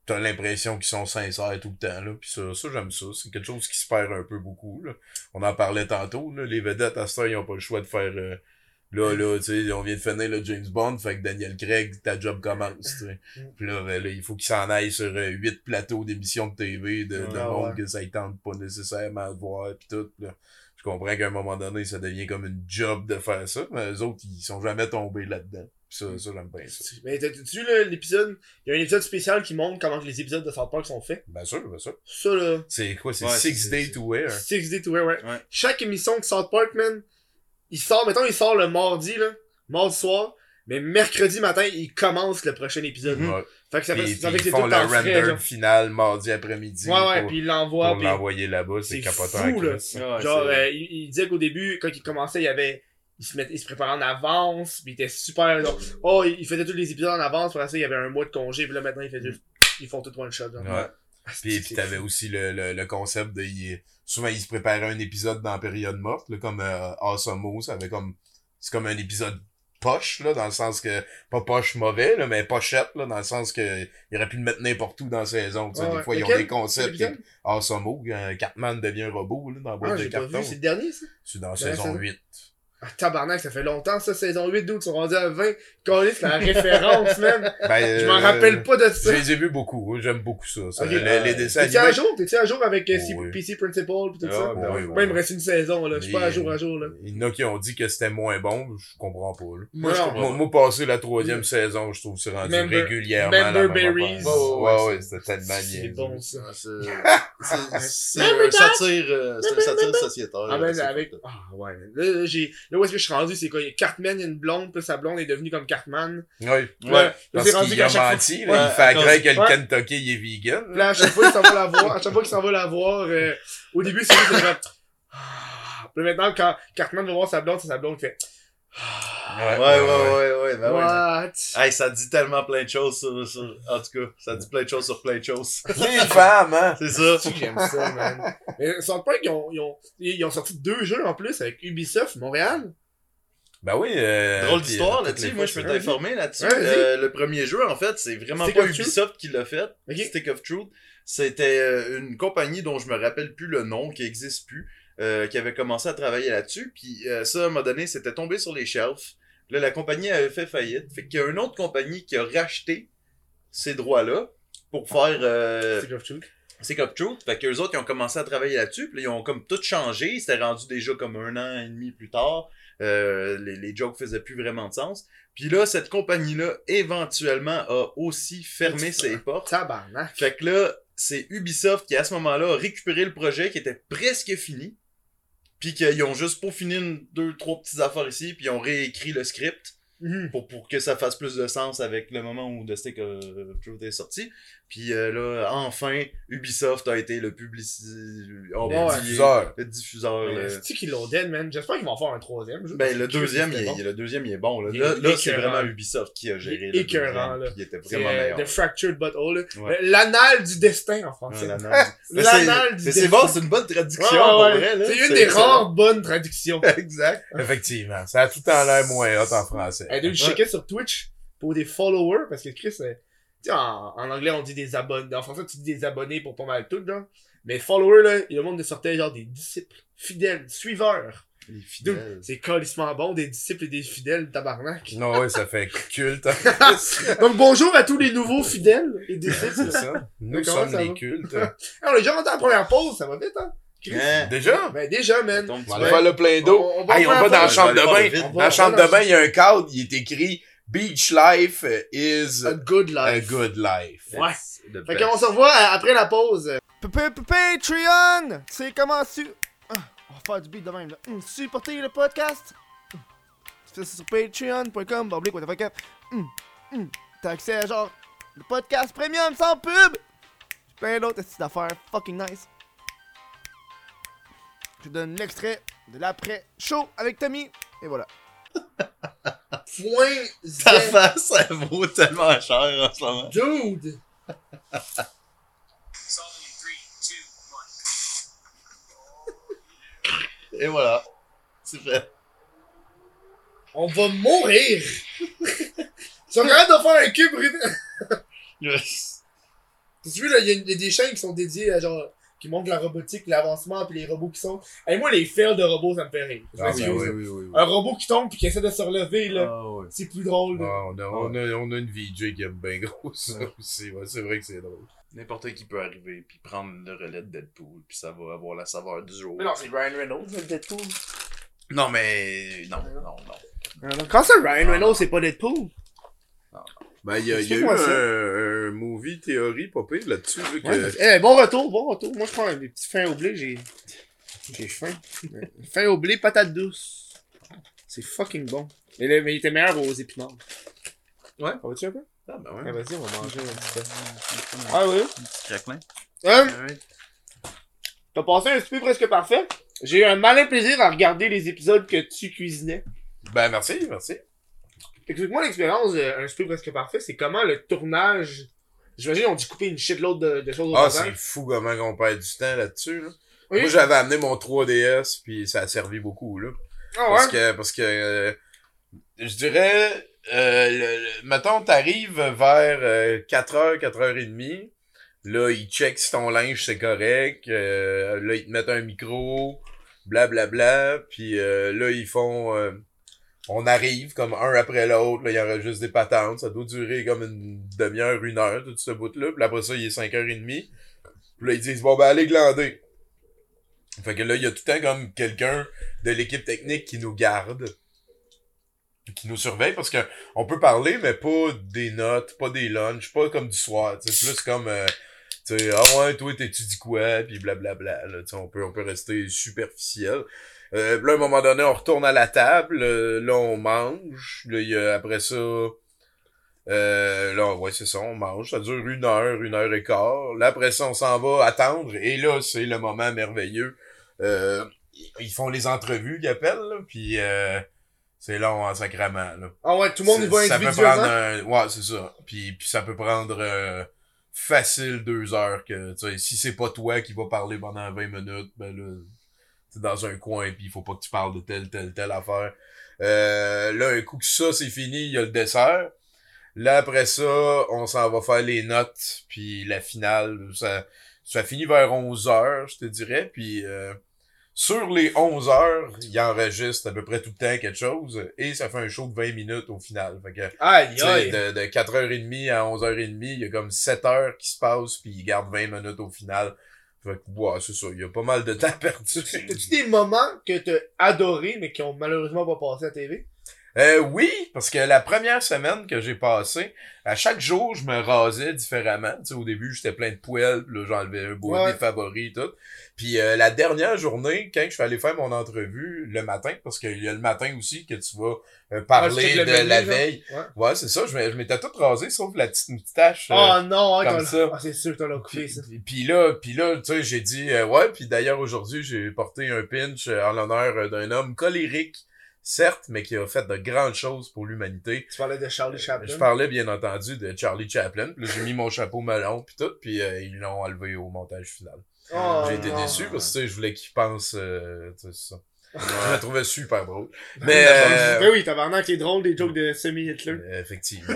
t'as l'impression qu'ils sont sincères tout le temps, là. Puis ça, ça j'aime ça. C'est quelque chose qui se perd un peu beaucoup, là. On en parlait tantôt, là. Les vedettes, à ce temps, ils ont pas le choix de faire, euh, Là, là, tu sais, on vient de finir le James Bond, fait que Daniel Craig, ta job commence, tu sais. Mm. Puis là, ben, là, il faut qu'il s'en aille sur euh, huit plateaux d'émissions de TV de, de Ah, monde ouais. que ça ne tente pas nécessairement de voir, pis tout. Là. Je comprends qu'à un moment donné, ça devient comme une job de faire ça, mais eux autres, ils sont jamais tombés là-dedans. Pis ça, ça j'aime bien ça. Mais t'as-tu vu là, l'épisode? Il y a un épisode spécial qui montre comment que les épisodes de South Park sont faits? Bien sûr, bien sûr. Ça là. C'est quoi, c'est Ouais, Six Day to Wear? Six Day to Wear, ouais. Ouais. Chaque émission de South Park, man, il sort, mettons, il sort le mardi, là. Mardi soir. Mais mercredi matin, il commence le prochain épisode. Ouais. Fait que ça fait, Puis, ça fait que ils c'est font tout le le temps frais, render final mardi après-midi Ouais, ouais, pour, puis il l'envoie, pour l'envoyer là-bas, c'est c'est capotant. fou, là. Ouais, Genre, euh, il, il disait qu'au début, quand il commençait, il y avait. Il se, il se préparait en avance, puis il était super. Genre, oh, il il faisait tous les épisodes en avance, pour ça, il y avait un mois de congé, puis là maintenant, il fait juste. Ils font tout one shot. Genre. Ouais. Puis, puis t'avais aussi le, le, le concept de... il- souvent, ils se préparaient un épisode dans la période morte, là, comme euh, Awesome ça avait comme... C'est comme un épisode poche, là, dans le sens que... Pas poche mauvais, là, mais pochette, là, dans le sens que... Il aurait pu le mettre n'importe où dans la saison. Ouais, des fois, ils ont des concepts... Qui- Awesome un Cartman devient un robot, là, dans la boîte Ah, de carton. vu, c'est le dernier, ça? C'est dans la saison. 8. Ah, tabarnak, ça fait longtemps, ça, saison 8, d'où ils sont rendus à 20. Callis, c'est la référence, man. Ben, Je m'en euh, rappelle pas de Je ça. les ai vus beaucoup, j'aime beaucoup ça. ça. Les dessins T'es-tu à jour? T'es-tu à jour avec euh, C- Oh, oui. PC Principal pis tout Ah, ça? ben oui, Moi, il me reste une saison, là. Je suis pas à jour à jour, là. Il y en a qui ont dit que c'était moins bon, je comprends pas. Là. Moi, Non. comprends Moi, pas. moi, passé la troisième saison, je trouve que c'est rendu Member- régulièrement la Member même Berries. affaire. Ouais, ouais, c'était tellement C'est niaiseux. bon, ça. Ah, C'est c'est- c'est un satire, euh, c'est un satire sociétaire. Ah, ben, c'est avec. Ah, ouais. Là, là, j'ai. Là, où est-ce que je suis rendu? C'est quoi? Il y a Cartman, il y a une blonde, puis sa blonde est devenue comme Cartman. Oui, Ouais, là, parce c'est rendu qu'il qu'à a chaque fois. menti, là, Ouais, il fait croire que le Ouais. Kentucky il est vegan. Là, à chaque fois qu'il s'en va la voir, à chaque fois qu'il s'en va la voir, euh, au début, c'est juste comme. Ah. Puis là, maintenant, quand Cartman va voir sa blonde, c'est sa blonde qui fait. Ouais, ouais, ouais, ouais, ben ouais. What? Hey, ça dit tellement plein de choses sur, sur, en tout cas, ça dit plein de choses sur plein de choses. Les femmes, hein! C'est ça. C'est que j'aime ça, man? Mais sans pas qu'ils ont, ils ont, ils ont sorti deux jeux en plus avec Ubisoft Montréal. Ben oui, euh, Drôle d'histoire euh, là-dessus, moi je peux t'informer là-dessus. Ouais. Euh, le premier jeu, en fait, c'est vraiment Stick pas? Ubisoft qui l'a fait. Stick of Truth. C'était une compagnie dont je me rappelle plus le nom, qui existe plus, euh, qui avait commencé à travailler là-dessus. Puis euh, ça, à un moment donné, c'était tombé sur les shelves. Là, la compagnie avait fait faillite. Fait qu'il y a une autre compagnie qui a racheté ces droits-là pour faire euh, Truth. Stick of Truth. Fait qu'eux autres, ils ont commencé à travailler là-dessus. Puis là, ils ont comme tout changé. C'était rendu déjà comme un an et demi plus tard. Euh, les, les jokes faisaient plus vraiment de sens. Puis là, cette compagnie-là, éventuellement, a aussi fermé ses portes. Tabarnak. Fait que là, c'est Ubisoft qui, à ce moment-là, a récupéré le projet qui était presque fini. Puis qu'ils ont juste peaufiné une, deux, trois petites affaires ici, puis ils ont réécrit le script Mhm. pour, pour que ça fasse plus de sens avec le moment où The Stick of Truth est sorti. Puis euh, là, enfin, Ubisoft a été le publici... oh, Le ben, diffuseur. Le diffuseur. le- C'est qu'ils l'ont dead, man? J'espère qu'ils vont en faire un troisième. jeu. Ben, le deuxième, il bon. le deuxième, il est bon. Là, Il là, là, c'est vraiment Ubisoft qui a géré Il le écœurant, deuxième, là. il était vraiment euh, meilleur. The Fractured Butthole. Ouais. L'anal du destin en Ouais, français. Mais L'anal c'est- du mais c'est destin. bon, c'est une bonne traduction, Ouais, ouais, ouais. vrai. C'est une des excellent. rares bonnes traductions. exact. Effectivement, ça a tout temps l'air moins hot en français. Elle a checker sur Twitch pour des followers parce que Chris, euh, en, en anglais on dit des abonnés. En français tu dis des abonnés pour pas mal tout, genre. Mais followers, là, il y a le monde de sortait genre des disciples, fidèles, suiveurs. Les fidèles. C'est calissement bon, des disciples et des fidèles, tabarnak. Non, ouais, ça fait culte. Donc bonjour à tous les nouveaux fidèles et disciples. c'est ça. Nous sommes ça les va? cultes. On est déjà rentré à la première pause, ça va vite, hein? Chris? Hein? Déjà? Ben déjà, man. On va Ouais. aller faire le plein d'eau. On- on va Hey, on va dans la chambre de bain. Dans la chambre de bain, il y a un cadre, il est écrit Beach life is A good a life. good life. Ouais. Fait qu'on se revoit euh, après la pause. Patreon! C'est comment su... Ah, On va faire du beat de même, là. Hum, supporter le podcast? Hum. Tu fais ça sur patreon.com, bablique, what the fuck up. Hum, hum. T'as accès à genre le podcast premium sans pub? Plein d'autres petites affaires fucking nice. Je vous donne l'extrait de l'après-show avec Tommy. Et voilà. Point Ta face, elle vaut tellement cher en ce moment. Dude! Et voilà. C'est fait. On va mourir! Ils sont capables de faire un cube. Yes. Tu vois, là, il y a des chaînes qui sont dédiées à genre. Qui montrent la robotique, l'avancement, puis les robots qui sont. Et moi, les fails de robots, ça me fait rire. Ah, m'excuse, oui, là. oui, oui. Un robot qui tombe puis qui essaie de se relever, là. Ah. C'est plus drôle, là. Ah, on, a, on, a, on a une VJ qui aime bien gros ça aussi. Ouais, c'est vrai que c'est drôle. N'importe qui peut arriver puis prendre le relais de Deadpool puis ça va avoir la saveur du jour. Mais non, c'est Ryan Reynolds, le Deadpool. Non, mais non, non, non. Quand ça, Ryan Reynolds, c'est pas Deadpool? Ben, il y a, il y a eu un, un movie théorie pas pire là-dessus. là, que... Ouais, eh, bon retour, bon retour. Moi, je prends des petits fins au blé, j'ai. J'ai faim. fin au blé, patate douce. C'est fucking bon. Mais, le- mais il était meilleur aux épinards. Ouais. On va-tu un peu? Ah, ben Ah, ouais. vas-y, on va manger un petit peu. Ah, oui. Un petit craquelin. Hein? Alright. T'as passé un souper presque parfait. J'ai eu un malin plaisir à regarder les épisodes que tu cuisinais. Ben, merci, merci. Explique-moi l'expérience d'un souper presque parfait. C'est comment le tournage J'imagine on dit couper une shitload de, de choses au Ah, c'est fou comment on perd du temps là-dessus, là. Oui. Moi, j'avais amené mon 3DS, puis ça a servi beaucoup, là. Ah Parce ouais? que, parce que, euh, je dirais, euh, le, le- mettons, t'arrives vers euh, 4h, 4h30, là, ils checkent si ton linge c'est correct, euh, là, ils te mettent un micro, blablabla, puis euh, là, ils font, euh, on arrive comme un après l'autre, il y aura juste des patentes, ça doit durer comme une demi-heure, une heure, tout ce bout-là, puis après ça, il est 5h30, puis là, ils disent, bon, ben, allez glander. Fait que là, il y a tout le temps comme quelqu'un de l'équipe technique qui nous garde, qui nous surveille, parce que on peut parler, mais pas des notes, pas des lunchs, pas comme du soir, sais, plus comme, euh, tu sais, ah ouais, toi, t'étudies quoi, puis blablabla, là, tu on peut, on peut rester superficiel. Euh, puis là, à un moment donné, on retourne à la table, euh, là, on mange, là, y a, après ça, euh, là, ouais, c'est ça, on mange, ça dure une heure, une heure et quart, là, après ça, on s'en va attendre, et là, c'est le moment merveilleux, euh, ils font les entrevues qu'ils appellent, là, puis euh, c'est long en sacrament, là. Ah ouais, tout le monde y va C'est- Ça peut individuellement? prendre un... Ouais, c'est ça. Puis, puis ça peut prendre euh, facile deux heures que, tu sais, si c'est pas toi qui va parler pendant 20 minutes, ben là, dans un coin puis il faut pas que tu parles de telle, telle, telle affaire. Euh, là, un coup que ça, c'est fini, il y a le dessert. Là, après ça, on s'en va faire les notes, puis la finale, ça, ça finit vers 11 heures, je te dirais, puis... Euh, sur les 11 heures, il enregistre à peu près tout le temps quelque chose et ça fait un show de 20 minutes au final. Fait que, Aïe, de, de 4h30 à 11h30, il y a comme 7 heures qui se passent puis il garde 20 minutes au final. Fait que, ouais, c'est ça, il y a pas mal de temps perdu. T'as-tu des moments que t'as adoré mais qui ont malheureusement pas passé à TV? Euh, oui, parce que la première semaine que j'ai passée, à chaque jour, je me rasais différemment. Tu sais, au début, j'étais plein de poils, puis là, j'enlevais un Ouais. des favoris, tout. Puis euh, la dernière journée, quand je suis allé faire mon entrevue le matin, parce qu'il y a le matin aussi que tu vas euh, Ah, parler de la genre? veille. Ouais. Ouais, c'est ça, je m'étais tout rasé, sauf la petite moustache. euh, Oh non, ouais, comme ça. Ah, c'est sûr que t'as l'as coupé, ça. puis, là, puis là, tu sais, j'ai dit euh, ouais, puis d'ailleurs aujourd'hui, j'ai porté un pinch en l'honneur d'un homme colérique, certes, mais qui a fait de grandes choses pour l'humanité. Tu parlais de Charlie Chaplin? Je parlais bien entendu de Charlie Chaplin, puis là, j'ai mis mon chapeau melon puis tout, puis euh, ils l'ont enlevé au montage final. Oh, j'ai été non. déçu parce que tu sais, je voulais qu'il pense euh, tu sais, c'est ça. Je me trouvais super drôle. Ben Mais euh, Ben oui, tabarnak, c'est drôle des jokes de semi-Hitler. effectivement.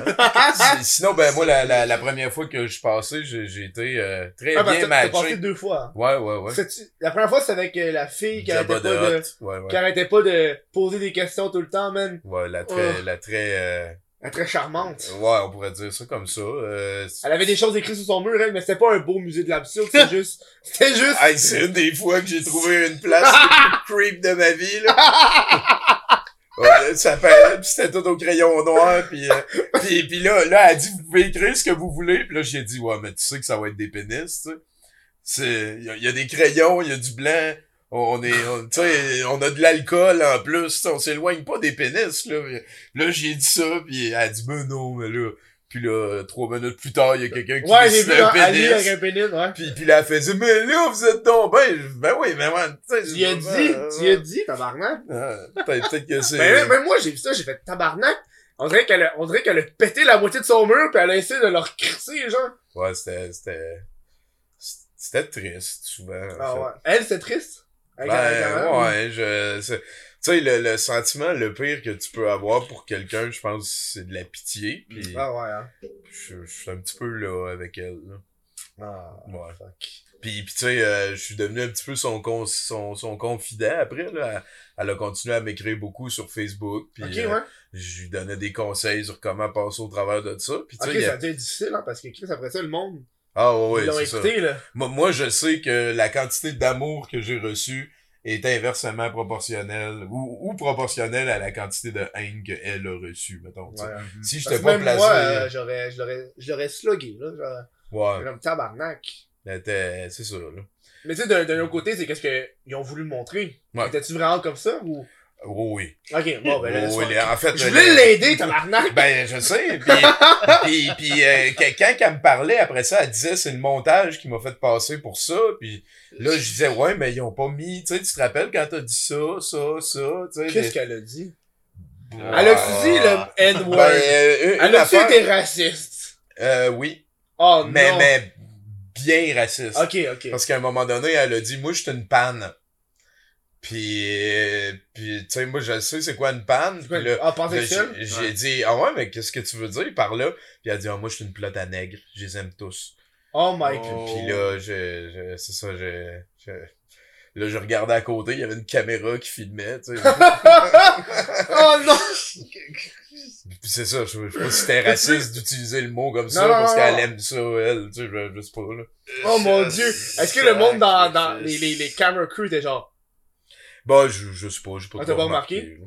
Si- Sinon, ben moi, la, la, la première fois que je suis passé, j'ai été euh, très Ah, bien que t'as passé matché. deux fois. Ouais, ouais, ouais. La première fois, c'était avec euh, la fille qui arrêtait, pas de... Ouais. qui arrêtait pas de poser des questions tout le temps, man. Ouais, la très, Oh. la très, euh, Elle est très charmante. ouais, on pourrait dire ça comme ça. Euh, Elle avait des choses écrites sur son mur, elle, mais c'était pas un beau musée de l'absurde, c'était juste... C'était juste... Hey, c'est une des fois que j'ai trouvé une place creep de ma vie, là. Ouais, ça fait, c'était tout au crayon noir, puis, euh, pis, pis là, là, elle dit, vous pouvez écrire ce que vous voulez, puis là, j'ai dit, ouais, mais tu sais que ça va être des pénis, tu sais. C'est, y y a des crayons, y a du blanc, on est, on, tu sais, on a de l'alcool en plus, on s'éloigne pas des pénis, là. Là, j'ai dit ça, puis elle a dit, ben non, mais là, puis là, trois minutes plus tard, il y a quelqu'un qui Ouais, vu un pénis. avec un pénis, ouais. Puis, puis là, elle faisait, mais là, vous êtes donc ben, ben oui, mais moi, tu sais. Tu as dit, tu y as dit, tabarnak. ah, Peut-être peut-être que c'est. Ben, même moi, j'ai vu ça, j'ai fait tabarnak. On dirait qu'elle a, on dirait qu'elle a pété la moitié de son mur, puis elle a essayé de leur crisser, genre. Ouais, c'était, c'était, c'était triste, souvent. en Ah fait. ouais. Elle, c'est triste? Ben, ouais, je, tu sais, le, le sentiment le pire que tu peux avoir pour quelqu'un, je pense, c'est de la pitié. Ah ouais, hein. je, je suis un petit peu là avec elle, là. Ah, Ouais. fuck. Puis, puis tu sais, euh, je suis devenu un petit peu son, con, son, son confident après, là. Elle, elle a continué à m'écrire beaucoup sur Facebook. Puis, euh, ouais. je lui donnais des conseils sur comment passer au travers de ça. Puis, Ok, ça été difficile, hein, parce que Chris, après ça, le monde, Ah ouais, ils l'ont ça. là. Moi, moi, je sais que la quantité d'amour que j'ai reçue est inversement proportionnelle ou, ou proportionnelle à la quantité de haine qu'elle a reçue, mettons. Ouais. Si j'étais que pas placé... moi, euh, j'aurais, je l'aurais, je l'aurais slugué, là. Genre, ouais, comme tabarnak. c'était- c'est ça, là. Mais tu sais, d'un, autre côté, c'est qu'est-ce qu'ils ont voulu me montrer? Ouais. Étais-tu vraiment comme ça, ou? Oh oui. Ok, bon, ben là, Oh, oui, en fait, Je voulais l'aider, tabarnak! Ben, je sais. Puis, puis, puis euh, quand elle me parlait après ça, elle disait c'est le montage qui m'a fait passer pour ça. Puis là, je disais ouais, mais ils ont pas mis. Tu sais, tu te rappelles quand t'as dit ça, ça, ça. Qu'est-ce qu'elle a dit? Ah. Elle a-tu dit le N-word? Ben, euh, Elle a-tu affaire- été raciste? Euh, oui. Oh mais, non. mais bien raciste. Ok, ok. Parce qu'à un moment donné, elle a dit, moi, je suis une panne. Puis, euh, puis tu sais, moi, je sais c'est quoi une panne? Quoi, là, Ah, là, pansexuel? j'ai Ouais. dit, ah ouais, mais qu'est-ce que tu veux dire par là? Puis elle a dit, ah, moi, je suis une pelote à nègres. Je les aime tous. Oh my Oh. god. Puis là, je, je, c'est ça, je, je, là, je regardais à côté, il y avait une caméra qui filmait, tu sais. Oh non! Puis c'est ça, je, je sais pas si c'était raciste d'utiliser le mot comme ça, Non, non, parce qu'elle aime ça, elle, tu sais, je, je sais pas, là. Oh mon dieu! Est-ce que le monde dans, dans les, les, les camera crew était genre. Bah, je, je sais pas, j'ai pas Ah, pas remarqué, remarqué? là.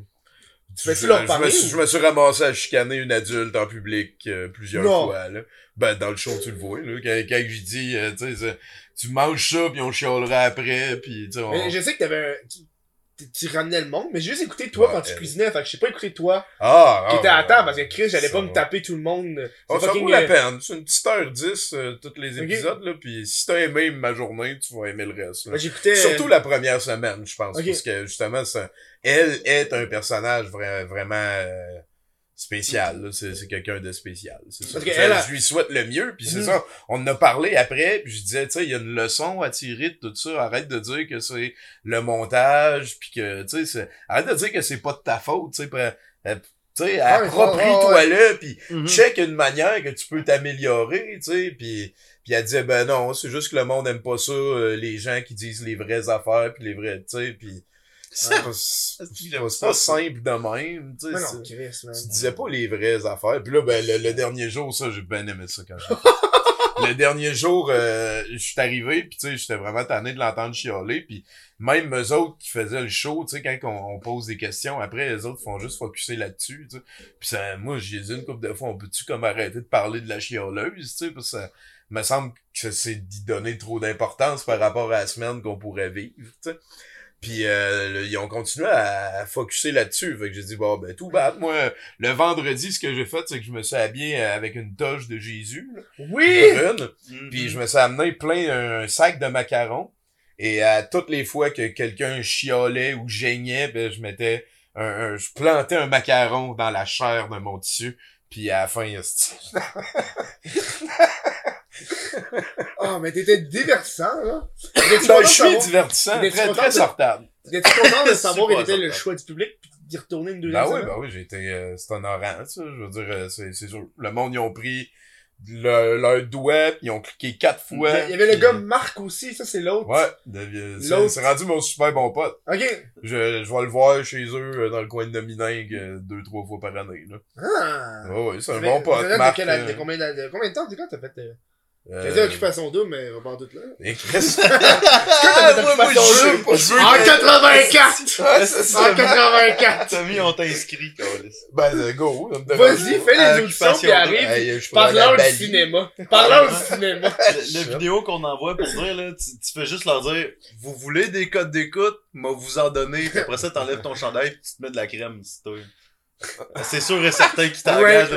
Tu fais-tu leur parler me suis, ou- je me suis ramassé à chicaner une adulte en public euh, plusieurs Non. fois, là. Ben, dans le show, tu le vois, là. Quand, quand je dis, euh, tu sais, tu manges ça, puis on chialera après, puis tu sais, on... Mais je sais que t'avais un. Tu, ramenais le monde, mais j'ai juste écouté toi Ouais, quand tu elle. cuisinais, fait que je sais pas écouter toi Ah, qui ah, était à temps parce que Chris, j'allais pas me taper tout le monde. Oh, C'est ça fucking, vaut la euh, peine. C'est une petite heure 10, euh, tous les épisodes, là. Puis si t'as aimé ma journée, tu vas aimer le reste, là. ben, J'écoutais. Surtout la première semaine, je pense. Parce que, justement, ça, elle est un personnage vra- vraiment euh, spécial. là. C'est, c'est quelqu'un de spécial. C'est ça. A- Je lui souhaite le mieux. Puis c'est Mhm. ça. On en a parlé après. Puis je disais, tu sais, il y a une leçon à tirer de tout ça. Arrête de dire que c'est le montage. Puis que, tu sais, arrête de dire que c'est pas de ta faute. Tu sais, euh, tu sais, ouais, approprie-toi-le. Puis Mhm. check une manière que tu peux t'améliorer, tu sais, puis puis elle disait ben non, c'est juste que le monde aime pas ça, euh, les gens qui disent les vraies affaires puis les vrais, tu sais, puis c'est pas, pas- simple de même, tu sais. Non, Chris, man. Tu disais pas les vraies affaires. Puis là, ben, le, le dernier jour, ça, j'ai bien aimé ça quand j'ai. Le dernier jour, euh, je suis arrivé, puis tu sais, j'étais vraiment tanné de l'entendre chialer, puis même eux autres qui faisaient le show, tu sais, quand on, on pose des questions, après, les autres font juste focuser là-dessus, tu sais. Puis ça, moi, j'ai dit une couple de fois, on peut-tu comme arrêter de parler de la chialeuse, tu sais, parce que ça me semble que c'est d'y donner trop d'importance par rapport à la semaine qu'on pourrait vivre, tu sais. Puis euh, le- ils ont continué à, à focuser là-dessus. Fait que j'ai dit, bon, ben tout bad. Moi, le vendredi, ce que j'ai fait, c'est que je me suis habillé avec une toche de Jésus, là, Oui! brune. Mhm. Puis je me suis amené plein un sac de macarons. Et à toutes les fois que quelqu'un chialait ou geignait, ben je mettais un, un- je plantais un macaron dans la chair de mon tissu. Puis à la fin, esti. Oh, mais t'étais divertissant, là. Ben, je suis divertissant, très, content très de- sortable. T'étais content de C'est savoir quel était le choix du public pis d'y retourner une deuxième? Ben oui, ben oui, j'ai été, euh, c'est honorant, ça. Je veux dire, euh, c'est, c'est sûr. Le monde, ils ont pris le- leur doigt, puis ils ont cliqué quatre fois. Il y avait le puis- gars Marc aussi, ça c'est l'autre. Ouais, de- c'est, L'autre. c'est rendu mon super bon pote. Ok. Je, je vais le voir chez eux euh, dans le coin de Domingue euh, deux, trois fois par année. Là. Ah. Ouais, ouais, c'est un bon pote. de, Marc, euh, de combien, de, combien de temps, c'est quand t'as fait, euh, euh, dire occupation double, mais on va en doute là. et Chris. occupation double? En 84! Ouais, c'est ça. En 84! Tommy, on t'a inscrit. Ben, euh, go. Vas-y, fais les auditions Occupation pis double. arrive. Parlons du cinéma. Parlons du cinéma. La, vidéo qu'on envoie pour dire, là, tu, tu fais juste leur dire, vous voulez des codes d'écoute, moi vous en donner, puis après ça, t'enlèves ton chandail, puis tu te mets de la crème, c'est toi. C'est sûr et certain qu'ils t'engagent.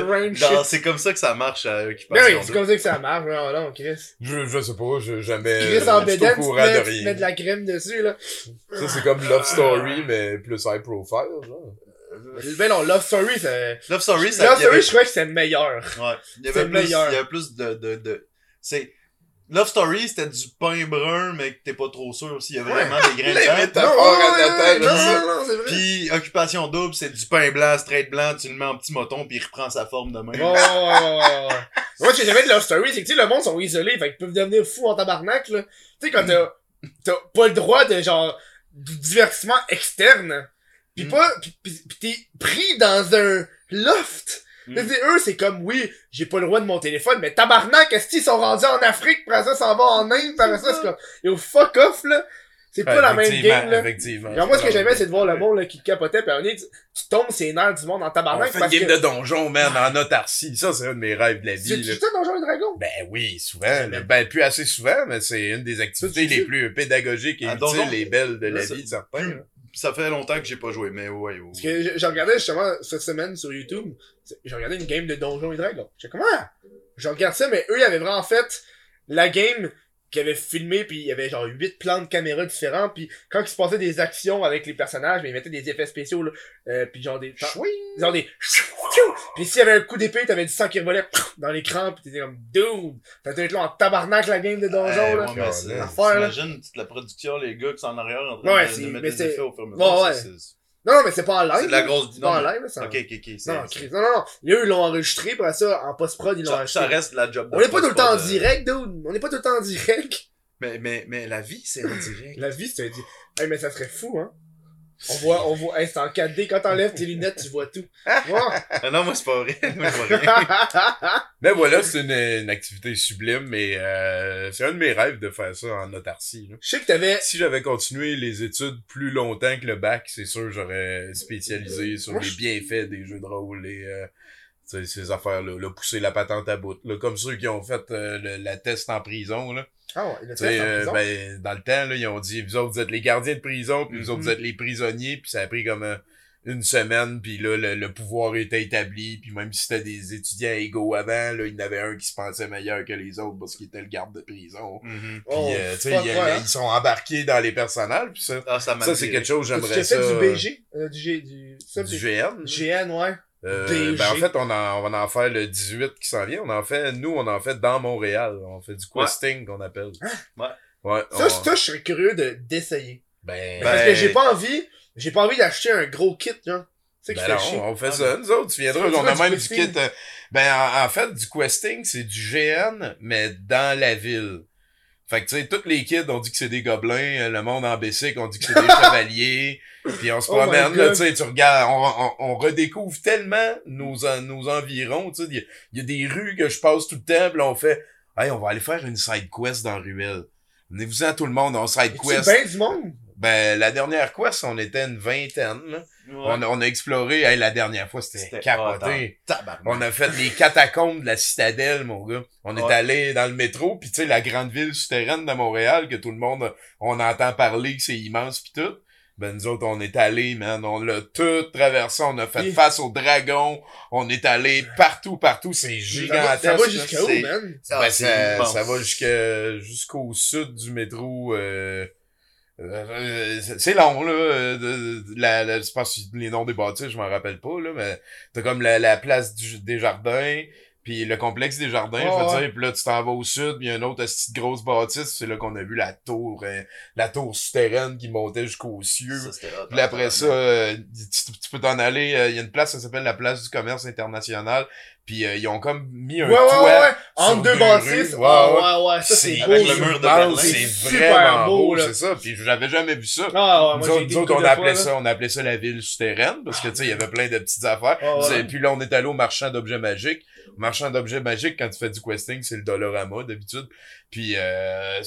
C'est comme ça que ça marche à Ben Occupation oui, c'est comme ça que ça marche. Non, non, Chris. Je, je sais pas, je, jamais. Chris en je suis au bédaine, tu mets, tu mets de la crème dessus, là. Ça, c'est comme Love Story, mais plus high profile, genre. Ben non, Love Story, c'est... Love Story, ça, Love avait- Story, je crois que c'est le meilleur. Ouais. Il y C'est avait plus, meilleur. il y avait plus de, de, de, c'est, Love Story, c'était du pain brun, mais que t'es pas trop sûr aussi. Il y a vraiment des grains Les dedans. métaphores Non, à ouais, là, non, non, non, c'est vrai. Puis, Occupation Double, c'est du pain blanc, straight blanc, tu le mets en petit moton, puis il reprend sa forme de ouais, ouais, ouais, ouais. Moi, ce que j'aimais de Love Story, c'est que, tu sais, le monde sont isolés, fait qu'ils peuvent devenir fous en tabarnak, là. Tu sais, quand t'as, t'as pas le droit de, genre, du divertissement externe, pis Mm. pas, pis, pis- pis t'es pris dans un loft. Mm. Eux, c'est comme, oui, j'ai pas le droit de mon téléphone, mais tabarnak, est-ce qu'ils sont rendus en Afrique, après ça, s'en va en Inde, après ça, c'est comme, yo, fuck off, là. C'est pas la même game, là. Effectivement. Genre, moi, ce que j'aimais, c'est de voir le monde, là, qui capotait, pis à un moment donné, tu, tu tombes ses nerfs du monde en On tabarnak, fait une parce game que... de donjon, man, en autarcie. Ça, c'est un de mes rêves de la Tu vie, là. tu dans Donjons et Dragons? Ben oui, souvent. là. Ben, plus assez souvent, mais c'est une des activités les plus pédagogiques et utiles Donjon? et belles de la vie, certains. Ça fait longtemps que j'ai pas joué, mais ouais, ouais. Parce que je, regardais justement cette semaine sur YouTube, j'ai regardé une game de Donjons et Dragons. J'ai comment? Je regarde ça, mais eux, ils avaient vraiment fait la game qui avait filmé, puis il y avait genre huit plans de caméra différents, puis quand il se passait des actions avec les personnages, mais ils mettaient des effets spéciaux, là, euh, puis genre des... Genre des... Puis s'il y avait un coup d'épée, t'avais du sang qui revolait dans l'écran, puis t'étais comme, dude, t'as dû être là en tabarnak la game de donjon, Ouais, là. ouais, mais c'est- L'affaire, là. La production, les gars qui sont en arrière en train Ouais, de- c'est- de, mettre des c'est- effets au fur et à mesure. Non, non, mais c'est pas en live. C'est de la grosse... C'est pas en live, ça. Ok, ok, ok. Non, non, non, non. Eux, ils l'ont enregistré, après ça, en post-prod, ils l'ont acheté. ça reste la job de On n'est pas tout le temps en euh, direct, dude. On n'est pas tout le temps en direct. Mais, mais, mais la vie, c'est en direct. La vie, c'est un di- Hey, mais ça serait fou, hein. On voit, on voit, hey, c'est en 4D. Quand t'enlèves tes lunettes, tu vois tout. Ouais. Ah non, moi, c'est pas vrai. Moi, je vois rien. Mais voilà, c'est une, une activité sublime, mais euh, c'est un de mes rêves de faire ça en autarcie. là. Je sais que t'avais, Si j'avais continué les études plus longtemps que le bac, c'est sûr j'aurais spécialisé sur Moi, les bienfaits des jeux de rôle et euh, tu sais, ces affaires-là, là, pousser la patente à bout. Là, comme ceux qui ont fait euh, le- la test en prison. Là. ah ouais, le Tu sais, test en euh, prison? ben, dans le temps, là, ils ont dit, vous autres, vous êtes les gardiens de prison, puis vous autres, Mhm. vous êtes les prisonniers, puis ça a pris comme euh, une semaine, puis là, le, le pouvoir était établi, puis même si c'était des étudiants égaux avant, là, il y en avait un qui se pensait meilleur que les autres parce qu'il était le garde de prison. Mhm. Puis, Oh, euh, tu sais, hein? ils sont embarqués dans les personnages, puis ça, Ah, ça c'est quelque chose, j'aimerais fait ça. du BG? Du G, du, ça, du GN. GN, ouais. Euh, ben en fait, on, en, on va en faire le 18 qui s'en vient. On en fait, nous, on en fait dans Montréal. On fait du questing qu'on appelle. Ouais. Ouais. Ça, on- ça, je serais curieux de, d'essayer. ben, Parce Ben- que j'ai pas envie, j'ai pas envie d'acheter un gros kit, genre. C'est Ben non, on fait Ah, ça, nous autres, tu viendras, on a du même du kit. euh, ben, en, en fait, du questing, c'est du GN, mais dans la ville. Fait que, tu sais, tous les kids, on dit que c'est des gobelins, euh, le monde en Bessic, on dit que c'est des chevaliers, puis on se Oh promène, là, tu sais, tu regardes, on, on, on redécouvre tellement nos, en- nos environs, tu sais, il y, a- il y a des rues que je passe tout le temps, puis là, on fait, hey, on va aller faire une side quest dans Ruelle. Venez-vous-en tout le monde, on side C'est quest. bien du monde? Ben, la dernière quest, on était une vingtaine, là. Ouais. On, a, on a exploré, hey, la dernière fois, c'était C'était capoté. tabarnak. On a fait les catacombes de la citadelle, mon gars. On est allé dans le métro, puis tu sais, la grande ville souterraine de Montréal, que tout le monde, on entend parler, que c'est immense pis tout. Ben, nous autres, on est allés, man. On l'a tout traversé. On a fait Et- face aux dragons. On est allé partout, partout. C'est Ça gigantesque. ça va jusqu'à où, man? Ah, Ben, ça, ça va jusqu'à jusqu'au sud du métro. Euh, euh, c'est- long, là. euh, la, la, je pense les noms des bâtisses, je m'en rappelle pas, là, mais t'as comme la, la place du, des jardins, puis le complexe des jardins, Oh, je veux ouais. dire, puis là, tu t'en vas au sud, puis il y a une autre petite grosse bâtisse, c'est là qu'on a vu la tour, euh, la tour souterraine qui montait jusqu'aux cieux. Ça, Puis après ça, euh, tu, tu peux t'en aller. euh, Il y a une place, ça s'appelle la place du commerce international. Puis euh, ils ont comme mis un Ouais, ouais, toit. ouais, ouais. Entre deux bâtisses. Ouais, ouais, ouais. Ça, c'est avec le mur de Berlin. C'est super vraiment beau, c'est ça. Puis j'avais jamais vu ça. Ah, ouais, nous autres, nous autres, on appelait fois, ça, on appelait ça la ville souterraine parce que tu sais, il y avait plein de petites affaires. Ah, ouais. Puis là, on est allé au marchand d'objets magiques. Marchand d'objets magiques, quand tu fais du questing, c'est le Dollarama d'habitude. Puis, euh,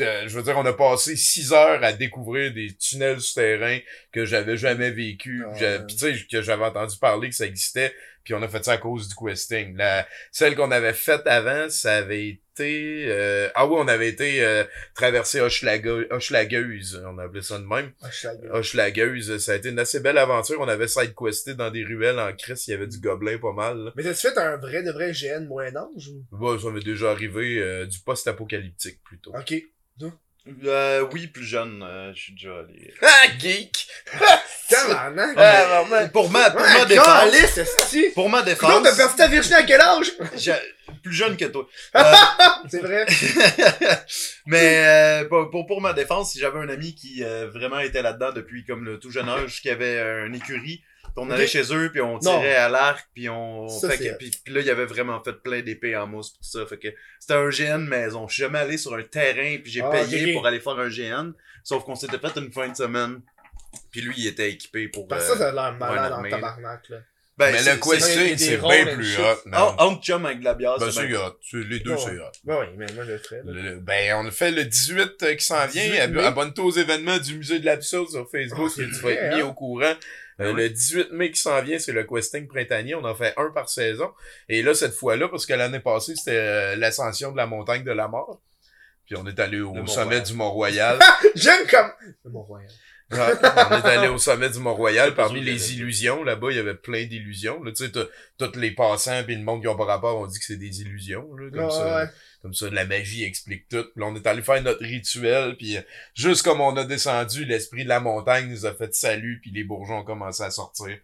euh, je veux dire, on a passé six heures à découvrir des tunnels souterrains que j'avais jamais vécu. Ah. Puis tu sais, que j'avais entendu parler que ça existait. Puis on a fait ça à cause du questing. La, celle qu'on avait faite avant, ça avait été... euh, ah oui, on avait été euh, traverser Hochelageuse. On appelait ça de même. Hochelageuse, ça a été une assez belle aventure. On avait side-questé dans des ruelles en Christ. Il y avait du gobelin pas mal. là. Mais t'as-tu fait un vrai de vrai GN moyen âge ou? Bon, ça m'est déjà arrivé euh, du post-apocalyptique plutôt. Ok. Euh, oui, plus jeune, euh, je suis déjà allé. Ah, geek! Tabarnak! Ah, normal. Pour ma, pour ma Ouais, défense. Pour ma Non, défense. t'as perdu ta virginité à quel âge? Plus jeune que toi. Euh, C'est vrai. mais euh, pour, pour, pour ma défense, si j'avais un ami qui euh, vraiment était là-dedans depuis comme le tout jeune âge, qui avait euh, une écurie, puis on allait chez eux, puis on tirait à l'arc, puis on Ça, fait que, puis, puis là il y avait vraiment fait plein d'épées en mousse, pis tout ça, fait que c'était un GN maison. Je suis jamais allé sur un terrain, puis j'ai Ah, payé pour aller faire un GN, sauf qu'on s'était fait une fin de semaine. Puis lui, il était équipé pour. Parce que euh, ça, ça a l'air malade ouais, en mais- tabarnak, là. ben, Mais c'est- le des c'est bien plus hot, man. Entre chum avec de la bière, Ben, c'est hot. Les deux, c'est hot. Ben oui, mais moi, je le ferais. là. Le- le- ben, on a fait le 18 euh, qui s'en 18 vient. Abonne-toi aux événements du Musée de l'Absurde sur Facebook Oh, et tu vas être mis hein? au courant. Euh, Ouais. Le 18 mai qui s'en vient, c'est le questing printanier. On en fait un par saison. Et là, cette fois-là, parce que l'année passée, c'était euh, l'ascension de la montagne de la mort. Puis on est allé au Le sommet Mont-Royal. du Mont-Royal. J'aime comme... Le Mont-Royal. Ouais, on est allé au sommet du Mont-Royal. Parmi les illusions, là-bas, il y avait plein d'illusions. Là, tu sais, tous les passants puis le monde qui ont pas rapport, on dit que c'est des illusions. Là, comme, Ouais, ça, ouais. Comme ça, la magie explique tout. Puis là, on est allé faire notre rituel. Puis euh, juste comme on a descendu, l'esprit de la montagne nous a fait salut. Puis les bourgeons ont commencé à sortir.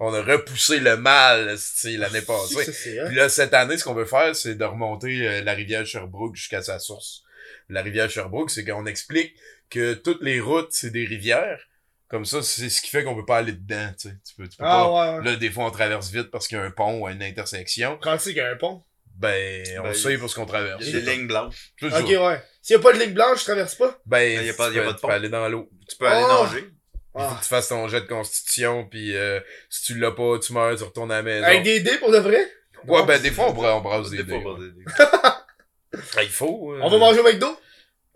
On a repoussé le mal l'année passée. Ça. Puis là, cette année, ce qu'on veut faire, c'est de remonter euh, la rivière Sherbrooke jusqu'à sa source. La rivière Sherbrooke, c'est qu'on explique que toutes les routes, c'est des rivières. Comme ça, c'est ce qui fait qu'on peut pas aller dedans, tu sais. Tu peux, tu peux Ah, pas... ouais, ouais. Là, des fois, on traverse vite parce qu'il y a un pont ou une intersection. Quand c'est qu'il y a un pont. Ben, on Ben, sait parce qu'on traverse. Il y a des lignes blanches. Ok, ouais. S'il y a pas de ligne blanche, je traverse pas? Ben, Il y a pas- y a peux- pas de tu peux pont. aller dans l'eau. Tu peux aller Oh! nager. Il faut Ah. que tu fasses ton jet de constitution, puis euh, si tu l'as pas, tu meurs, tu retournes à la maison. Avec des dés pour de vrai? Ouais, ben, des fois, on, bra- on brasse des Des dés. fois, ouais. des- des- Ah, il faut. euh. On va manger au McDo?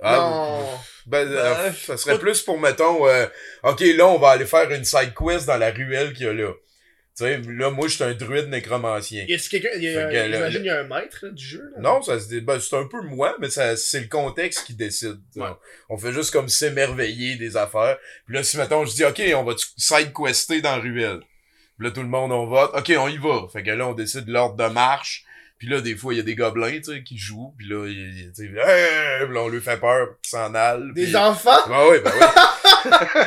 Ah, non. Ben, euh, Ben, ça serait plus pour, mettons, euh, OK, là, on va aller faire une side quest dans la ruelle qu'il y a là. Tu sais, là, moi, je suis un druide nécromancien. Y a-tu quelqu'un, j'imagine qu'il y a un maître, là, du jeu, là? Non, ça se ben, c'est un peu moi, mais ça, c'est le contexte qui décide. Ouais. On fait juste comme s'émerveiller des affaires. Puis là, si, mettons, je dis, OK, on va side quester dans la ruelle? Puis là, tout le monde, on vote. OK, on y va. Fait que là, on décide l'ordre de marche. Puis là, des fois, il y a des gobelins, tu sais, qui jouent. Puis là, il- il- tu sais, Hey! Puis là, on lui fait peur, puis ils s'en allent. Des enfants? Ouais, ouais, ben ouais.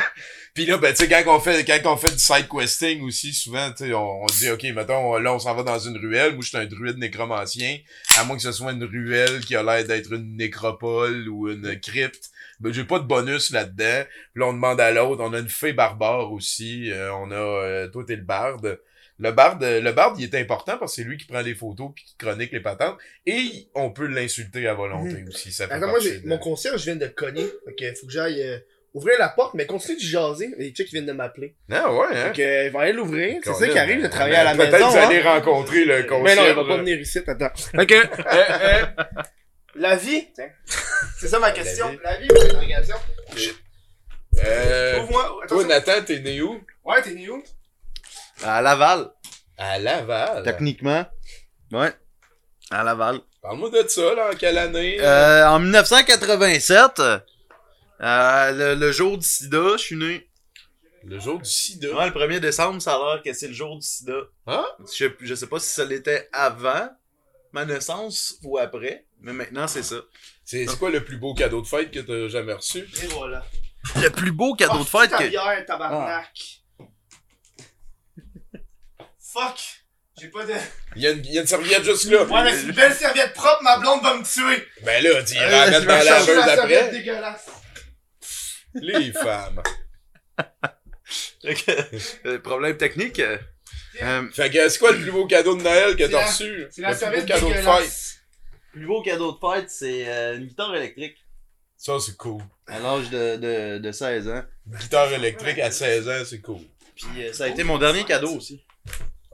Puis là, ben, tu sais, quand on fait, quand on fait du side questing aussi, souvent, tu sais, on, on dit, OK, mettons, là, on s'en va dans une ruelle. Moi, je suis un druide nécromancien. À moins que ce soit une ruelle qui a l'air d'être une nécropole ou une crypte. Ben, j'ai pas de bonus là-dedans. Puis là, on demande à l'autre. On a une fée barbare aussi. Euh, on a, euh, toi, t'es le barde. Le barde, le barde, il est important parce que c'est lui qui prend les photos puis qui chronique les patentes. Et on peut l'insulter à volonté aussi. Ça fait Attends, moi, de- mon concierge vient de cogner. Ok, faut que j'aille euh, ouvrir la porte, mais continue de jaser. Les chicks viennent de m'appeler. Ah ouais, hein? Fait que, euh, il va aller l'ouvrir. C'est ça qui arrive de travailler à la Peut-être maison. vous hein? allez rencontrer le Mais concierge. non, il va pas venir ici, attends. Fait que, euh, euh, la vie, tiens. C'est ça ma question. vie. La vie, ou l'interrogation? Euh, Ouvre-moi. toi. Nathan, t'es né où? Ouais, t'es né où? À Laval, À Laval. techniquement. Ouais. À Laval. Parle-moi de ça, là, en quelle année? Euh, en 1987, euh, le, le jour du sida, je suis né. Le jour du sida? Ouais, le 1er décembre, ça a l'air que c'est le jour du sida. Hein? Je, je sais pas si ça l'était avant ma naissance ou après, mais maintenant c'est ça. C'est c'est quoi le plus beau cadeau de fête que t'as jamais reçu? Et voilà. Le plus beau cadeau de fête que... bière, tabarnak. Fuck. J'ai pas de... Il y, a une, il y a une serviette juste là. Ouais, mais c'est une belle serviette propre, ma blonde va me tuer. Ben là, tu Euh, iras la mettre dans la laveuse après. dégueulasse. Les femmes. Euh, problème technique. euh, euh, Fait que c'est quoi le plus beau cadeau de Noël que t'as reçu? C'est la le plus beau cadeau de fête. dégueulasse. plus beau cadeau de fête, c'est euh, une guitare électrique. Ça, c'est cool. À l'âge de, de, de 16 ans. Guitare électrique à 16 ans, c'est cool. Puis euh, ça a été mon dernier cadeau aussi.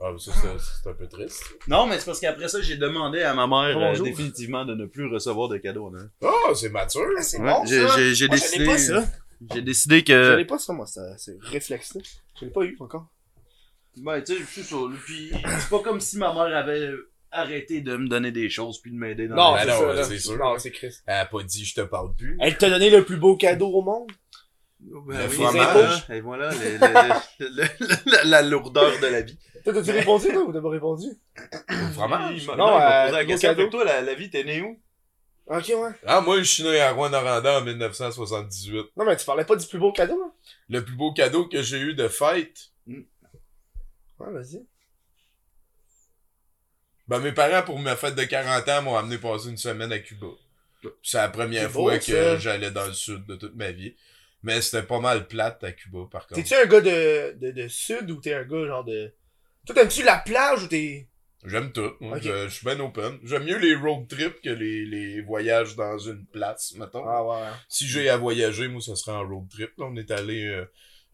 Ah, ça, c'est c'est un peu triste. Non, mais c'est parce qu'après ça, j'ai demandé à ma mère euh, définitivement de ne plus recevoir de cadeaux. Hein. Oh, c'est mature. Ah, C'est Ouais, bon, j'ai- décidé- pas, ça. J'ai décidé Je que. l'ai pas, ça, moi, ça, c'est réflexe. Je l'ai pas eu, encore. Ben, tu sais, c'est ça. Puis c'est pas comme si ma mère avait arrêté de me donner des choses puis de m'aider dans Non, la c'est non, sûr. Non, c'est Chris. Elle a pas dit je te parle plus. Elle t'a donné le plus beau cadeau au monde? Ben Le oui, fromage. Et voilà, la, la lourdeur de la vie. Toi, t'as-tu répondu, toi, ou t'as pas répondu? Au fromage? Il m'a- Non, il m'a euh, posé la question. cadeau. Toi, la, la vie, t'es né où? Ok, ouais. Ah, moi, je suis né à Rouen-Noranda en 1978. Non, mais tu parlais pas du plus beau cadeau, hein? Le plus beau cadeau que j'ai eu de fête, Ouais, vas-y. ben, mes parents, pour ma fête de 40 ans, m'ont amené passer une semaine à Cuba. C'est la première fois beau, que j'allais dans le sud de toute ma vie. Mais c'était pas mal plate à Cuba, par contre. T'es-tu un gars de, de, de sud ou t'es un gars genre de. Toi, t'aimes-tu la plage ou t'es. J'aime tout. moi. Ok. Je, je suis ben open. J'aime mieux les road trips que les, les voyages dans une place, mettons. Ah, ouais. Si j'ai à voyager, moi, ce serait en road trip. Là, on est allé... euh,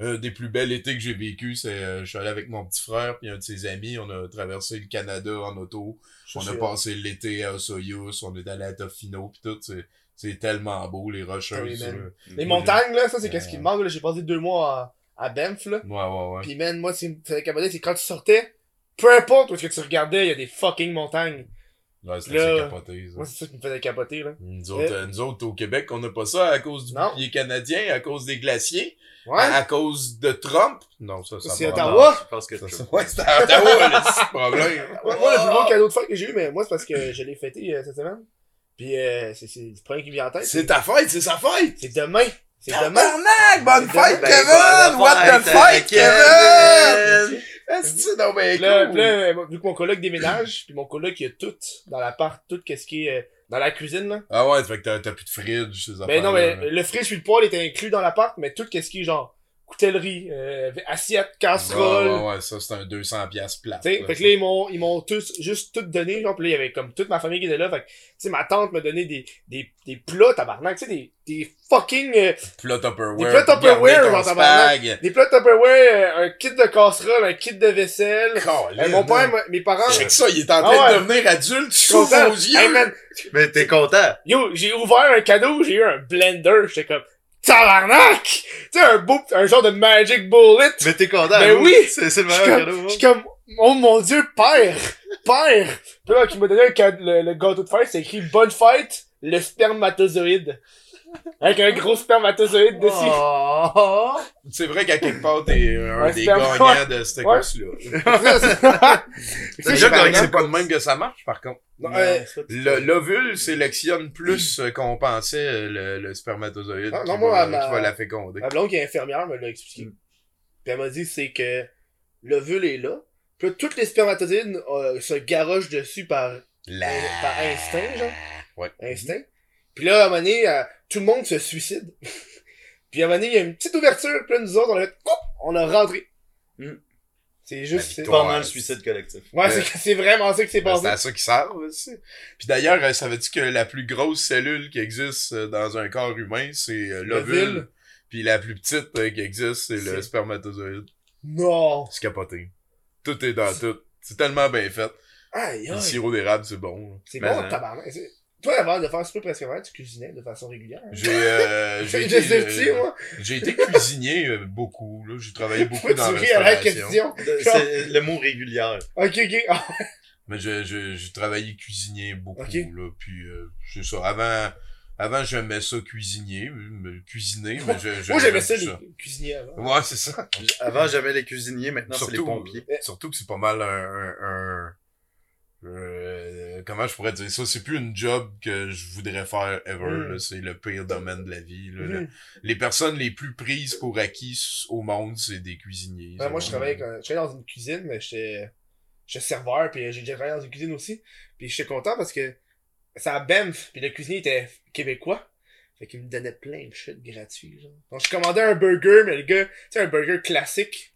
un des plus belles étés que j'ai vécu, c'est... euh, je suis allé avec mon petit frère puis un de ses amis. On a traversé le Canada en auto. Ça, on a c'est- passé l'été à Osoyoos. On est allé à Tofino pis tout. C'est, c'est tellement beau, les rocheuses. Ah oui, man. là. Les montagnes, là, ça, c'est qu'est-ce Ouais. qui me manque, là. J'ai passé deux mois à, à Banff, là. Ouais, ouais, ouais. Pis, man, moi, ce qui me faisait capoter, c'est quand tu sortais, peu importe où est-ce que tu regardais, il y a des fucking montagnes. Ouais, c'est Là, assez capoté, ça. Moi, c'est ça qui me faisait capoter, là. Nous autres, euh, nous autres, au Québec, on n'a pas ça à cause du Non. bouclier canadien, à cause des glaciers, Ouais. à, à cause de Trump. Non, ça, ça C'est. Ottawa. Je pense que c'est ça- Ouais, c'est à Ottawa, le problème. Moi, moi, le plus gros cadeau de fête que j'ai eu, mais moi, c'est parce que je l'ai fêté euh, cette semaine. Puis, euh, c'est c'est le premier qui me vient en tête. C'est ta fête, c'est sa fête! C'est demain. C'est demain. Tabarnak! Bonne fête, Ben, Kevin! What the fight, Kevin! Est-ce ben Puis là, cool? là, euh, vu que mon coloc déménage, puis mon coloc, il a tout dans l'appart, tout qu'est-ce qui est euh, dans la cuisine, là. Ah ouais, fait que t'as- plus de fridge, ces affaires Ben non, mais le fridge puis le poêle était inclus dans l'appart, mais tout qu'est-ce qui est genre coutellerie, euh, assiette, casserole. Ouais, ouais, ouais, ça, c'est un 200 piastres plat. Tu sais, fait que là, ils m'ont, ils m'ont tous, juste tout donné, genre, pis là, il y avait comme toute ma famille qui était là, fait que, tu sais, ma tante m'a donné des, des, des plats, tabarnak, tu sais, des, des fucking, euh, Plat Tupperware. Des plats Tupperware, genre, tabarnak. des plats Tupperware, euh, un kit de casserole, un kit de vaisselle. Euh, mon père, mes parents, Check ça, il est en Ah train ouais. de devenir adulte vos yeux. Hey, man, Mais t'es content. yo, j'ai ouvert un cadeau, j'ai eu un blender, j'étais comme, tabarnak! Tu sais, un beau, un genre de magic bullet. Mais t'es content. Ben vous. oui. C'est c'est le meilleur cadeau. je suis comme, oh mon dieu, père! Père! Puis là, qui m'a donné le, le gâteau de fête, c'est écrit Bonne fête, le spermatozoïde. Avec un gros spermatozoïde dessus. Oh. C'est vrai qu'à quelque part, t'es un Ouais, des gagnants de cette course-là. C'est déjà que c'est pas de même que ça marche, par contre. Non, euh, Le- L'ovule sélectionne plus euh, qu'on pensait euh, le, le spermatozoïde Ah, qui, non, moi, va, ma- qui va la féconder. Ma blonde qui est infirmière me l'a expliqué. Puis elle m'a dit c'est que l'ovule est là. Puis là, toutes les spermatozoïdes euh, se garochent dessus par, La... par instinct, genre. Ouais. Instinct. Puis là, à un moment donné, euh, tout le monde se suicide. puis à un moment donné, il y a une petite ouverture, puis là, nous autres, on a fait, on a rentré. C'est juste... Pendant le suicide collectif. Ouais, c'est c'est vraiment ça qui s'est Ben, passé. c'est à ça qu'ils servent aussi. Puis d'ailleurs, euh, savais-tu que la plus grosse cellule qui existe euh, dans un corps humain, c'est euh, l'ovule? Puis la plus petite qui existe, c'est le spermatozoïde. Non! C'est capoté. Tout est dans tout. C'est tellement bien fait. Aïe, Puis Le aïe. sirop d'érable, c'est bon. C'est Mais, bon, hein, tabarnak. Toi, avant de faire super presque vrai, tu cuisinais de façon régulière. hein? J'ai euh, j'ai Je été, euh, moi? j'ai été cuisinier euh, beaucoup. là. J'ai travaillé beaucoup dans tu la ris à la question. C'est le mot régulière. Ok, ok. Ah, Mais je- je- j'ai travaillé cuisinier beaucoup, là, puis euh, c'est ça. Avant, avant j'aimais ça cuisinier, cuisiner, mais je, je- Moi, j'aimais ça, les cuisiniers avant. Ouais, c'est ça. Avant, j'aimais les cuisiniers, maintenant, c'est les Surtout, pompiers. surtout que c'est pas mal un... un, un- euh, comment je pourrais dire ça? C'est plus une job que je voudrais faire ever. Mm. là. C'est le pire domaine de la vie. là. Le- Les personnes les plus prises pour acquis au monde, c'est des cuisiniers. Ouais, moi, je travaillais, vraiment- quand- je travaillais dans une cuisine, mais j'étais, j'étais serveur, puis j'ai déjà travaillé dans une cuisine aussi. Puis j'étais content parce que c'est à Banff, puis le cuisinier était québécois. Fait qu'il me donnait plein de shit gratuit, genre. Donc, je commandais un burger, mais le gars, tu sais, un burger classique,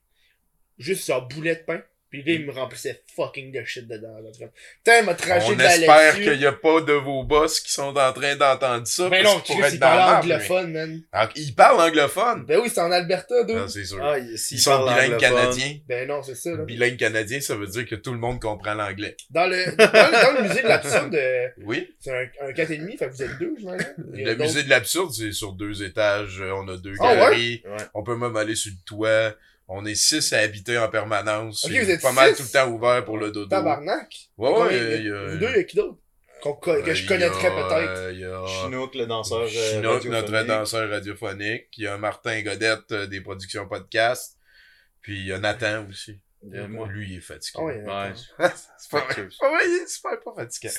juste genre boulet de pain. Puis là, il me remplissait fucking de shit dedans, là. Putain, il m'a traché On de la espère laitue. qu'il y a pas de vos boss qui sont en train d'entendre ça. Ben parce non, qu'ils Chris, il merde, anglophone, man. mais- Alors, ils parlent anglophone? Ben oui, c'est en Alberta, d'où? Non, c'est sûr. Ah, il- ils sont bilingues anglophone, canadiens. Ben non, c'est ça, là. Bilingue canadien, ça veut dire que tout le monde comprend l'anglais. Dans le, dans, le- dans le musée de l'absurde, euh, Oui. c'est un, un 4,5, fait que vous êtes deux. Il a Le musée de l'absurde, c'est sur deux étages. On a deux Ah ouais? galeries. Ouais. On peut même aller sur le toit. On est six à habiter en permanence. Ok, C'est vous êtes pas mal tout le temps ouvert pour le dodo. Tabarnak. Ouais, ouais, il y a- Vous deux, il y a qui d'autre? Que je Euh, connaîtrais il peut-être. Il y a Chinook, le danseur. euh, Chinook, notre danseur radiophonique. Il y a Martin Godette euh, des productions podcast. Puis il y a Nathan aussi. Euh, moi. Lui, il est fatigué. Ah ouais, Ouais. c'est pas vrai. Ouais, il est super pas fatigué.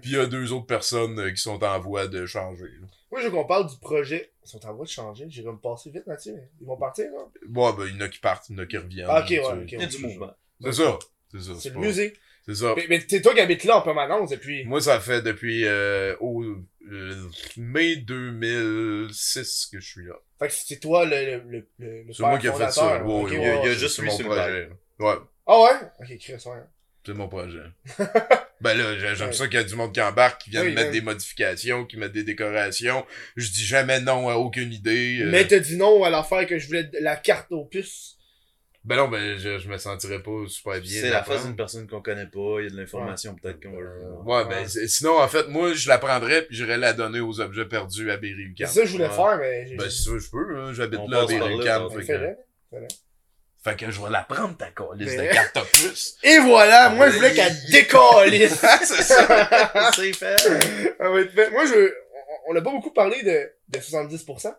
Puis il y a deux autres personnes euh, qui sont en voie de changer. là. Moi, je veux qu'on parle du projet. Ils sont en voie de changer. J'irai me passer vite là-dessus, mais ils vont partir, là. Bon, ben, il y en a qui partent, il y en a qui reviennent. Ah, ok, ouais, ok. Il y a du mouvement. C'est ça. C'est ça. C'est le pas- musée. C'est ça. Mais, mais c'est toi qui habites là en permanence depuis. Moi, ça fait depuis euh, au euh, mai 2006 que je suis là. Fait que c'est toi le, le, le, le, le C'est moi qui ai fait ça. Ouais, ouais, il y a- ouais, il y a ouais. juste lui mon projet. Ouais, Ah ouais? Ok, Chris, ouais. c'est mon projet. ben là, j'ai- j'aime Ouais. ça qu'il y a du monde qui embarque, qui vient Oui, de mettre des modifications, qui met des décorations. Je dis jamais non à aucune idée. euh. Mais t'as dit non à l'affaire que je voulais la carte aux puces. Ben non, ben je, je me sentirais pas super bien. C'est la face d'une personne qu'on connaît pas, il y a de l'information peut-être qu'on Euh, veut. ouais, ben c'est- sinon, en fait, moi, je la prendrais puis j'irais la donner aux objets perdus à C'est Berry-UQAM. ça que je voulais Ouais. faire, mais j'ai. Ben, si tu veux, je peux, hein, j'habite là à Berry-UQAM. Fait que- je vais la prendre, ta calice de carte opus. Et voilà, moi je voulais qu'elle décalisse. c'est ça. C'est fait. Ça va être fait. Moi, je, on- on n'a pas beaucoup parlé de, de 70%.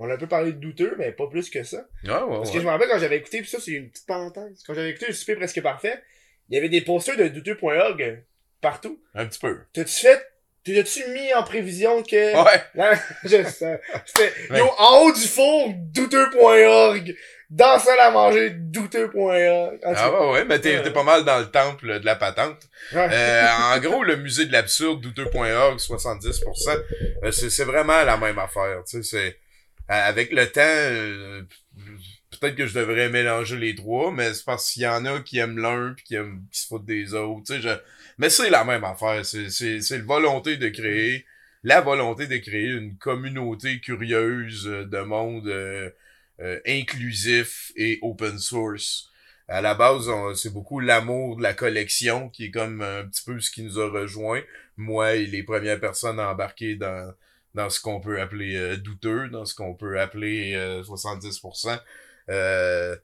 On a un peu parlé de douteux, mais pas plus que ça. Ouais, ouais, Parce que ouais. je me rappelle quand j'avais écouté, puis ça, c'est une petite parenthèse. Quand j'avais écouté le souper presque parfait, il y avait des posters de douteux.org partout. Un petit peu. T'as-tu fait, t'as-tu mis en prévision que, Ouais. Là, je sais. C'était, Ouais. yo, en haut du four, douteux.org. Dans salle à manger, tout Ah cas, ouais, mais t'es t'es pas mal dans le temple de la patente. Ouais. Euh, en gros, le musée de l'absurde, douteux.org, 70%, euh, c'est c'est vraiment la même affaire. Tu sais, c'est euh, avec le temps, euh, peut-être que je devrais mélanger les trois, mais c'est parce qu'il y en a qui aiment l'un puis qui aiment qui se foutent des autres. Tu sais, je... mais c'est la même affaire. C'est c'est c'est la volonté de créer, la volonté de créer une communauté curieuse de monde euh, euh, inclusif et open source à la base, c'est beaucoup l'amour de la collection qui est comme un petit peu ce qui nous a rejoint. Moi et les premières personnes à embarquer dans, dans ce qu'on peut appeler euh, douteux, dans ce qu'on peut appeler euh, 70%. Euh,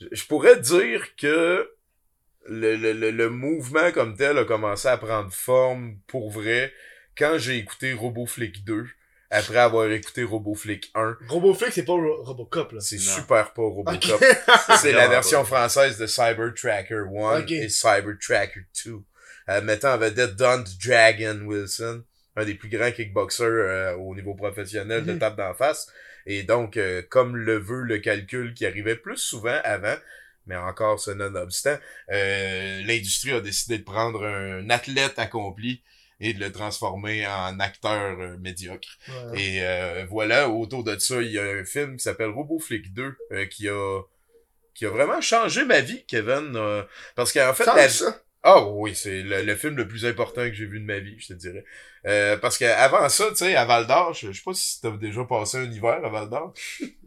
je- je pourrais dire que le, le, le mouvement comme tel a commencé à prendre forme pour vrai quand j'ai écouté RoboFlick 2 après avoir écouté RoboFlick 1. Roboflix, c'est pas Ro- Robocop, là. C'est super pas Robocop. C'est la version française de Cyber Tracker 1 Ok. et Cyber Tracker 2. Euh, mettant en vedette Don Dragon Wilson, un des plus grands kickboxers euh, au niveau professionnel de Mhm. tape d'en face. Et donc, euh, comme le veut le calcul qui arrivait plus souvent avant, mais encore ce nonobstant, euh, l'industrie a décidé de prendre un athlète accompli et de le transformer en acteur euh, médiocre. Ouais. Et euh, voilà, autour de ça, il y a un film qui s'appelle RoboFlick 2 euh, qui a qui a vraiment changé ma vie, Kevin. parce qu'en fait, la... ça? ah oui, c'est le, le film le plus important que j'ai vu de ma vie, je te dirais. Euh, parce qu'avant ça, tu sais, à Val d'Or, je je sais pas si t'as déjà passé un hiver à Val d'Or.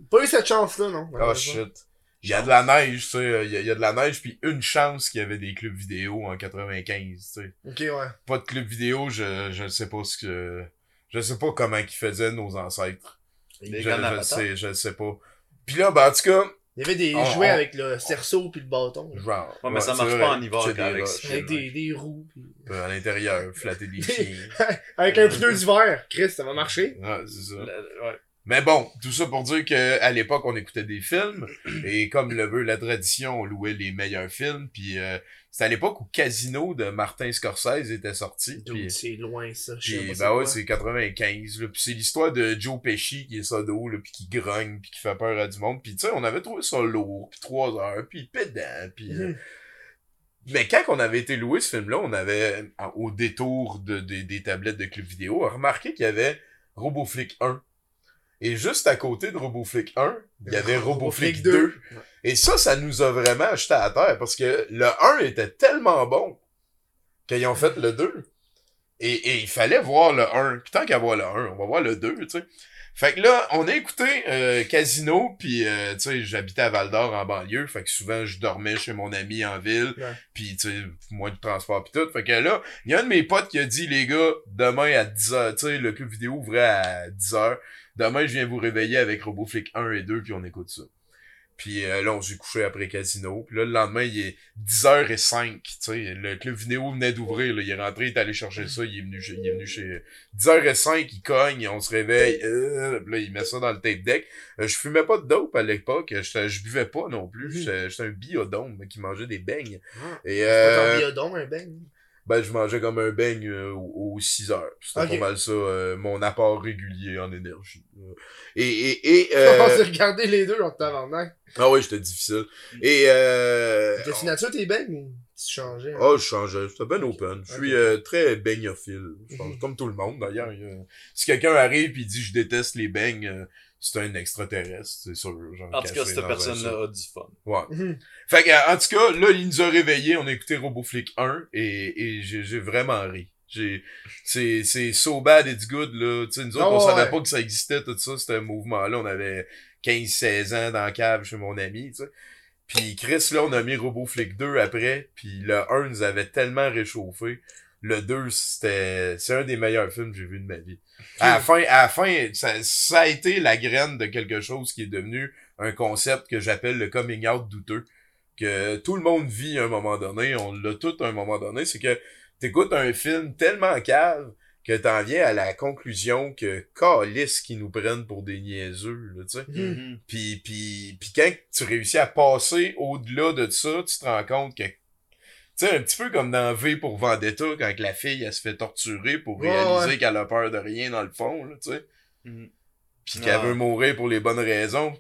Pas eu cette chance-là, non. Oh shit. Il y a de la neige, tu sais, il y a, il y a de la neige, puis une chance qu'il y avait des clubs vidéo en 95, tu sais. Ok, ouais. Pas de club vidéo, je je sais pas ce que je sais pas comment qu'ils faisaient nos ancêtres. Les Je, je sais, je sais pas. Puis là, ben, en tout cas, Il y avait des On- jouets on- avec le cerceau puis le bâton. là. genre. Ouais, mais ça marche vrai, pas en hiver avec- roches, Avec des, des roues. puis- euh, À l'intérieur, flatter des chiens. Avec un pneu d'hiver. Chris, ça va marcher. Ouais, c'est ça. Le- ouais. Mais bon, tout ça pour dire que à l'époque, on écoutait des films, et comme le veut la tradition, on louait les meilleurs films, puis euh, c'était à l'époque où Casino de Martin Scorsese était sorti. C'est loin, ça. Je sais puis, pas c'est ben ouais, c'est 95, là. Puis c'est l'histoire de Joe Pesci qui est sodo, là, puis qui grogne, puis qui fait peur à du monde. Puis tu sais, on avait trouvé ça lourd, puis trois heures, puis pédant, puis... euh, Mhm. Mais quand on avait été loué ce film-là, on avait, au détour de, de- des tablettes de club vidéo, remarqué qu'il y avait RoboFlick 1. Et juste à côté de RoboFlick 1, il y avait RoboFlick 2. Et ça, ça nous a vraiment acheté à terre parce que le 1 était tellement bon qu'ils ont fait le 2. Et, et il fallait voir le 1. Puis tant qu'à voir le 1, on va voir le 2, tu sais. Fait que là, on a écouté euh, Casino, puis euh, tu sais, j'habitais à Val-d'Or en banlieue, fait que souvent je dormais chez mon ami en ville, Ouais. puis tu sais, moins de transport pis tout. Fait que là, il y a un de mes potes qui a dit, les gars, demain à 10h, tu sais, le club vidéo ouvrait à 10h, demain je viens vous réveiller avec RoboFlick 1 et 2, puis on écoute ça. Puis euh, là, on s'est couché après Casino. Puis là, le lendemain, il est 10h05, tu sais. Le club vidéo venait d'ouvrir. Il est rentré, il est allé chercher ça, il est venu, chez- il est venu chez... 10h05, il cogne, on se réveille. Euh, puis là, il met ça dans le tape deck. Euh, je fumais pas de dope à l'époque. Je, je buvais pas non plus. Mhm. J'étais un biodome qui mangeait des beignes. Ah, Et euh, ton biodome, un beigne? Ben, je mangeais comme un beigne euh, aux 6 heures. C'était pas mal ça, euh, mon apport régulier en énergie. Et, et, et, On euh... s'est regardé les deux en tabarnak. ah ouais, j'étais difficile. Et, euh... T'as-tu nature tes beignes ou tu changeais? hein? Oh, je changeais. J'étais ben open. Je suis euh, très. Je pense, Mhm. Comme tout le monde, d'ailleurs. Si quelqu'un arrive et dit « je déteste les beignes euh, c'est un extraterrestre, c'est sûr. Genre, En tout cas, cette personne-là a du fun. Ouais. Mhm. Fait que, en tout cas, là, il nous a réveillés, on a écouté RoboFlick 1 et, et j'ai j'ai vraiment ri. J'ai, c'est, c'est so bad it's good, là. Tu sais, nous autres, Oh, on savait ouais. pas que ça existait, tout ça, ce mouvement-là. On avait 15-16 ans dans la cave chez mon ami, tu sais. Puis Chris, là, on a mis RoboFlick 2 après, puis le 1 nous avait tellement réchauffé. Le 2, c'était, c'est un des meilleurs films que j'ai vu de ma vie. À la fin, à la fin, ça, ça a été la graine de quelque chose qui est devenu un concept que j'appelle le coming out douteux, que tout le monde vit à un moment donné, on l'a tout à un moment donné, c'est que t'écoutes un film tellement cave que t'en viens à la conclusion que calice qui nous prennent pour des niaiseux, là, tu sais. Mhm. Puis, puis, puis quand tu réussis à passer au-delà de ça, tu te rends compte que tu sais, un petit peu comme dans V pour Vendetta, quand la fille, elle se fait torturer pour réaliser ouais. qu'elle a peur de rien dans le fond, là, tu sais. Puis qu'elle veut mourir pour les bonnes raisons.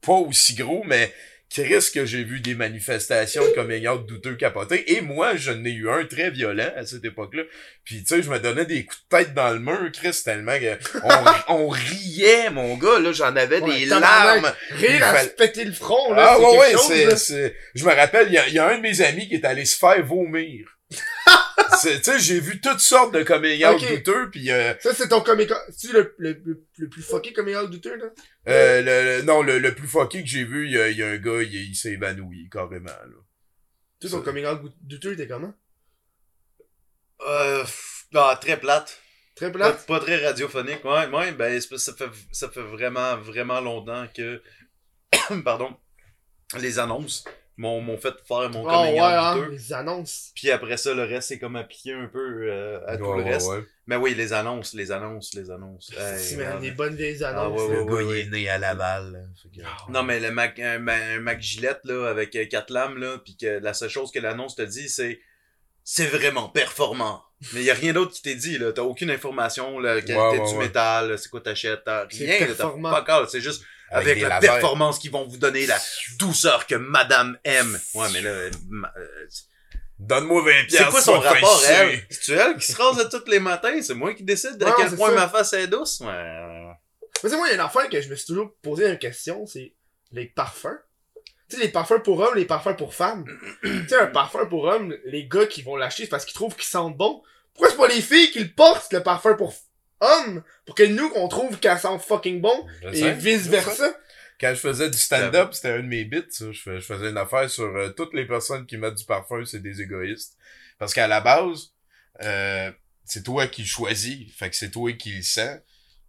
Pas aussi gros, mais Chris que j'ai vu des manifestations de coming out douteux capotés. Et moi, je n'ai eu un très violent à cette époque-là. Puis tu sais, je me donnais des coups de tête dans le mur, Chris, tellement que on, on riait, mon gars, là, j'en avais Ouais, des larmes. Rire à se péter le front, là. Ah ouais, ouais, c'est. Je me rappelle, il y a, il y a un de mes amis qui est allé se faire vomir. C'est- tu sais, j'ai vu toutes sortes de coming out Ok. douteux, puis euh, Ça, c'est ton comic C'est le, le, le, le plus fucké coming out douteux, là? euh, le, le- non, le, le plus fucké que j'ai vu, il y a, il y a un gars, il, il s'est évanoui, carrément, là. Tu ton Ça- coming out douteux, t'es comment? Euh, ah, très plate. Très Pas, plate? pas très radiophonique. Ouais, ouais, ben, ça fait, ça fait vraiment, vraiment longtemps que, pardon, les annonces m'ont, m'ont fait faire mon Oh, coming ouais, out hein, les annonces. Puis après ça, le reste, c'est comme appliqué un peu euh, à tout Ouais, le ouais, reste. ouais. Mais oui, les annonces, les annonces, les annonces. Hey, man, des bonnes vieilles annonces. Ah, ouais, là. Le gars, il est né à Laval. là. Que- Non, mais le Mac, un, Ma- un Mac Gillette, là, avec euh, quatre lames, là, pis que la seule chose que l'annonce te dit, c'est c'est vraiment performant. Mais y a rien d'autre qui t'est dit, là. T'as aucune information, la qualité Ouais, ouais, du ouais. métal, c'est quoi t'achètes, t'as C'est rien, là, t'as performant. pas encore, c'est juste avec, des la lasers. performance qu'ils vont vous donner, la douceur que madame aime. Ouais, mais là, euh, ma- euh, Donne-moi 20 c'est piastres, quoi son rapport, elle? C'est-tu elle qui se rase tous les matins? C'est moi qui décide à Ouais, quel c'est point ça. ma face est douce? Ouais. Mais c'est moi, il y a une affaire que je me suis toujours posé une question, c'est les parfums. Tu sais, les parfums pour hommes, les parfums pour femmes. tu sais, un parfum pour hommes, les gars qui vont l'acheter, c'est parce qu'ils trouvent qu'ils sentent bon. Pourquoi c'est pas les filles qui le portent, le parfum pour hommes, pour que nous, qu'on trouve qu'elle sent fucking bon, et sais, vice je sais. versa. Quand je faisais du stand-up, c'était un de mes bits, ça. Je, fais- je faisais une affaire sur euh, toutes les personnes qui mettent du parfum, c'est des égoïstes. Parce qu'à la base, euh, c'est toi qui le choisis. Fait que c'est toi qui le sens.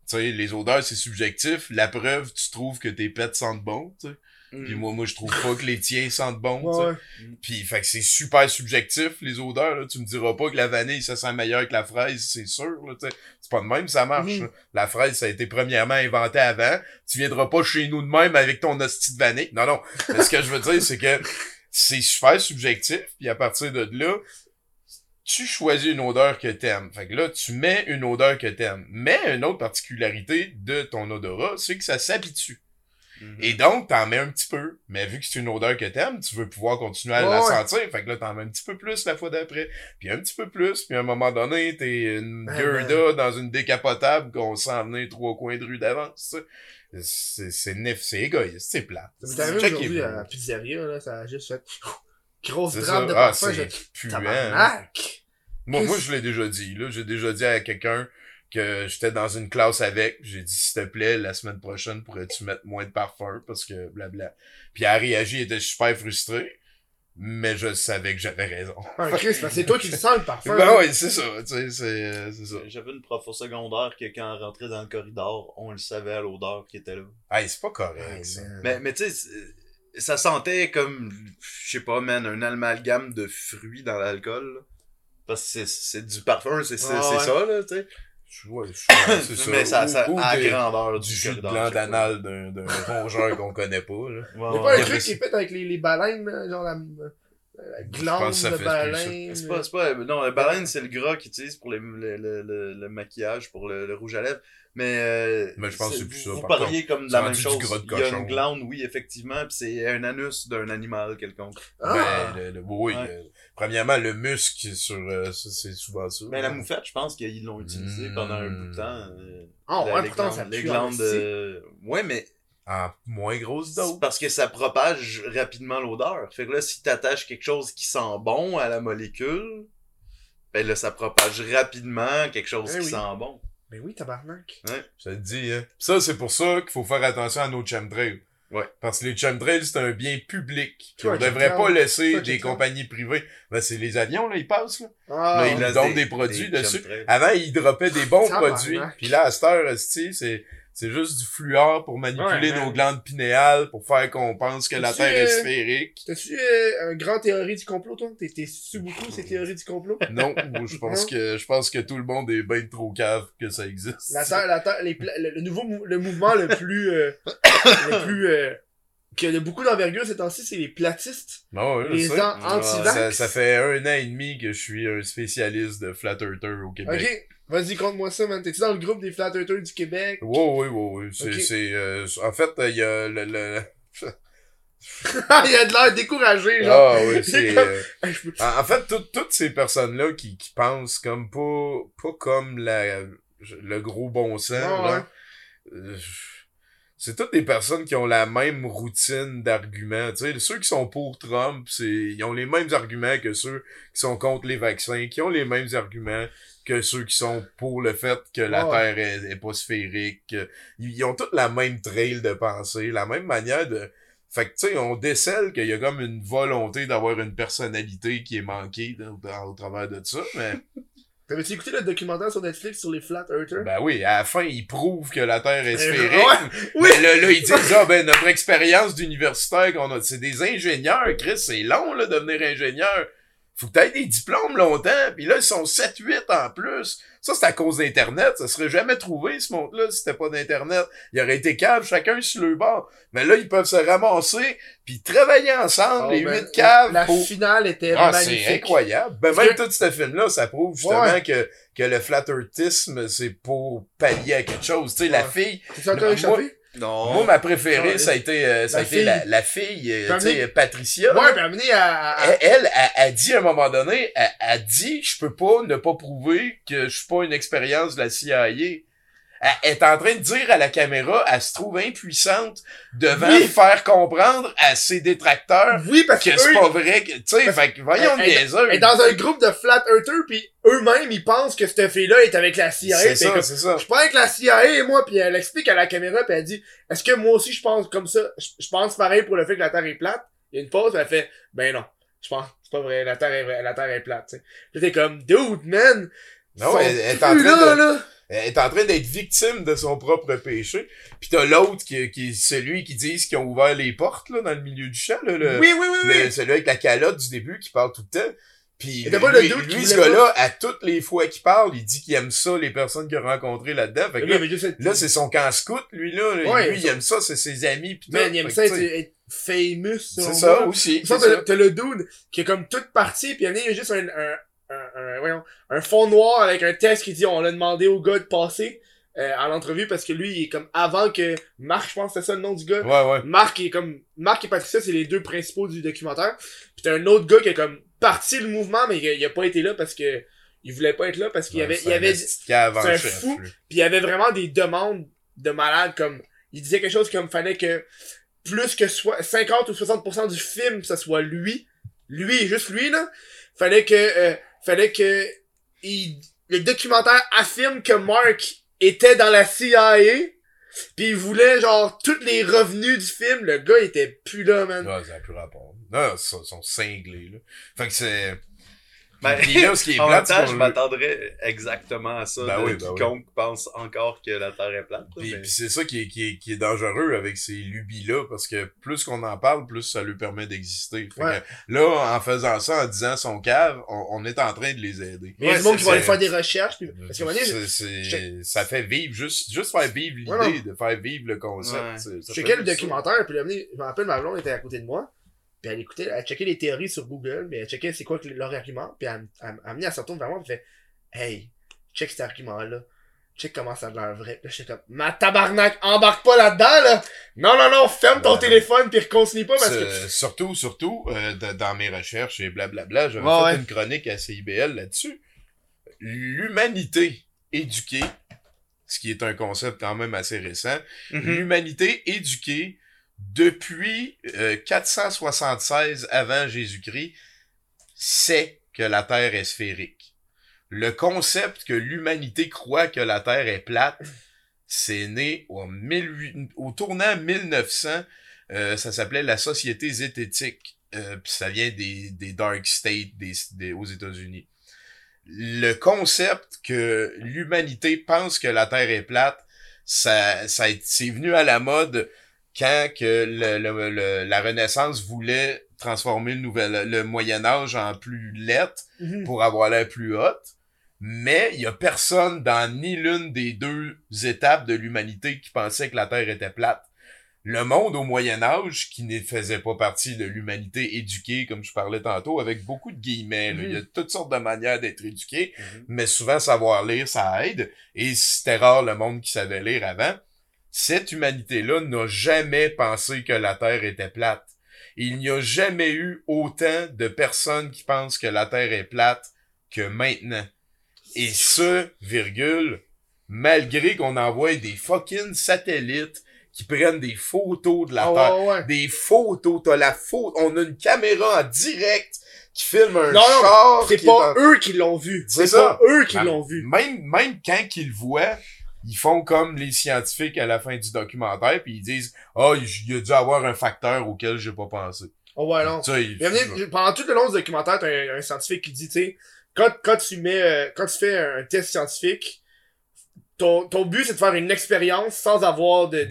Tu sais, les odeurs, c'est subjectif. La preuve, tu trouves que tes pets sentent bon, tu sais. Puis moi, moi, je trouve pas que les tiens sentent bon. Ouais. Puis, fait que c'est super subjectif, les odeurs, là. Tu me diras pas que la vanille, ça sent meilleur que la fraise, c'est sûr, là. C'est pas de même, ça marche. Mhm. là. La fraise, ça a été premièrement inventé avant. Tu viendras pas chez nous de même avec ton hostie de vanille. Non, non. Mais ce que je veux dire, c'est que c'est super subjectif, puis à partir de là, tu choisis une odeur que t'aimes. Fait que là, tu mets une odeur que t'aimes. Mais une autre particularité de ton odorat, c'est que ça s'habitue. Mhm. Et donc, t'en mets un petit peu. Mais vu que c'est une odeur que t'aimes, tu veux pouvoir continuer à la ouais. sentir. Fait que là, t'en mets un petit peu plus la fois d'après. Puis un petit peu plus. Puis à un moment donné, t'es une Ah, Gerda dans une décapotable qu'on sent venir trois coins de rue d'avance. C'est, c'est, nef- c'est égoïste, c'est plate. Ça m'est arrivé aujourd'hui à la pizzeria, là, ça a juste fait grosse C'est drame de Ah, parfum, c'est j'ai puant. Moi, moi, je l'ai déjà dit, là. J'ai déjà dit à quelqu'un que j'étais dans une classe avec. J'ai dit, s'il te plaît, la semaine prochaine, pourrais-tu mettre moins de parfum? Parce que blabla. Puis elle a réagi, elle était super frustrée. Mais je savais que j'avais raison. Ah, Chris, c'est toi qui le sens, le parfum. Ben oui, c'est ça, tu sais, c'est, euh, c'est ça. J'avais une prof au secondaire que quand elle rentrait dans le corridor, on le savait à l'odeur qui était là. Hey, c'est pas correct, ça. Mais, mais tu sais, ça sentait comme, je sais pas, man, un amalgame de fruits dans l'alcool. là. Parce que c'est- c'est du parfum, c'est c'est- Ah, ouais. ça, là, tu sais. Je- ouais, je- c'est ça. Mais ça, ça ou à des- grandeur du jus de pas. d'anal d'un, d'un rongeur qu'on connaît pas, là. Ouais, Y'a ouais. pas un y a truc qui est fait avec les, les baleines, là, genre la, la glande de baleine. C'est pas, c'est pas, non, le baleine, c'est le gras qu'ils utilisent pour les- le, le, le, le maquillage, pour le, le rouge à lèvres. Mais, euh, Mais je pense que c'est plus ça, Vous par parliez comme de la même chose. gras de Il y a une glande, oui, effectivement, puis c'est un anus d'un animal quelconque. Ah! Ben, le, le- oui, Ouais. le- premièrement, le muscle sur, euh, ça, c'est souvent ça. Mais la moufette, je pense qu'ils l'ont utilisé pendant un bout de temps. euh, Ah, la- ouais, les pourtant, glandes, ça les glandes, euh, Ouais, mais En moins grosse dose. parce que ça propage rapidement l'odeur. Fait que là, si t'attaches quelque chose qui sent bon à la molécule, ben là, ça propage rapidement quelque chose Eh qui oui. sent bon. Mais oui, tabarnak. Je te le dis, hein. Ça, c'est pour ça qu'il faut faire attention à nos chemtrails. Ouais. Parce que les chemtrails, c'est un bien public. Puis on devrait pas laisser des compagnies privées. Ben, c'est les avions, là, ils passent, là. Ah, Là, il laisse donne des produits des dessus. chemtrails. Avant, ils droppaient des bons produits. Puis là, à cette heure, c'est, C'est juste du fluor pour manipuler Ouais, nos glandes pinéales, pour faire qu'on pense que la Terre est euh, sphérique. T'as-tu euh, un grand théorie du complot, toi? T'es, t'es su beaucoup ces théories du complot? Non, je pense que je pense que tout le monde est bien trop cave que ça existe. La Terre, la Terre, les le, le nouveau mou- le mouvement le plus, euh, le plus, euh, qui a beaucoup d'envergure ces temps-ci, c'est les platistes. Non, ouais, je Les gens anti-vax. ça, ça fait un an et demi que je suis un spécialiste de flat earther au Québec. Ok, vas-y, conte-moi ça, man. T'es-tu dans le groupe des Flat Earthers du Québec? Ouais, ouais, ouais, ouais. C'est, c'est, euh, en fait, il y a le, le... Il a de l'air découragé, genre. Ah oui, c'est... comme- euh, En, fait, tout- toutes ces personnes-là qui, qui pensent comme pas, pas comme la, le gros bon sens, Ah, là, euh, c'est toutes des personnes qui ont la même routine d'arguments. Tu sais, ceux qui sont pour Trump, c'est, ils ont les mêmes arguments que ceux qui sont contre les vaccins, qui ont les mêmes arguments que ceux qui sont pour le fait que la. Terre est, est pas sphérique. que- Ils, ils ont toutes la même trail de pensée, la même manière de... Fait que, tu sais, on décèle qu'il y a comme une volonté d'avoir une personnalité qui est manquée au travers de ça, mais... T'avais-tu écouté le documentaire sur Netflix sur les Flat Earthers? Ben oui, à la fin, ils prouvent que la Terre est sphérique. ouais, oui. Mais là, là, ils disent, ah, ben, notre expérience d'universitaire qu'on a, c'est des ingénieurs, Chris, c'est long, là, de devenir ingénieur. Faut que t'aies des diplômes longtemps, puis là, ils sont 7-8 en plus. Ça, c'est à cause d'Internet. Ça serait jamais trouvé, ce monde-là, si c'était pas d'Internet. Il aurait été caves, chacun sur le bord. Mais là, ils peuvent se ramasser, puis travailler ensemble, Oh, les ben, huit caves, La pour... finale était Ah, c'est magnifique. incroyable. Ben, même que- tout ce film-là, ça prouve justement Ouais. que, que le flat earthisme, c'est pour pallier à quelque chose. Tu sais, la fille? Non. moi, ma préférée, ça a été, euh, ça a La été fille. la, la fille, euh, tu sais, Patricia. Ouais, puis amené à... à- Elle, elle, elle, elle dit à un moment donné, elle, elle dit, je peux pas ne pas prouver que je suis pas une expérience de la CIA. Elle, elle est en train de dire à la caméra, elle se trouve impuissante devant Oui. faire comprendre à ses détracteurs Oui, parce que que c'est pas vrai que, tu sais, fait que voyons Elle- elle- elle est dans un groupe de Flat Earthers, puis eux-mêmes, ils pensent que cette fille-là est avec la CIA. C'est ça, c'est ça. je pas avec la CIA et moi, puis elle explique à la caméra, puis elle dit, est-ce que moi aussi je pense comme ça? Je, pense pareil pour le fait que la Terre est plate? Il y a une pause, elle fait, ben non, je pense, c'est pas vrai, la Terre est, vraie- la Terre est plate, tu sais. Puis t'es comme, dude, man! Non, elle, elle est en train là, de, là. elle est en train d'être victime de son propre péché. Puis t'as l'autre qui, qui est celui qui dit qu'ils ont ouvert les portes, là, dans le milieu du champ, là, le, oui, oui, oui, oui. le- celui avec la calotte du début qui parle tout le temps. Puis pas lui, qui lui, ce gars-là, à toutes les fois qu'il parle, il dit qu'il aime ça, les personnes qu'il a rencontrées là-dedans. Fait que Lui, là, c'est son camp scout, lui, là. Ouais, lui, il aime ça, c'est ses amis, pis. Man, il aime ça être, famous, C'est ça aussi. Ça, t'as le dude qui est comme toute partie, puis il y a juste un, un, un, un- voyons, un fond noir avec un texte qui dit on a demandé au gars de passer euh, à l'entrevue parce que lui, il est comme avant que Marc, je pense que c'est ça le nom du gars. Ouais, ouais. Marc il est comme Marc et Patricia, c'est les deux principaux du documentaire. Puis t'as un autre gars qui est comme parti le mouvement, mais il a, il a pas été là parce que il voulait pas être là parce qu'il y Ouais, avait, il y avait, c'est un fou. puis il y avait vraiment des demandes de malades comme il disait quelque chose comme fallait que plus que soit 50 ou 60% du film ça soit lui. Lui juste lui là. Fallait que euh, fallait que il, le documentaire affirme que Mark était dans la CIA puis il voulait genre tous les revenus du film le gars était plus là man Ouais, ça a plus rapport. Non, ils sont cinglés, là. Fait que c'est... Ben, Puis là, ce qui est en même plate, temps, je m'attendrais exactement à ça Ben de oui, ben quiconque pense encore que la Terre est plate. Puis, mais- puis c'est ça qui est, qui, est, qui est dangereux avec ces lubies-là, parce que plus qu'on en parle, plus ça lui permet d'exister. Fait Ouais. que là, en faisant ça, en disant son cave, on, on est en train de les aider. mais il y a du monde qui va aller faire des recherches puis, parce c'est- je- ça fait vivre, juste, juste faire vivre l'idée, Ouais, de faire vivre le concept. Ouais. Je ça. documentaire, puis là, je me rappelle, ma blonde était à côté de moi, puis elle écoutait, elle checkait les théories sur Google, mais elle checkait c'est quoi que leur argument, puis elle, elle, elle, elle, elle se retourne vers moi, puis elle fait « Hey, check cet argument-là, check comment ça a l'air vrai. » Puis Là, j'étais comme « Ma tabarnak, embarque pas là-dedans, là! Non, non, non, ferme ton Ouais. téléphone, puis continue pas, parce que... Surtout, surtout, euh, dans mes recherches et blablabla, j'avais fait ouais. une chronique à CIBL là-dessus. L'humanité éduquée, ce qui est un concept quand même assez récent, Mhm. l'humanité éduquée depuis euh, 476 avant Jésus-Christ sait que la Terre est sphérique. Le concept que l'humanité croit que la Terre est plate, c'est né au, 18 au tournant 1900. euh, ça s'appelait la Société zététique. Euh, puis ça vient des, des Dark States des, des- aux États-Unis. Le concept que l'humanité pense que la Terre est plate, ça, ça c'est venu à la mode quand que le, le- le- la Renaissance voulait transformer le nouvel le Moyen Âge en plus lettre Mhm. pour avoir l'air plus haute. Mais il y a personne dans ni l'une des deux étapes de l'humanité qui pensait que la Terre était plate. Le monde au Moyen Âge, qui ne faisait pas partie de l'humanité éduquée, comme je parlais tantôt, avec beaucoup de guillemets. là. Mhm. Il y a toutes sortes de manières d'être éduqué, Mhm. mais souvent savoir lire, ça aide. Et c'était rare le monde qui savait lire avant. Cette humanité-là n'a jamais pensé que la Terre était plate. Il n'y a jamais eu autant de personnes qui pensent que la Terre est plate que maintenant. Et ce, virgule, malgré qu'on envoie des fucking satellites qui prennent des photos de la Ah, Terre. ouais, ouais. Des photos, t'as la photo, on a une caméra en direct qui filme un Non, non, char. C'est pas eux qui l'ont vu. C'est pas eux qui l'ont vu. Même, même quand ils le voient, ils font comme les scientifiques à la fin du documentaire, puis ils disent « Ah, il il y a dû avoir un facteur auquel j'ai pas pensé. Oh ouais, non. Ça, il- pendant tout le long du documentaire, t'as un, un scientifique qui dit, tu sais, quand, quand tu mets, euh, quand tu fais un test scientifique, ton, ton but c'est de faire une expérience sans avoir de,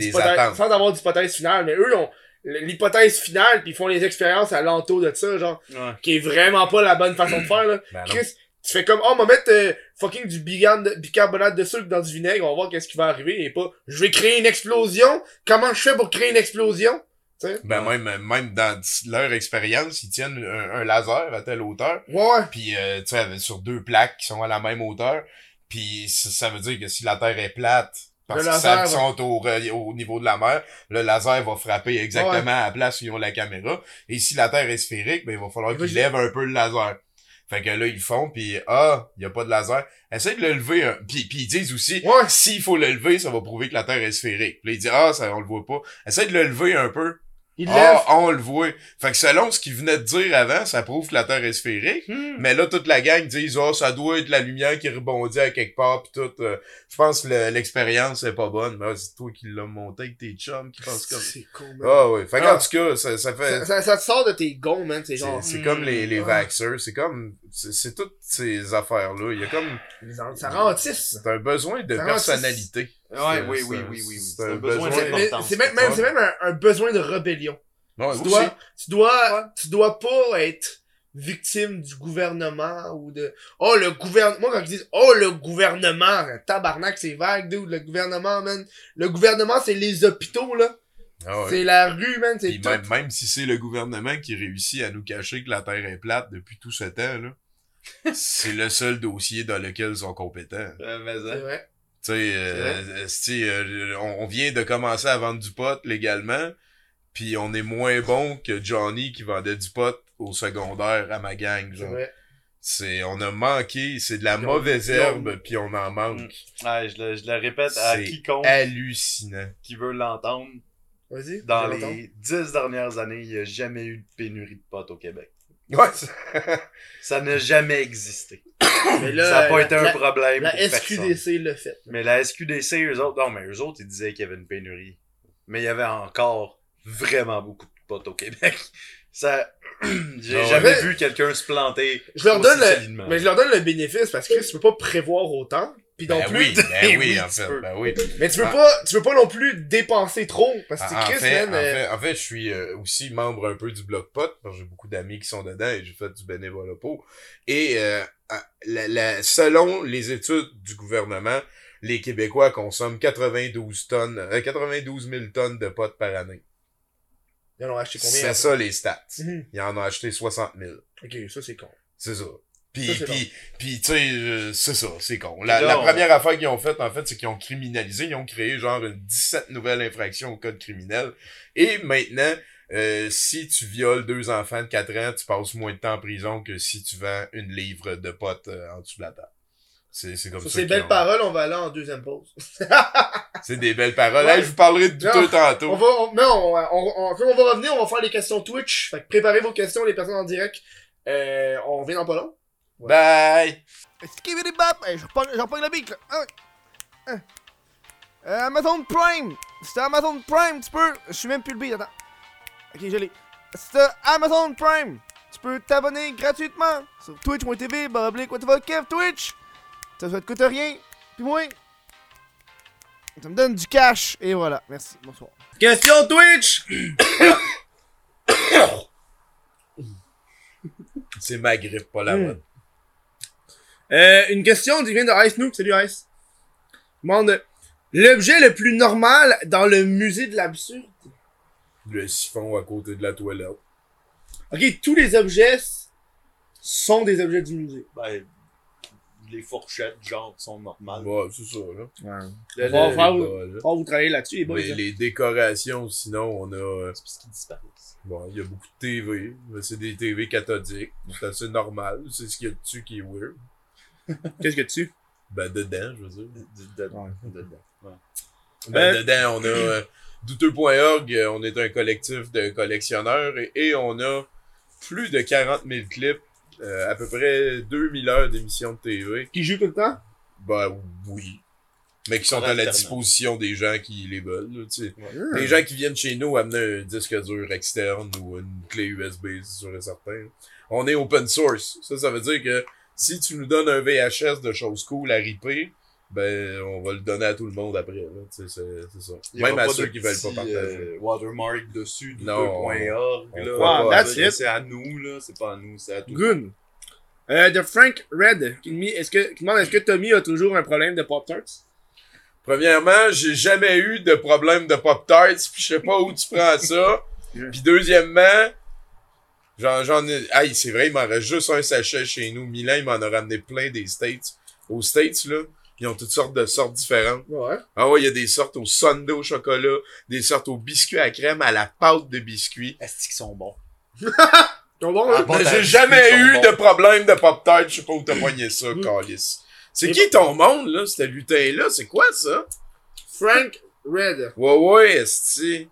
sans avoir d'hypothèse finale. Mais eux, ils ont l'hypothèse finale puis ils font les expériences à l'entour de ça, genre, Ouais. qui est vraiment pas la bonne façon de faire, là. Ben. Chris, tu fais comme, oh, on va mettre euh, fucking du bicarbonate de sucre dans du vinaigre, on va voir qu'est-ce qui va arriver, et pas, je vais créer une explosion, comment je fais pour créer une explosion? Tu sais? Ben même, même dans leur expérience, ils tiennent un, un laser à telle hauteur, Ouais, puis euh, tu sais, sur deux plaques qui sont à la même hauteur, puis ça, veut dire que si la Terre est plate, parce qu'ils laser savent qu'ils va- sont au, au niveau de la mer, le laser va frapper exactement à la place où ils ont la caméra. Et si la Terre est sphérique, ben il va falloir qu'ils lèvent un peu le laser. Fait que là, ils le font, puis ah, il y a pas de laser. Essaye de le lever. un- Puis, puis ils disent aussi, Ouais. s'il faut le lever, ça va prouver que la Terre est sphérique. Puis là, ils disent, ah, ça, on le voit pas. Essaye de le lever un peu. Il lève. Ah, on le voit. Fait que selon ce qu'ils venaient de dire avant, ça prouve que la Terre est sphérique. Hmm. Mais là, toute la gang disent, oh, ça doit être la lumière qui rebondit à quelque part, pis tout. euh, je pense que le- l'expérience est pas bonne. Mais ah, c'est toi qui l'as monté avec tes chums qui pensent comme... C'est con, man. Ah ouais. Fait Ah. qu'en tout cas, ça, ça fait... Ça, ça, ça te sort de tes gonds, man. C'est C'est genre. c'est hmm, comme les, les ah. vaxxers, c'est comme... C'est toutes ces affaires-là. Il y a comme... Ça rend autiste. C'est un besoin de personnalité. Ouais, oui, oui, oui, oui, oui. c'est un besoin. C'est même, même, un, un besoin de rébellion. Ouais, Tu dois, tu dois, tu dois pas être victime du gouvernement ou de, oh, le gouvernement, moi, quand ils disent, oh, le gouvernement, tabarnak, c'est vague, dude, le gouvernement, man. Le gouvernement, c'est les hôpitaux, là. Ah ouais. C'est la rue, man, c'est tout. même, même si c'est le gouvernement qui réussit à nous cacher que la Terre est plate depuis tout ce temps, là, c'est le seul dossier dans lequel ils sont compétents. Euh, mais, C'est vrai. Tu sais, euh, esti, euh, on, on vient de commencer à vendre du pot légalement, puis on est moins bon que Johnny qui vendait du pot au secondaire à ma gang, C'est genre. vrai. C'est, on a manqué, c'est de la mauvaise herbe, puis on en manque. Ouais, je le, je le répète à quiconque hallucinant. qui veut l'entendre. Vas-y. Dans les dix dernières années, il n'y a jamais eu de pénurie de potes au Québec. Ouais, Ça n'a jamais existé. Mais là, ça n'a pas la- été un la- problème La pour personne. SQDC l'a fait. Mais la SQDC, eux autres, non, mais eux autres, ils disaient qu'il y avait une pénurie. Mais il y avait encore vraiment beaucoup de potes au Québec. Ça, j'ai Ah jamais Mais- vu quelqu'un se planter. Je leur aussi donne le, mais je leur donne le bénéfice parce que tu peux pas prévoir autant. Puis non ben plus. oui, ben oui, Oui, en tu fait, peux. ben oui. Mais tu veux Ah. pas, tu veux pas non plus dépenser trop. Parce que En, en Chris, fait, man, en, euh, fait, en fait, je suis euh, aussi membre un peu du Bloc Pot, parce que j'ai beaucoup d'amis qui sont dedans et j'ai fait du bénévolat pour. Et euh, la, la- selon les études du gouvernement, les Québécois consomment 92 tonnes, euh, 92 000 tonnes de potes par année. ils en ont acheté combien? C'est ça les stats. Mhm. Ils en ont acheté 60 000. Ok, ça c'est con. C'est ça. Puis, puis, puis, tu sais, euh, c'est ça, c'est con. La, première affaire qu'ils ont faite, en fait, c'est qu'ils ont criminalisé, ils ont créé genre une 17 nouvelles infractions au code criminel. Et maintenant, euh, si tu violes deux enfants de 4 ans, tu passes moins de temps en prison que si tu vends une livre de potes euh, en dessous de la table. C'est, c'est comme Sur ça. ces belles ont- paroles, on va aller en deuxième pause. C'est des belles paroles. Ouais. Hey, je vous parlerai de tout tantôt. On va, on, non, on, on, on- quand on va revenir, on va faire les questions Twitch. Fait que préparez vos questions, les personnes en direct. Euh, on vient dans pas long. Bye! Skibidi bap! Hey, j'en prends le beat là. Hein? Hein? Euh, Amazon Prime! C'était Amazon Prime, tu peux. Je suis même plus le beat, attends. Ok, je l'ai. C'était Amazon Prime! Tu peux t'abonner gratuitement sur twitch.tv, baroblique, what the fuck, Kev, Twitch! Ça, ça te coûte rien. Puis moi. Ça me donne du cash. Et voilà. Merci. Bonsoir. Question Twitch! C'est ma grippe, pas la Hmm. bonne. Euh, une question qui vient de Ice Noob. Salut Ice. Demande l'objet le plus normal dans le musée de l'absurde. Le siphon à côté de la toilette. Ok, tous les objets sont des objets du musée. Ben, les fourchettes, genre, sont normales. Ouais, c'est ça, là. On Le- va faire- vous travaillez là-dessus, les boys. Mais hein. les décorations, sinon, on a... euh, C'est parce qu'ils disparaissent. Bon, il y a beaucoup de TV. mais C'est des TV cathodiques. C'est assez normal. C'est ce qu'il y a dessus qui est weird. Qu'est-ce que tu Ben, dedans, je veux dire. De- de- Ouais. dedans. Ouais. Ben, Euh, dedans, on a euh, douteux.org, euh, on est un collectif de collectionneurs et, et on a plus de 40 000 clips, euh, à peu près 2000 heures d'émissions de TV. Qui joue tout le temps? Ben oui. Mais qui sont à la disposition des gens qui les veulent. là, tu sais. Les gens qui viennent chez nous amener un disque dur externe ou une clé USB, c'est sûr et certain. On est open source. Ça, ça veut dire que si tu nous donnes un VHS de choses cool à riper, ben, on va le donner à tout le monde après. C'est c'est ça. Il Même à ceux qui veulent pas petit, partager. euh, watermark dessus du Non. 2.org. On là. fera pas. That's it. C'est à nous, là. C'est pas à nous, c'est à tout. Good. Euh, de Frank Red, qui, me- est-ce que, qui demande est-ce que Tommy a toujours un problème de Pop-Tarts Premièrement, j'ai jamais eu de problème de Pop-Tarts, puis je sais pas où tu prends ça. Puis deuxièmement, j'en, j'en ai... Aïe, c'est vrai, il m'en reste juste un sachet chez nous. Milan, il m'en a ramené plein des States. Aux States, là, ils ont toutes sortes de sortes différentes. Ouais. Ah ouais, il y a des sortes au sundae au chocolat, des sortes au biscuit à crème, à la pâte de biscuit. Est-ce qu'ils sont bons? Ton bon, Ah, hein? Mais t'as j'ai jamais sont eu bons. de problème de Pop-Tart, je sais pas où t'as poigné ça, Mm. calice. C'est qui ton monde, là, ce lutin-là? C'est quoi, ça? Frank Red. Ouais, ouais, esti.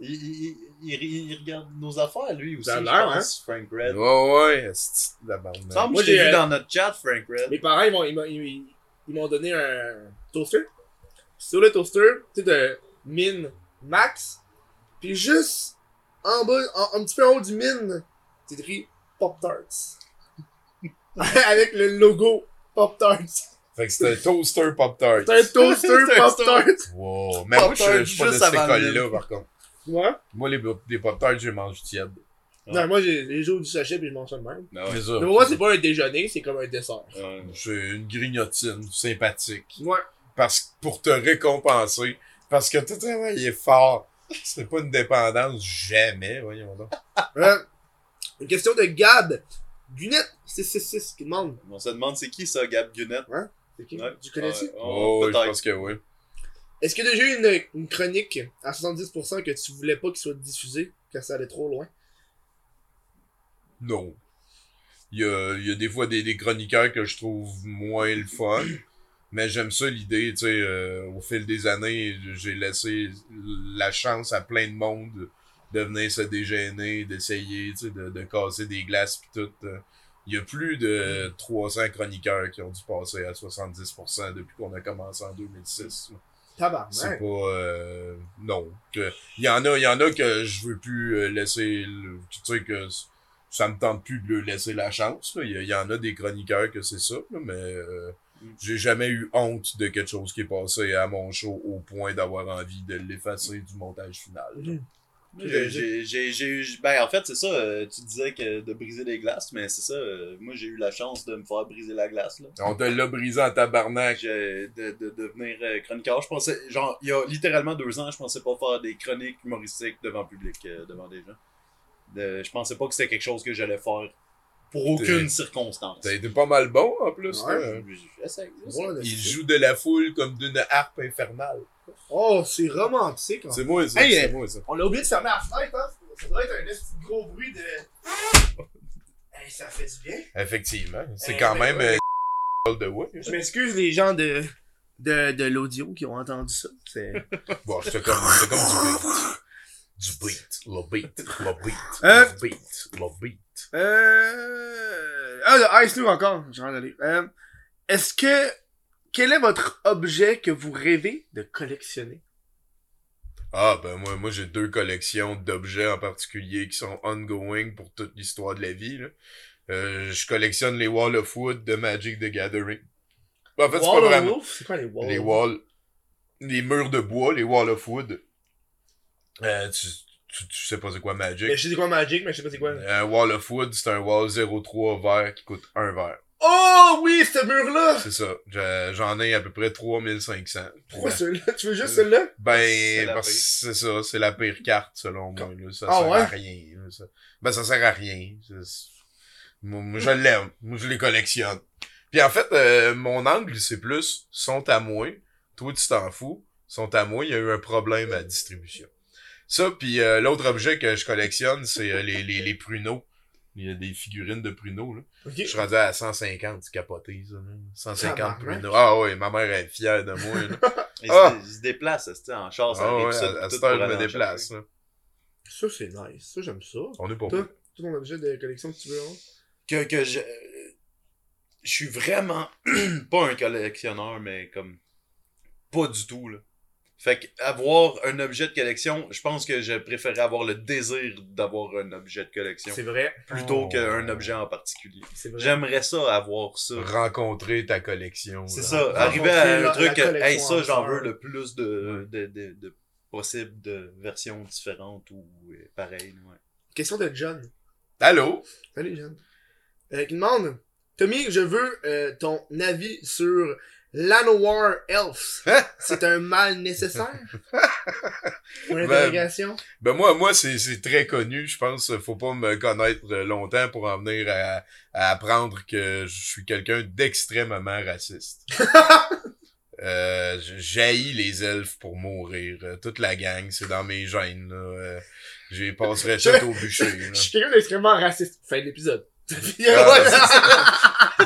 Il, il, il, il regarde nos affaires, lui aussi. Je l'air, pense, Frank Red. Ouais, ouais, esti, de la Moi, j'ai, vu euh, dans notre chat, Frank Red. Mes parents, ils m'ont, ils m'ont, ils, ils m'ont donné un toaster. Sur le toaster, tu sais, de mine max. Puis juste en bas, en- un petit peu en haut du mine, c'est écrit Pop-Tarts. Avec le logo Pop-Tarts. Fait que c'était un toaster Pop-Tart. C'est un toaster C'est un Pop-Tarts. Wow. Mais moi, je suis pas de cette école-là, par contre. Ouais. Moi, les, les Pop-Tarts, je les mange tièdes. Ouais. Non, moi, j'ai les jours du sachet puis je mange ça de même. Ah ouais. Ça. Mais pour moi, c'est pas un déjeuner, c'est comme un dessert. Ouais. C'est une grignotine sympathique. Ouais. Parce pour te récompenser. Parce que tu travaillé fort. C'est pas une dépendance jamais, voyons donc. Euh, une question de Gab. Gunette 666 qui demande. On se demande c'est qui ça, Gab Gunnett? C'est qui? Ouais. Tu connais-tu? Ouais, Oh, je peut-être. pense que oui. Est-ce que déjà eu une, chronique à 70% que tu voulais pas qu'il soit diffusé, car ça allait trop loin? Non. Il y a, y a des fois des, chroniqueurs que je trouve moins le fun. Mais j'aime ça l'idée, tu sais, euh, au fil des années, j'ai laissé la chance à plein de monde de venir se dégêner, d'essayer, tu sais, de, de casser des glaces pis tout. euh. Il y a plus de 300 chroniqueurs qui ont dû passer à 70% depuis qu'on a commencé en 2006. C'est pas euh, non que il y en a il y en a que je veux plus euh, laisser le- tu sais que ça me tente plus de leur laisser la chance là. il y, en a des chroniqueurs que c'est ça là, mais euh, j'ai jamais eu honte de quelque chose qui est passé à mon show au point d'avoir envie de l'effacer du montage final là. J'ai- j'ai- j'ai- j'ai eu- Ben, en fait, c'est ça. euh, tu disais que de briser les glaces, mais c'est ça. euh, moi, j'ai eu la chance de me faire briser la glace, là. on te l'a brisé en tabarnak De, de devenir euh, chroniqueur. Je pensais, genre, il y a littéralement deux ans, je pensais pas faire des chroniques humoristiques devant public, euh, devant des gens. De- je pensais pas que c'était quelque chose que j'allais faire pour aucune circonstance. t'as été pas mal bon en plus Ouais. il joue de la foule comme d'une harpe infernale Oh, c'est romantique. hein. c'est moi ça Hey, c'est euh, moi ça On a oublié de fermer la fenêtre, hein? Ça doit être un petit gros bruit de. Hey, ça fait du bien. effectivement c'est quand même ouais. euh, de ouais Je m'excuse les gens de, de, de l'audio qui ont entendu ça. C'est. Bon, c'était comme, comme du beat. Du beat, le beat, le beat, Hein? le beat, le beat. Euh... Ah, le Ice New encore. Je vais aller. Euh, Est-ce que. Quel est votre objet que vous rêvez de collectionner? Ah, ben moi, moi j'ai deux collections d'objets en particulier qui sont ongoing pour toute l'histoire de la vie. Là. Euh, je collectionne les Wall of Wood de Magic the Gathering. En fait, c'est pas Wall vraiment. C'est quoi les walls? Les walls, les murs de bois, les walls of wood. Euh, tu, tu, tu sais pas c'est quoi Magic? Mais je sais c'est quoi Magic, mais je sais pas c'est quoi. Un wall of wood, c'est un wall 03 vert qui coûte un vert. Oh oui, ce mur-là! C'est ça. Je- J'en ai à peu près 3500. Pourquoi celui-là? Tu veux juste celui-là? Ben, parce que c'est ça, c'est la pire carte selon moi. Là. Ça Ah sert ouais? à rien. là, ça. Ben, ça sert à rien. Moi, moi, je l'aime. Moi, je les collectionne. Puis en fait, euh, mon angle, c'est plus sont à moi. Toi, tu t'en fous. Sont à moi. Il y a eu un problème à la distribution. Ça, puis euh, l'autre objet que je collectionne, c'est euh, les, les, les pruneaux. Il y a des figurines de pruneaux, là. Je suis rendu à 150, c'est capoté, ça. Là. 150 Tabarnak. pruneaux. Ah ouais, ma mère est fière de moi. Là. Il, Ah! se, il se déplace, en char, ça Ah ouais, à, à tout cette heure, pour je me déplace. Là. Ça, c'est nice. Ça, j'aime ça. On est pas Toi, c'est ton objet de collection que tu veux avoir? Que, que je, je suis vraiment pas un collectionneur, mais comme pas du tout, là. Fait que avoir un objet de collection, je pense que je préférerais avoir le désir d'avoir un objet de collection C'est vrai. plutôt Oh. qu'un objet en particulier. C'est vrai. J'aimerais ça avoir ça. Rencontrer ta collection. C'est ça, Rencontrer arriver à la- un truc, hey, ça, j'en en veux le plus de, de, de, de possible de versions différentes ou euh, pareilles. Ouais. Question de John. Allô? Salut, John. Euh, qui demande Tommy, je veux euh, ton avis sur Llanowar Elves. C'est un mal nécessaire? Pour l'interrogation? Ben moi, moi c'est c'est très connu. Je pense faut pas me connaître longtemps pour en venir à, à apprendre que je suis quelqu'un d'extrêmement raciste. euh, J'haïs les elfes pour mourir. Euh, Toute la gang, c'est dans mes gènes. Là. Euh, J'y passerais tout au bûcher. là. Je suis quelqu'un d'extrêmement raciste. Fin de l'épisode. Ah,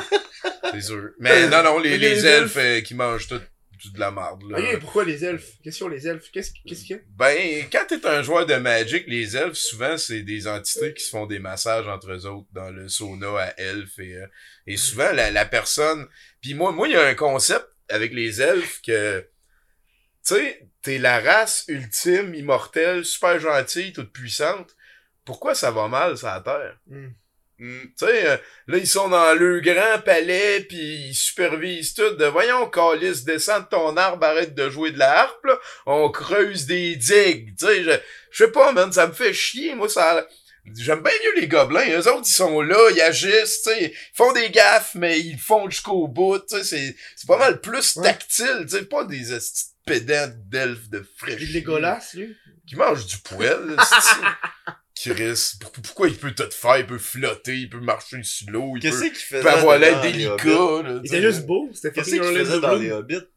C'est sûr. Mais non, non, les, Les les elfes. euh, qui mangent tout, tout de la marde. Là. ok, pourquoi les elfes? Question les elfes? Qu'est-ce qu'est-ce qu'il y a? Ben, quand t'es un joueur de Magic, les elfes, souvent, c'est des entités qui se font des massages entre eux autres dans le sauna à elfes. Et, euh, et souvent, la, la personne... Puis moi, moi, il y a un concept avec les elfes que... Tu sais, t'es la race ultime, immortelle, super gentille, toute puissante. Pourquoi ça va mal sur la Terre? Hmm. Hmm. Tu sais, euh, là, ils sont dans le grand palais, puis ils supervisent tout. De, voyons, Calis, descends de ton arbre, arrête de jouer de la harpe, là. On creuse des digues. Tu sais, je, je sais pas, man, ça me fait chier, moi, ça... J'aime bien mieux les gobelins. Eux autres, ils sont là, ils agissent, tu sais. Ils font des gaffes, mais ils font jusqu'au bout, tu sais. C'est, c'est pas mal plus tactile, tu sais. Pas des pédants d'elfes de fraîche. J'ai de Legolas, lui? Qui mange du poêle. Chris, pour- pourquoi il peut tout faire? Il peut flotter, il peut marcher sur l'eau, il Qu'est-ce peut, qu'il faisait peut avoir l'air dedans, les délicat. Hobbits? là, Il tu sais. était juste beau. C'était Qu'est-ce fucking qu'il Orlando faisait dans Bloom. les Hobbits?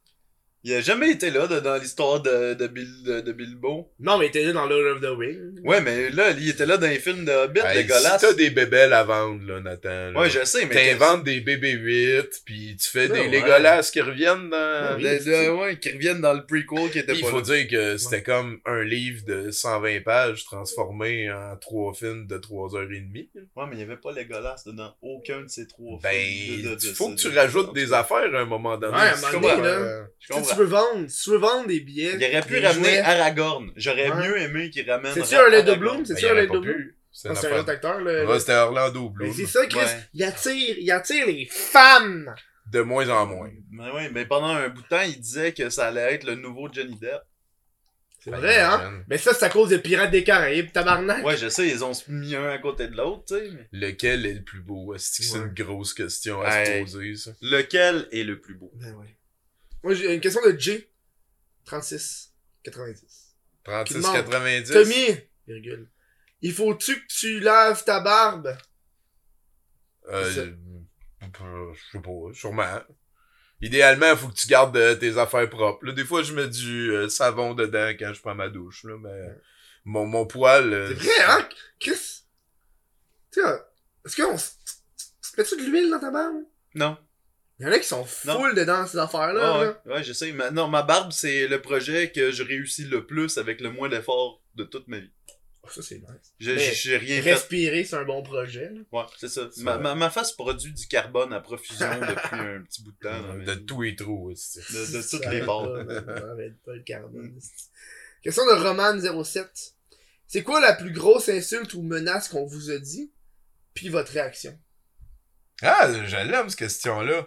Il a jamais été là de- dans l'histoire de, de, Bil- de, de Bilbo. Non, mais il était là dans Lord of the Rings. Ouais, mais là, il était là dans les films de Hobbit, Hey, Legolas. Si t'as des bébelles à vendre, là, Nathan. là, Ouais, je sais, mais... T'inventes des bébés 8, puis tu fais Ouais, des ouais. Legolas qui reviennent dans... Oui, De- de- ouais, qui reviennent dans le prequel qui était Puis il pas faut là. dire que c'était comme un livre de 120 pages transformé en trois films de 3 heures et demie. Ouais, mais il y avait pas Legolas dedans aucun de ces trois Ben, films. de- il faut que tu rajoutes des affaires à un moment donné. Ouais, à un moment donné, là. Je Si tu veux vendre, si tu veux vendre des billets. Il aurait pu ramener jouets- Aragorn. J'aurais Ouais. mieux aimé qu'il ramène C'est-tu Ra- Orlando Aragorn. Bloom? C'est ben, aurait Orlando pas Bloom? pu. C'est Ah, C'est un autre acteur, le. Ouais, c'était Orlando Bloom. Mais c'est ça, Chris. Il attire, il attire les femmes. De moins en moins. Mais ouais, mais pendant un bout de temps, il disait que ça allait être le nouveau Johnny Depp. C'est Ben, vrai, hein? imagine. Mais ça, c'est à cause des Pirates des Caraïbes, tabarnak. Ouais, je sais, ils ont mis un à côté de l'autre, tu sais. mais- Lequel est le plus beau? C'est Ouais. une grosse question à se poser, ça? Lequel est le plus beau? Ben ouais. Moi, j'ai une question de J. 36. 90. 36,90? Tommy, virgule. Il faut-tu que tu laves ta barbe? Euh, je sais pas, sûrement. Idéalement, faut que tu gardes euh, tes affaires propres. Là, des fois, je mets du euh, savon dedans quand je prends ma douche, là, mais mon, mon poil... euh, C'est vrai, hein? Chris? Tu sais, est-ce qu'on s- tu mets-tu de l'huile dans ta barbe? Non. Il y en a qui sont Non. full dedans ces affaires-là. Ah là. ouais, ouais, je sais. Mais non, ma barbe, c'est le projet que je réussis le plus avec le moins d'efforts de toute ma vie. Oh, ça, c'est nice. J'ai rien fait. Respirer, c'est un bon projet. là. Ouais, c'est ça. C'est Ma, ma, ma face produit du carbone à profusion depuis un petit bout de temps. de tous les trous, aussi. de, de toutes les bords. pas, man. Arrête pas le carbone. Question de Roman 07. C'est quoi la plus grosse insulte ou menace qu'on vous a dit? Puis votre réaction? Ah, je l'aime, cette question-là.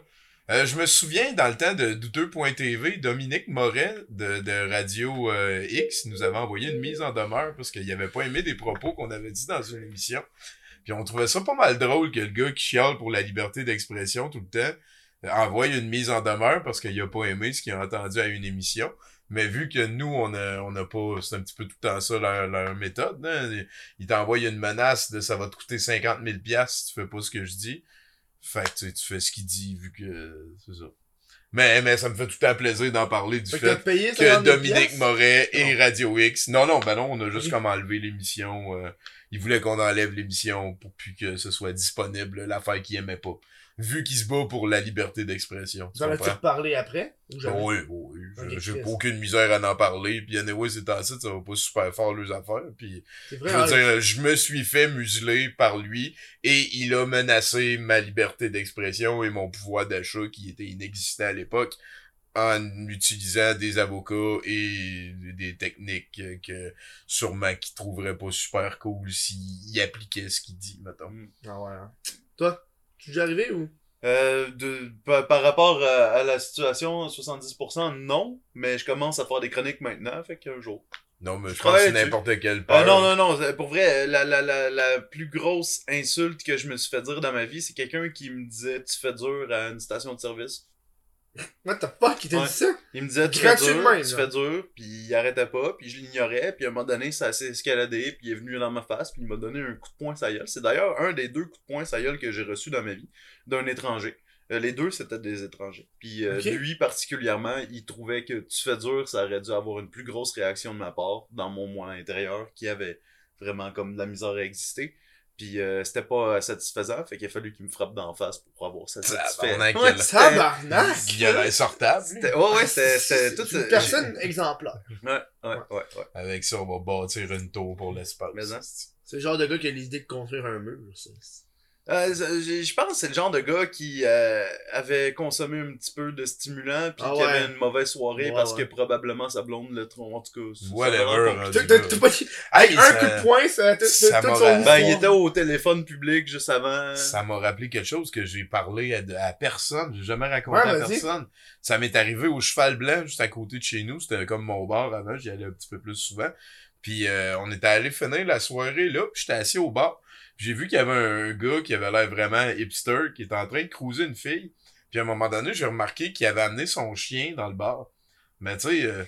Euh, je me souviens, dans le temps de douteux.tv, Dominique Moret de, Radio euh, X nous avait envoyé une mise en demeure parce qu'il avait pas aimé des propos qu'on avait dit dans une émission. Puis on trouvait ça pas mal drôle que le gars qui chiale pour la liberté d'expression tout le temps euh, envoie une mise en demeure parce qu'il a pas aimé ce qu'il a entendu à une émission. Mais vu que nous, on a, on pas, c'est un petit peu tout le temps ça leur, méthode, hein. Ils t'envoient une menace de ça va te coûter 50 000 piastres si tu fais pas ce que je dis. Fait que tu sais, tu fais ce qu'il dit vu que c'est ça. Mais, mais ça me fait tout temps plaisir d'en parler du Fait que t'as fait payé que 50 000 Dominique? Moret et Radio X. Non, non, ben non, on a juste Oui. comme enlevé l'émission. Euh, ils voulaient qu'on enlève l'émission pour plus que ce soit disponible, l'affaire qu'ils aimaient pas. Vu qu'il se bat pour la liberté d'expression. Tu Vous en comprends? reparlé après? Ou? Oui, oui, j'ai- pas aucune misère à en parler. Puis anyway, c'est ainsi, ça va pas super fort leurs affaires. Puis C'est je vrai, veux hein, dire, je me suis fait museler par lui et il a menacé ma liberté d'expression et mon pouvoir d'achat qui était inexistant à l'époque en utilisant des avocats et des techniques que sûrement qu'il trouverait pas super cool s'il appliquait ce qu'il dit, mettons. Ah ouais, hein. Toi, tu es déjà arrivé ou? Euh, de, par, par rapport à, à la situation, 70%, non, mais je commence à faire des chroniques maintenant, fait qu'un jour. Non, mais je Je pense que travaille n'importe quelle Ah peur. non, non, non, c'est- pour vrai, la, la, la, la plus grosse insulte que je me suis fait dire dans ma vie, c'est quelqu'un qui me disait « tu fais dur à une station de service What the fuck, il t'a Ouais. dit ça? ». Il me disait « tu fais dur, tu fais dur », puis il arrêtait pas, puis je l'ignorais, puis à un moment donné, ça s'est escaladé, puis il est venu dans ma face, puis il m'a donné un coup de poing sa gueule. C'est d'ailleurs un des deux coups de poing sa gueule que j'ai reçu dans ma vie, d'un étranger. Euh, les deux, c'était des étrangers. Puis euh, lui, particulièrement, il trouvait que tu fais dur, ça aurait dû avoir une plus grosse réaction de ma part, dans mon moi intérieur, qui avait vraiment comme de la misère à exister. Puis euh, c'était pas euh, satisfaisant, fait qu'il a fallu qu'il me frappe d'en face pour avoir ça satisfait. Tabarnak, Ouais, quel- c'était- Tabarnak! Il a l'air sortable. ouais, ouais, c'était tout. C'est une euh, personne exemplaire. Ouais, ouais, ouais, ouais. Avec ça, on va bâtir une tour pour l'espace. Mais hein. C'est le genre de gars qui a l'idée de construire un mur, ça. Euh, je je pense que c'est le genre de gars qui euh, avait consommé un petit peu de stimulant puis Ah qui ouais. avait une mauvaise soirée Ouais, parce ouais. que probablement sa blonde le trompe en tout cas. Whatever. Hey, un coup de poing, ça a tout, ça tout son. Ben, il était au téléphone public juste avant. Ça m'a rappelé quelque chose que j'ai parlé à, à personne. J'ai jamais raconté Ouais, à personne. Ça m'est arrivé au Cheval Blanc, juste à côté de chez nous. C'était comme mon bar avant. J'y allais un petit peu plus souvent. Puis euh, on était allé finir la soirée là. Puis j'étais assis au bar. J'ai vu qu'il y avait un gars qui avait l'air vraiment hipster, qui était en train de cruiser une fille. Puis à un moment donné, j'ai remarqué qu'il avait amené son chien dans le bar. Mais tu sais, euh,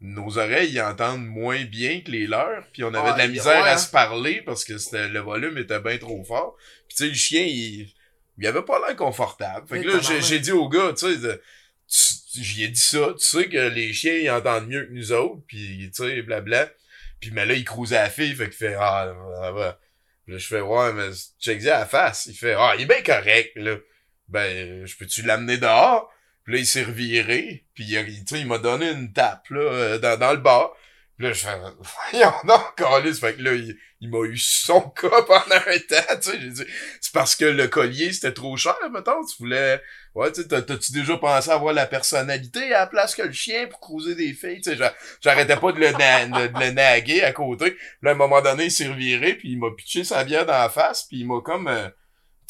nos oreilles ils entendent moins bien que les leurs. Puis on avait Ah, de la il- misère ouais, à hein. se parler parce que c'était le volume était bien trop fort. Puis tu sais, le chien, il, il avait pas l'air confortable. Fait que là, j'ai, dit au gars, tu sais, j'y ai dit ça, tu sais que les chiens, ils entendent mieux que nous autres, puis tu sais, blabla. Puis mais là, il cruisait à la fille, fait qu'il fait, ah, ça va. Puis là, je fais, ouais, mais check à la face. Il fait, ah, il est bien correct, là. Ben, je peux-tu l'amener dehors? Puis là, il s'est reviré, puis il, il m'a donné une tape, là, euh, dans, dans le bar. Là, je fais, voyons. Fait que là, il, il m'a eu son cas pendant un temps, tu sais. J'ai dit, c'est parce que le collier, c'était trop cher, mettons. Tu voulais, ouais, tu sais, t'as- t'as-tu déjà pensé avoir la personnalité à la place que le chien pour cruiser des filles, tu sais. j'a- J'arrêtais pas de le, de, le naguer à côté. Là, à un moment donné, il s'est reviré, puis il m'a pitché sa bière dans la face, puis il m'a comme, euh,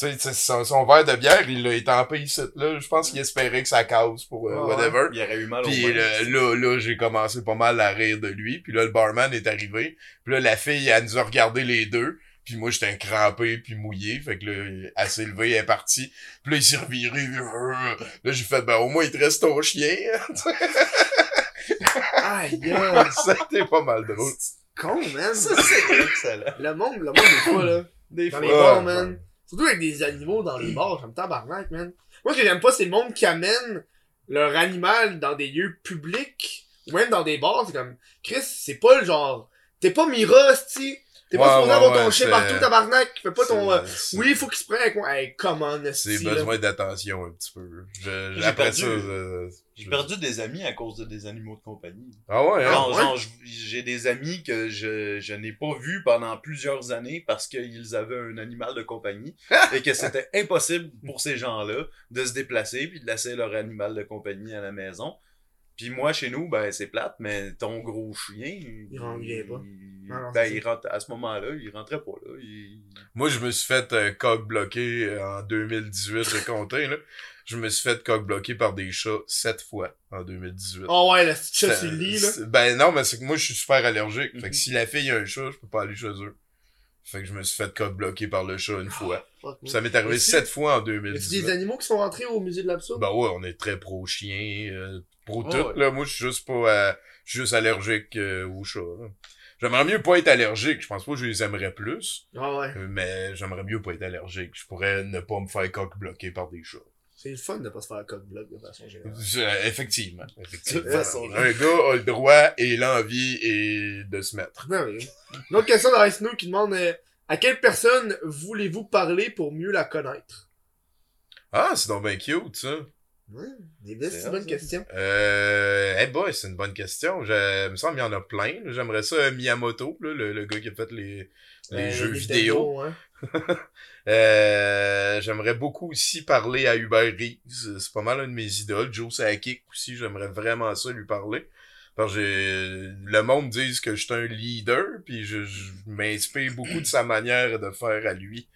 tu sais, tu sais, son, son verre de bière, il l'a étampé ici, là. Je pense qu'il espérait que ça casse pour euh, Ah whatever. Il aurait eu mal au Puis mains. là, là, là, j'ai commencé pas mal à rire de lui. Puis là, le barman est arrivé. Puis là, la fille, elle nous a regardé les deux. Puis moi, j'étais crampé puis mouillé. Fait que là, elle s'est levée, elle est partie. Puis là, il s'est reviré. Là, j'ai fait, ben, au moins, il te reste ton chien. Aïe, aïe. Ça a été pas mal drôle. Con, man. Ça, c'est excellent. Le monde, le monde, des fois, là. Des fois. man. Surtout avec des animaux dans les bars, comme tabarnak, man. Moi, ce que j'aime pas, c'est le monde qui amène leur animal dans des lieux publics, ou même dans des bars, c'est comme, Chris, c'est pas le genre, t'es pas Mira, sti. T'es pas Ouais, supposé ouais, avoir ouais, ton chien partout, tabarnak. Fais pas ton, euh, oui, il faut qu'il se prenne avec moi. Hey, come on, C'est besoin d'attention un petit peu. Je, J'ai perdu- ça, J'ai perdu des amis à cause de des animaux de compagnie. Ah ouais, hein? Genre, ouais? genre, je- j'ai des amis que je, je n'ai pas vus pendant plusieurs années parce qu'ils avaient un animal de compagnie et que c'était impossible pour ces gens-là de se déplacer puis de laisser leur animal de compagnie à la maison. Puis moi, chez nous, ben, c'est plate, mais ton gros chien... Il, rentre bien pas. il- Non, non, ben, c'est il rentre, à ce moment-là, il rentrait pas, là. Il... Moi, je me suis fait euh, coq bloqué euh, en 2018, j'ai compté, là. je me suis fait coq-bloquer par des chats sept fois en 2018. Oh ouais, le petit chat le lit, là. c'est- Ben non, mais c'est que moi, je suis super allergique. Fait Mhm. que si la fille a un chat, je peux pas aller chez eux. Fait que je me suis fait coq-bloquer par le chat une fois. Fuck, Ça m'est arrivé sept fois en Y a-tu 2018. des animaux qui sont rentrés au musée de l'absurde? Ben ouais, on est très pro-chien, euh, pro Ouais, tout, ouais. là. Moi, je suis juste pas, euh, juste allergique euh, aux chats, là. J'aimerais mieux pas être allergique. Je pense pas que je les aimerais plus. Ah ouais. euh, Mais j'aimerais mieux pas être allergique. Je pourrais ne pas me faire coq-bloquer par des chats. C'est le fun de pas se faire coq bloc de façon générale. Effectivement. effectivement. De façon Un gars a le droit et l'envie et de se mettre. Non, mais... Une autre question de Snow qui demande euh, à quelle personne voulez-vous parler pour mieux la connaître? Ah, c'est donc bien cute, ça. Ouais, C'est une bonne question. Euh, eh boy, c'est une bonne question. Je, il me semble qu'il y en a plein. J'aimerais ça euh, Miyamoto, là, le, le gars qui a fait les, les Euh, jeux les vidéo. hein. Euh, j'aimerais beaucoup aussi parler à Hubert Reeves. C'est pas mal un de mes idoles. Joe Sakic aussi, j'aimerais vraiment ça lui parler. Parce que le monde dit que je suis un leader, puis je, je m'inspire beaucoup de sa manière de faire à lui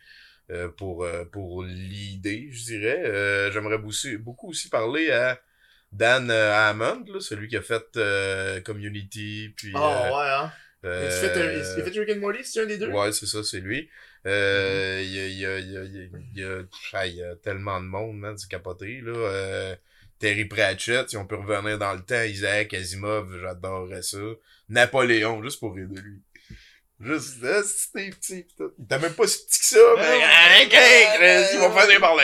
euh, pour euh, pour l'idée, je dirais. Euh, j'aimerais beaucoup aussi parler à Dan Hammond, là, celui qui a fait euh, Community, puis euh, ouais, hein. euh, Il fait, il fait Rick and Morty, c'est un des deux? Ouais, c'est ça, c'est lui. Euh, il y a, il y a, il y a, il y a, il y tellement de monde, man, c'est capoté, là. Euh, Terry Pratchett, si on peut revenir dans le temps, Isaac Asimov, j'adorerais ça. Napoléon, juste pour rire de lui. Juste, ah, c'était petit, pis tout. Il était même pas si petit que ça, mais, Chris, ils vont faire des barres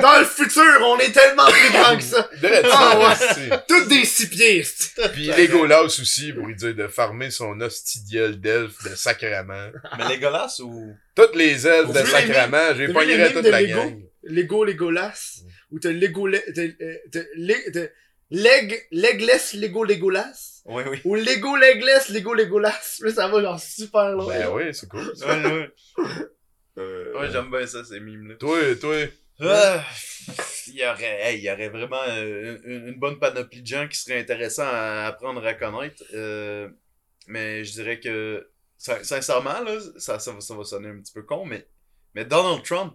Dans le futur, on est tellement plus grand que ça. Ah, ouais. Toutes des six pieds, Puis Legolas aussi, pour lui dire de farmer son hostidiel d'elfe de sacrament. Mais Legolas ou. Toutes les elfes de sacrament, j'ai les toute la de Lego? gang. Lego Legolas, ou t'as Lego, le- t'as, euh, t'as Le- t'as Leg, Legless Lego Legolas, Oui, oui. ou Lego Legless Lego Legolas. Là, ça va genre super loin. Ben oui, c'est cool. ça. Ouais, ouais. Euh, Ouais, j'aime bien ça, ces mimes-là. Toi, toi. Ah, il y aurait, hey, il y aurait vraiment euh, une, une bonne panoplie de gens qui seraient intéressants à apprendre à connaître. euh, mais je dirais que, sin- sincèrement, là, ça, ça, va, ça va sonner un petit peu con, mais, mais Donald Trump,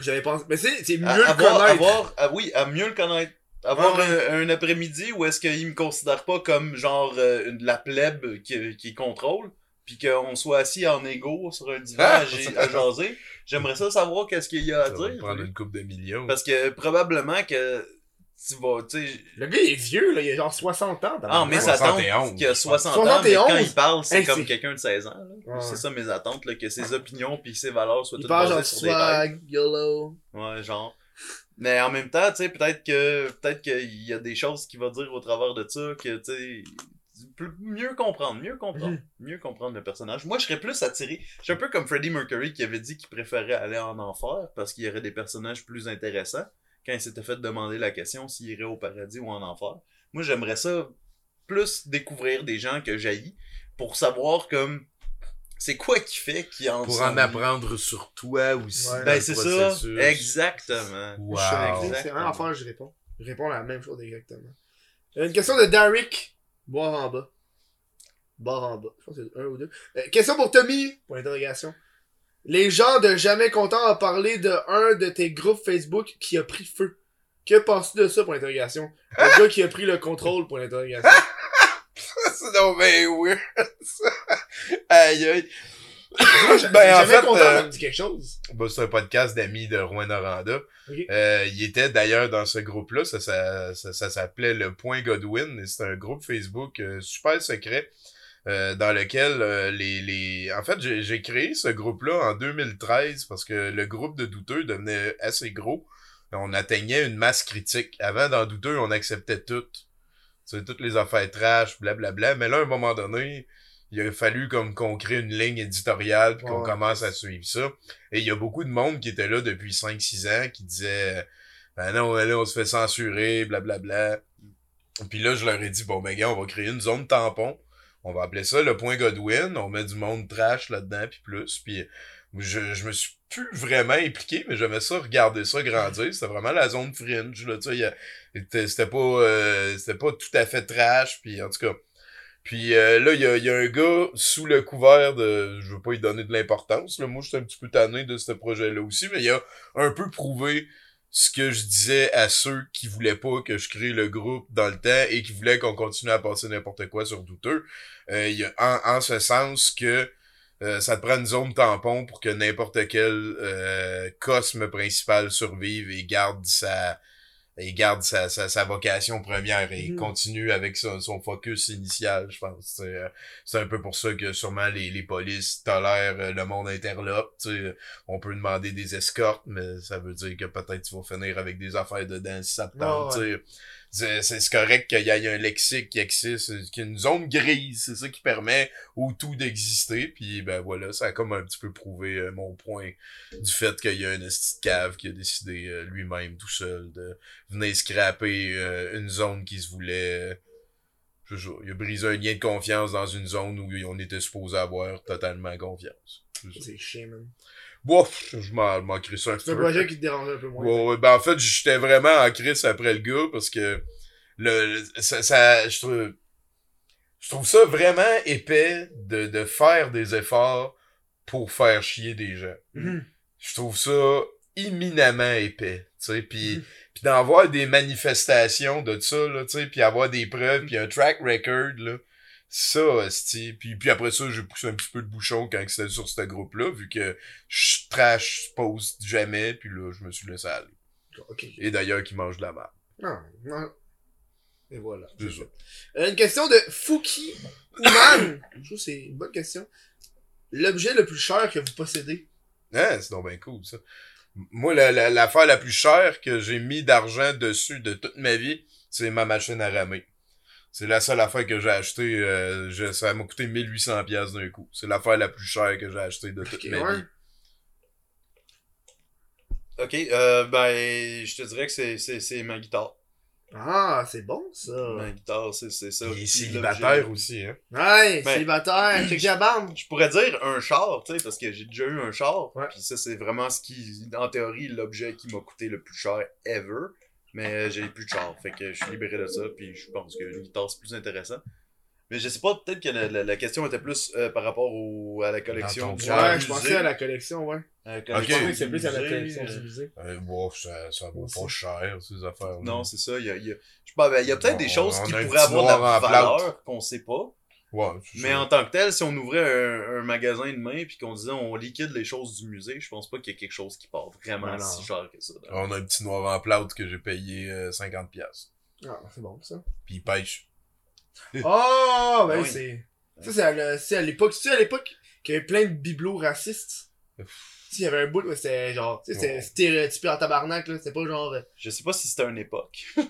J'avais pensé, mais c'est, c'est mieux à, le avoir, connaître. avoir- ah oui, à mieux le connaître. Avoir Ouais, un, un après-midi où est-ce qu'il me considère pas comme genre euh, une- la plèbe qui, qui contrôle, puis qu'on soit assis en égo sur un divan Ah! à, à jaser. J'aimerais ça savoir qu'est-ce qu'il y a à Ça va dire. prendre une coupe de millions. Parce que probablement que tu vas, tu sais. Le gars, il est vieux, là, il a genre 60 ans. dans Ah, le mes temps. attentes 71, qui a 60 ans, mais 71? quand il parle, c'est Hey, comme quelqu'un de 16 ans. Ouais. C'est ça mes attentes, là, que ses opinions puis ses valeurs soient Il toutes genre basées sur des règles. swag, YOLO. Ouais, genre. Mais en même temps, tu sais, peut-être que peut-être qu'il y a des choses qu'il va dire au travers de ça que, tu mieux comprendre, mieux comprendre, Mhm. mieux comprendre le personnage. Moi, je serais plus attiré. Je suis un peu comme Freddie Mercury qui avait dit qu'il préférait aller en enfer parce qu'il y aurait des personnages plus intéressants quand il s'était fait demander la question s'il irait au paradis ou en enfer. Moi, j'aimerais ça plus découvrir des gens que j'haïs pour savoir comme c'est quoi qui fait qu'ils en Pour en apprendre sur toi aussi. Ouais. Ben, c'est ça. Exactement. Wow. C'est je réponds. Je réponds à la même chose exactement. Euh, Une question de Derek. Boire en bas. Boire en bas. Je pense que c'est un ou deux. Euh, question pour Tommy. Pour l'interrogation. Les gens de jamais contents ont parlé de un de tes groupes Facebook qui a pris feu. Que penses-tu de ça pour l'interrogation? Le gars qui a pris le contrôle pour l'interrogation. c'est donc ben weird, ça. Aïe, aïe. ben, en fait, content, euh, dit quelque chose. Bah, c'est un podcast d'amis de Rouen Noranda. Euh, il était d'ailleurs dans ce groupe-là, ça, ça, ça, ça s'appelait le Point Godwin, et c'est un groupe Facebook euh, super secret euh, dans lequel euh, les, les... En fait, j'ai j'ai créé ce groupe-là en 2013 parce que le groupe de douteux devenait assez gros. On atteignait une masse critique. Avant, dans douteux, on acceptait tout. Sais, toutes les affaires trash, blablabla. Mais là, à un moment donné, il a fallu comme qu'on crée une ligne éditoriale puis qu'on Ouais. commence à suivre ça. Et il y a beaucoup de monde qui était là depuis 5-6 ans qui disait Ben non, là, on se fait censurer, blablabla. Puis là, je leur ai dit Bon ben gars, on va créer une zone tampon. On va appeler ça le point Godwin. On met du monde trash là-dedans, puis plus. Puis je, je me suis plus vraiment impliqué, mais j'aimais ça, regarder ça grandir. C'était vraiment la zone fringe, là, tu sais. C'était pas, euh, c'était pas tout à fait trash, puis en tout cas. Puis euh, là, il y a, y a un gars sous le couvert de... Je veux pas lui donner de l'importance. Là. Moi, je suis un petit peu tanné de ce projet-là aussi, mais il a un peu prouvé ce que je disais à ceux qui voulaient pas que je crée le groupe dans le temps et qui voulaient qu'on continue à passer n'importe quoi sur douteux. Euh, y a, en, en ce sens que euh, ça te prend une zone tampon pour que n'importe quel euh, cosme principal survive et garde sa et garde sa, sa, sa vocation première et Mhm. continue avec son, son focus initial, je pense. C'est, euh, C'est un peu pour ça que sûrement les, les polices tolèrent euh, le monde interlope. tu sais. On peut demander des escortes, mais ça veut dire que peut-être tu vas finir avec des affaires dedans si ça te tente. Ouais. C'est correct qu'il y ait un lexique qui existe, qu'il y ait une zone grise, c'est ça qui permet au tout d'exister. Puis ben voilà, ça a comme un petit peu prouvé euh, mon point du fait qu'il y a un esti de cave qui a décidé euh, lui-même tout seul de venir scraper euh, une zone qui se voulait. je pas, il a brisé un lien de confiance dans une zone où on était supposé avoir totalement confiance. C'est chiant, je m'en crie ça un C'est un projet qui te dérange un peu moins. Ouais, ouais, ben en fait, j'étais vraiment en crise après le gars parce que le, le- ça, ça je trouve je trouve ça vraiment épais de, de faire des efforts pour faire chier des gens. Mhm. Je trouve ça imminemment épais, tu sais, puis Mhm. puis d'en voir des manifestations de ça là, tu sais, puis avoir des preuves, puis un track record là. Ça, esti. Puis, puis après ça, j'ai poussé un petit peu de bouchon quand c'était sur ce groupe-là, vu que je trash, je poste jamais, puis là, je me suis laissé aller. Et d'ailleurs, qui mange de la merde. Non, non. Et voilà. C'est ça. Euh, une question de Fouki Ouman. Je trouve que c'est une bonne question. L'objet le plus cher que vous possédez. Hein, c'est donc bien cool, ça. Moi, la- la- l'affaire la, plus chère que j'ai mis d'argent dessus de toute ma vie, c'est ma machine à ramer. C'est la seule affaire que j'ai acheté. euh, je- ça m'a coûté 1800 pièces d'un coup. C'est l'affaire la plus chère que j'ai acheté de toute Ok, ma ouais. vie. Ok, euh, ben, je te dirais que c'est, c'est, c'est ma guitare. Ah, c'est bon ça. Ma guitare, c'est, c'est ça. Il est célibataire aussi, hein. Ouais, Ben- célibataire, check la bande. Je pourrais dire un char, tu sais, parce que j'ai déjà eu un char. Puis ça, c'est vraiment ce qui, en théorie, l'objet qui m'a coûté le plus cher ever. Mais j'ai plus de char, fait que je suis libéré de ça, puis je pense que une guitare, c'est plus intéressant. Mais je sais pas, peut-être que la, la- la question était plus euh, par rapport au, à la collection. Ouais, Ouais, musée. je pensais à la collection, ouais. Ok. collection Je pensais du que c'est plus à la collection euh, du musée. Euh, bon, ça, ça vaut pas cher, ces affaires Non, c'est ça. Il y a, il y a, je sais pas, ben, il y a peut-être des choses qui pourraient avoir de la valeur qu'on sait pas. Ouais, Mais ça. en tant que tel, si on ouvrait un, un magasin demain puis qu'on disait on liquide les choses du musée, je pense pas qu'il y ait quelque chose qui part vraiment non. si cher que ça. On a un petit noir en plâtre que j'ai payé euh, 50 pièces. Ah, c'est bon ça. Puis il pêche. Oh, ben Ah oui. c'est. Ça, c'est à le- c'est à l'époque. Tu sais, à l'époque, qu'il y avait plein de bibelots racistes? Il y avait un bout où c'était genre. Tu sais, c'était Ouais. stéréotypé en tabarnak, là. C'était pas genre. euh, Je sais pas si c'était une époque. ouais,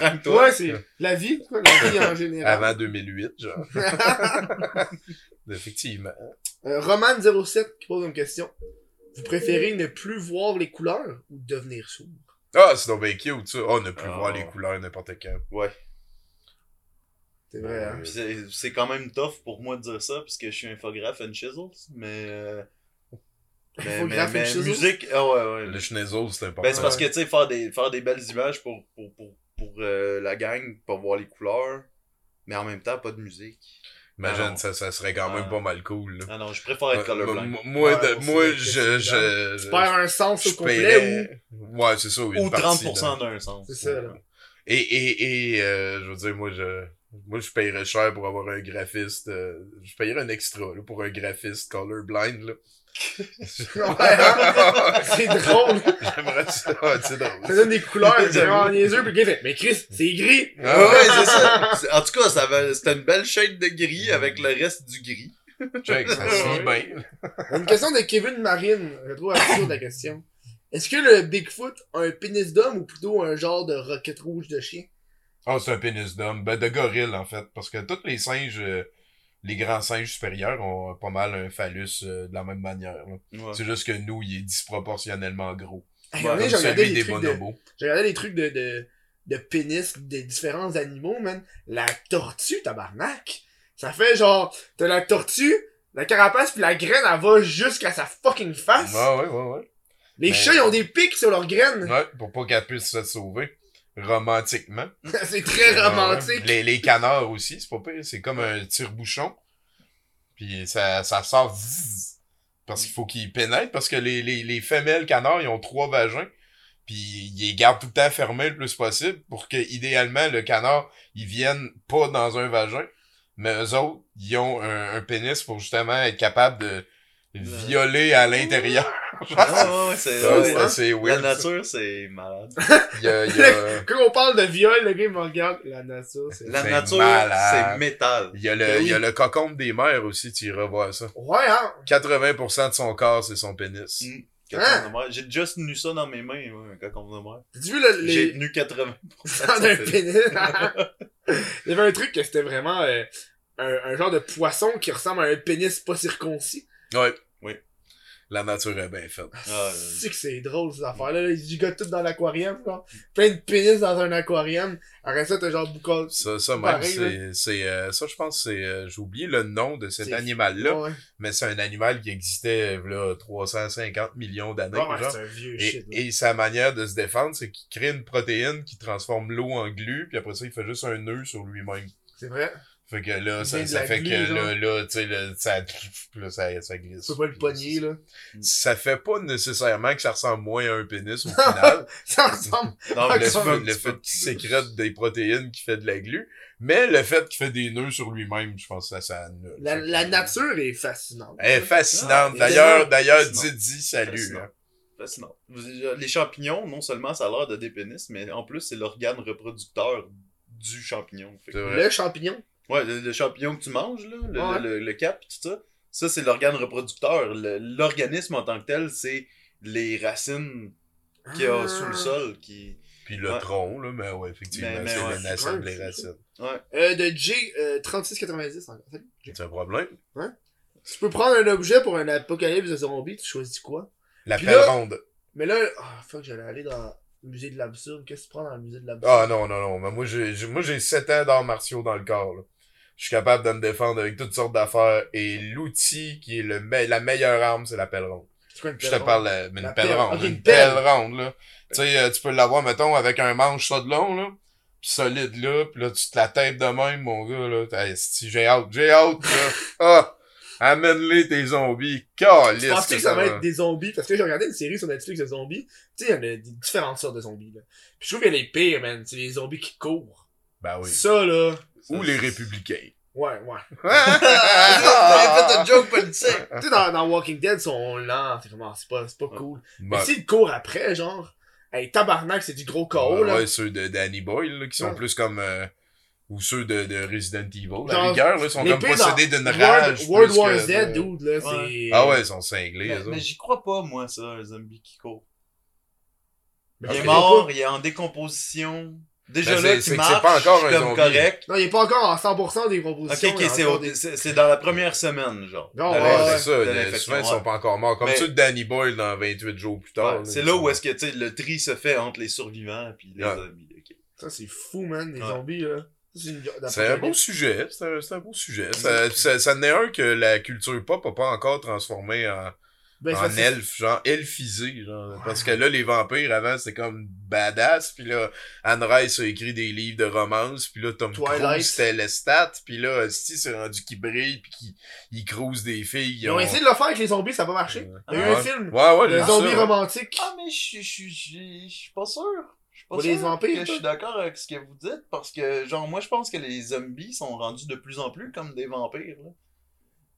ben, toi. c'est la vie, quoi. La vie en général. Avant 2008, genre. Effectivement. Euh, Roman07 qui pose une question. Vous préférez ne plus voir les couleurs ou devenir sourd? Ah, c'est donc bien cute, ça. Oh, a pu Ah. voir les couleurs n'importe quand. Ouais. C'est vrai, hein? Puis c'est- C'est quand même tough pour moi de dire ça puisque je suis infographe and chisels, mais euh, mais, mais, and musique, ah ouais ouais. Le schnezel, c'est important. Ben c'est parce que tu sais faire des faire des belles images pour pour pour, pour euh, la gang, pour voir les couleurs, mais en même temps pas de musique. Imagine, Ah non. ça, ça serait quand même Ah. pas mal cool, là. Ah non, je préfère être Ouais, colorblind. moi, moi, Ouais, de- moi, je, je, Tu perds un sens au complet paierais- Ouais, c'est ça, une Ou partie, 30% là. d'un sens. ou. C'est ça, là. Et, et, et, euh, je veux dire, moi, je, moi, je paierais cher pour avoir un graphiste, euh, je paierais un extra, là, pour un graphiste colorblind, là. C'est drôle. J'aimerais ça, c'est drôle. Ça donne des couleurs, c'est vraiment niaiseux, puis le gars fait, mais Chris, c'est gris! Ah ouais, c'est ça. En tout cas, ça avait- c'était une belle shade de gris avec le reste du gris. Check, ça suit bien. Une question de Kevin Marine, je trouve absurde la question. Est-ce que le Bigfoot a un pénis d'homme ou plutôt un genre de roquette rouge de chien? Oh, c'est un pénis d'homme. Ben, de gorille, en fait. Parce que tous les singes, euh, les grands singes supérieurs ont pas mal un phallus euh, de la même manière. là. Ouais. C'est juste que nous, il est disproportionnellement gros. Ouais, Comme regardé celui des trucs de, bonobos. j'ai regardé les trucs de, de, de pénis des différents animaux, man. La tortue, tabarnak! Ça fait genre, t'as la tortue, la carapace puis la graine, elle va jusqu'à sa fucking face. Ouais, ouais, ouais, ouais. Les Mais- chats, ils ont des pics sur leurs graines. Ouais, pour pas qu'elle puisse se sauver. Romantiquement. c'est très romantique. Les, les canards aussi, c'est pas pire. C'est comme un tire-bouchon. Puis ça, ça sort zzz, parce qu'il faut qu'ils pénètrent. Parce que les, les, les femelles canards, ils ont trois vagins. Puis ils les gardent tout le temps fermés le plus possible pour que, idéalement, le canard, ils viennent pas dans un vagin. Mais eux autres, ils ont un, un pénis pour justement être capable de violer à l'intérieur. Ah, ouais, ouais, c'est, assez La weird. nature, c'est malade. Il y a, il y a- Quand on parle de viol, le gars il me regarde. La nature, c'est. La C'est nature, malade. c'est métal. il y a le, Ben il y a oui. le cocon des mers aussi, tu iras voir ça. Ouais, hein. 80% de son corps, c'est son pénis. Mm. Hein? J'ai déjà tenu ça dans mes mains, ouais, un cocon de mer. T'as-tu vu le, J'ai les. tenu 80%. Dans un pénis. Il y avait un truc que c'était vraiment euh, un, un genre de poisson qui ressemble à un pénis pas circoncis. Ouais. Oui. La nature est bien faite. Ah, C'est que c'est drôle ces affaires-là. là. Ils gigotent tout dans l'aquarium, genre. Plein de pénis dans un aquarium. Après ça, t'as genre boucal. Ça, ça même, Pareil, c'est, c'est, euh, ça, je pense, c'est, euh, j'ai oublié le nom de cet C'est- animal-là, Ouais, mais c'est un animal qui existait, là, 350 millions d'années, ouais, genre. c'est un vieux Et, shit. et sa manière de se défendre, c'est qu'il crée une protéine qui transforme l'eau en glu, puis après ça, il fait juste un nœud sur lui-même. C'est vrai. Fait que là, ça, fait glu, que là, là, tu sais, là, ça, ça, ça glisse. Tu peux pas le pogner, là. Ça fait pas nécessairement que ça ressemble moins à un pénis au final. Ça ressemble. Non, Ah, le, fait, le fait qu'il sécrète des protéines qui fait de la glu, mais le fait qu'il fait des nœuds sur lui-même, je pense que ça, ça annule. La, nature est fascinante. Elle est fascinante. Ah, d'ailleurs, d'ailleurs. Didi, salut. Fascinant. hein. Fascinant. Les champignons, non seulement ça a l'air de des pénis, mais en plus, c'est l'organe reproducteur du champignon. Le champignon. Ouais, le, le champignon que tu manges, là, le, Ouais. le, le cap, tout ça, ça, c'est l'organe reproducteur. L'organisme en tant que tel, c'est les racines qu'il y a Ah. sous le sol qui... Puis le Ouais. tronc, là, mais ouais, effectivement, c'est ouais, des vrai, racines. Ouais. Euh, de J, euh, 3690 encore. C'est un problème. Tu peux prendre un objet pour un apocalypse de zombies, tu choisis quoi? La pelle ronde. Mais là, ah, fuck, j'allais aller dans le musée de l'absurde. Qu'est-ce que tu prends dans le musée de l'absurde? Ah non, non, non. Mais moi, j'ai, j'ai- moi, j'ai 7 ans d'arts martiaux dans le corps, là. Je suis capable de me défendre avec toutes sortes d'affaires. Et l'outil qui est le me- la meilleure arme, c'est la pelle ronde. Quoi une Je te pelle ronde? parle, euh, mais une pelle pelle. ronde. Une pelle. pelle ronde, là. Tu sais, euh, tu peux l'avoir, mettons, avec un manche ça de long, là. Pis solide, là. Pis là, tu te la tapes de même, mon gars, là. Si j'ai hâte, j'ai hâte, là. Ah! Amène-les tes zombies. Calisse Tu penses que ça va être des zombies? Parce que j'ai regardé une série sur Netflix de zombies. Tu sais, il y en a différentes sortes de zombies, là. Puis je trouve qu'il y a les pires, man. C'est les zombies qui courent. Ben oui. Ça, là. Ou les républicains. Ouais, ouais. T'avais fait un joke politique! tu sais, dans, dans Walking Dead, ils sont lents. C'est vraiment, c'est pas, c'est pas cool. Ben, Mais s'ils courent après, genre, hey, tabarnak, c'est du gros KO, ouais, là. ouais, ceux de Danny Boyle, là, qui sont Ouais. plus comme... euh, ou ceux de, de Resident Evil. La Genre, rigueur, là, ils sont comme possédés d'une rage. World War Z, de- dude, là, c'est... Ah ouais, ils sont cinglés, Mais, mais j'y crois pas, moi, ça, un zombie qui court. Il est mort, il est en décomposition. Déjà Ben, là, qui marche, c'est pas encore un comme zombie. correct. Non, il est pas encore en 100% des Ok, compositions. ok, a c'est des- c'est c'est dans la première semaine, genre. Non, ouais, c'est ça. de le- l'infection, souvent, ils sont pas encore morts. Comme ceux de Danny Boyle dans 28 jours plus tard. Ouais, c'est là où est-ce que, tu sais, le tri se fait entre les survivants puis les Ouais. zombies. ok. Ça, c'est fou, man, les Ouais. zombies, là. Ça, c'est un beau sujet, c'est un, c'est un beau sujet. Ça, ça, ça en est un que la culture pop a pas encore transformé en, Ben, en elfe, genre elfisé, genre. Parce que là, les vampires, avant, c'était comme badass, puis là, Anne Rice a écrit des livres de romance, puis là, Tom Twilight. Cruise, c'était Lestat, puis là, si c'est rendu qui brille, puis qui il crouse des filles. Ils ont essayé de le faire avec les zombies, ça a pas marché. Il y a eu Ouais. un film, Ouais, ouais, j'ai le vu zombie ça, ouais. romantique. Ah, mais je je- je- je- je suis pas sûr. Je suis pas Pour sûr les vampires, que je suis d'accord avec ce que vous dites parce que, genre, moi, je pense que les zombies sont rendus de plus en plus comme des vampires. Là.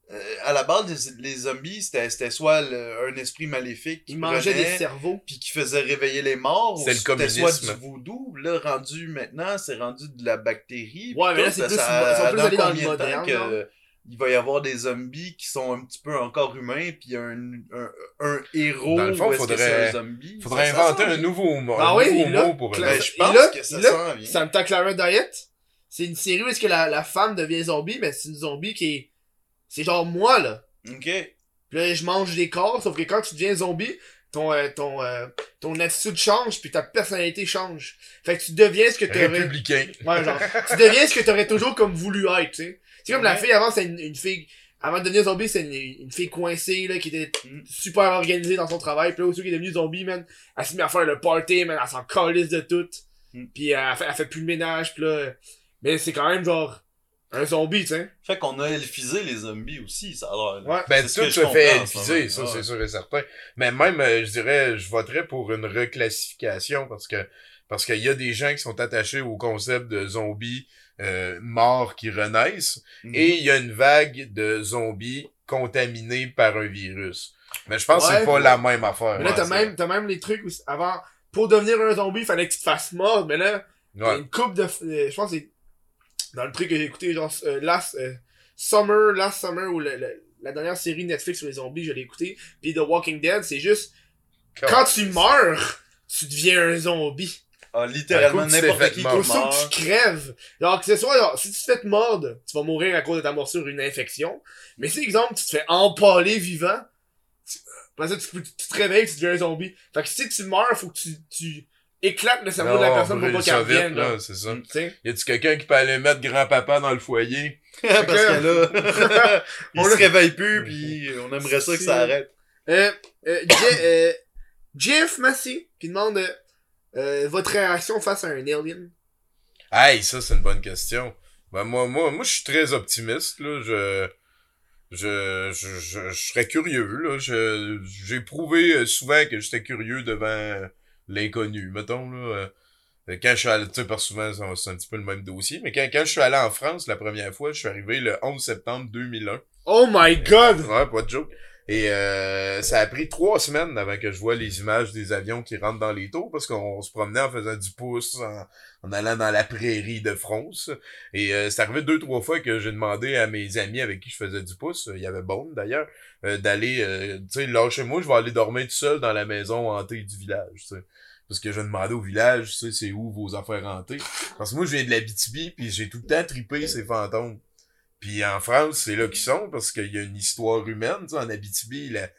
Euh, à la base, les, les zombies, c'était c'était soit le- un esprit maléfique qui prenait, des cerveaux. puis qui faisait réveiller les morts, ou C'est le c'était soit du voodoo. Là, rendu maintenant, c'est rendu de la bactérie. Ouais, mais là, c'est plus- ça- ils sont plus dans le moderne, que? Il va y avoir des zombies qui sont un petit peu encore humains, puis un, un, un héros. Dans le fond, faudrait- un zombie? Faudrait Ça- ça inventer sent- un nouveau mot, Ah un oui, nouveau là, mot pour Cla- Ben, je pense là- que ça là, sent bien. Santa Clara Diet, c'est une série où est-ce que la, la femme devient zombie, mais c'est une zombie qui est... C'est genre moi, là. Ok. Puis là, je mange des corps, sauf que quand tu deviens zombie, ton, euh, ton, euh, ton attitude change, puis ta personnalité change. Fait que tu deviens ce que t'aurais... républicain. Ouais, genre, tu deviens ce que t'aurais toujours comme voulu être, tu sais. C'est comme la fille avant, c'est une, une fille, avant de devenir zombie, c'est une, une fille coincée, là, qui était Mm. super organisée dans son travail. Puis là, aussi qui est devenue zombie, man, elle s'est mise à faire le party, man, elle s'en calisse de tout. Mm. Puis elle fait, elle fait plus le ménage, puis là... Mais c'est quand même genre un zombie, tu sais. Fait qu'on a elfisé les zombies aussi, ça a. Ouais. Ben, tout que je se fait elfiser, moment. ça, Ouais. c'est sûr et certain. Mais même, euh, je dirais, je voterais pour une reclassification parce que parce qu'il y a des gens qui sont attachés au concept de zombies euh, morts qui renaissent Mhm. et il y a une vague de zombies contaminés par un virus. Mais je pense que c'est pas la même affaire. Mais là, t'as même, t'as même les trucs où, avant, pour devenir un zombie, il fallait que tu te fasses mordre, mais là, une coupe de, euh, je pense que c'est dans le truc que j'ai écouté, genre, euh, Last, euh, Summer, Last Summer, ou le- le- la dernière série Netflix sur les zombies, je l'ai écouté, puis The Walking Dead, c'est juste, quand tu meurs, tu deviens un zombie. Ah, littéralement, n'importe qui. Aussitôt que tu crèves, genre, que ce soit, genre, si tu te fais te mordre, tu vas mourir à cause de ta morsure, une infection. Mais si, exemple, tu te fais empaler vivant, tu, après ça, tu, peux- tu te réveilles, tu deviens un zombie. Fait que si tu meurs, faut que tu, tu éclates le cerveau de la personne pour pas qu'elle revienne, là. là, c'est ça. Tu sais? Y a-tu quelqu'un qui peut aller mettre grand-papa dans le foyer? Parce que là, il On se réveille plus, puis on aimerait ça que ça arrête. Euh, euh, Je- euh, Jeff Massey, qui demande, euh, euh, votre réaction face à un alien? Hey, ça, c'est une bonne question. Ben, moi, moi, moi, je suis très optimiste, là. Je, je, je, je, je serais curieux, là. Je, j'ai prouvé euh, souvent que j'étais curieux devant l'inconnu, mettons, là. Euh, Quand je suis allé, tu sais, que souvent, c'est- c'est un petit peu le même dossier, mais quand, quand je suis allé en France la première fois, je suis arrivé le 11 septembre 2001. Oh my god! Ouais, pas de joke. Et euh, ça a pris trois semaines avant que je vois les images des avions qui rentrent dans les tours parce qu'on se promenait en faisant du pouce, en, allant dans la prairie de France. Et euh, c'est arrivé deux, trois fois que j'ai demandé à mes amis avec qui je faisais du pouce, il y avait Bone d'ailleurs, euh, d'aller, euh, tu sais, lâchez-moi, je vais aller dormir tout seul dans la maison hantée du village, tu sais. Parce que je demandais au village, tu sais, c'est où vos affaires hantées. Parce que moi, je viens de la BTB, puis j'ai tout le temps tripé ces fantômes. Puis en France, c'est là qu'ils sont, parce qu'il y a une histoire humaine, tu sais, en Abitibi, la-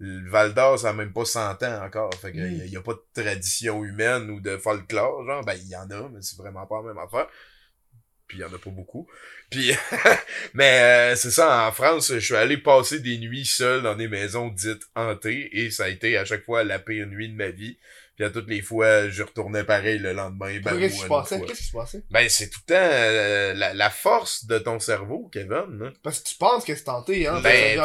le Val d'Or, ça a même pas 100 ans encore. Fait qu'il y a- il y, a pas de tradition humaine ou de folklore, genre, ben, il y en a, mais c'est vraiment pas la même affaire. Puis il y en a pas beaucoup. Puis, mais euh, c'est ça, en France, je suis allé passer des nuits seul dans des maisons dites hantées, et ça a été à chaque fois la pire nuit de ma vie. Puis à toutes les fois, je retournais pareil le lendemain. Ben, Qu'est-ce qui se passait? Qu'est-ce qui se passait? Ben, c'est tout le temps euh, la, la force de ton cerveau, Kevin. Hein? Parce que tu penses que c'est tenté, hein? Ben,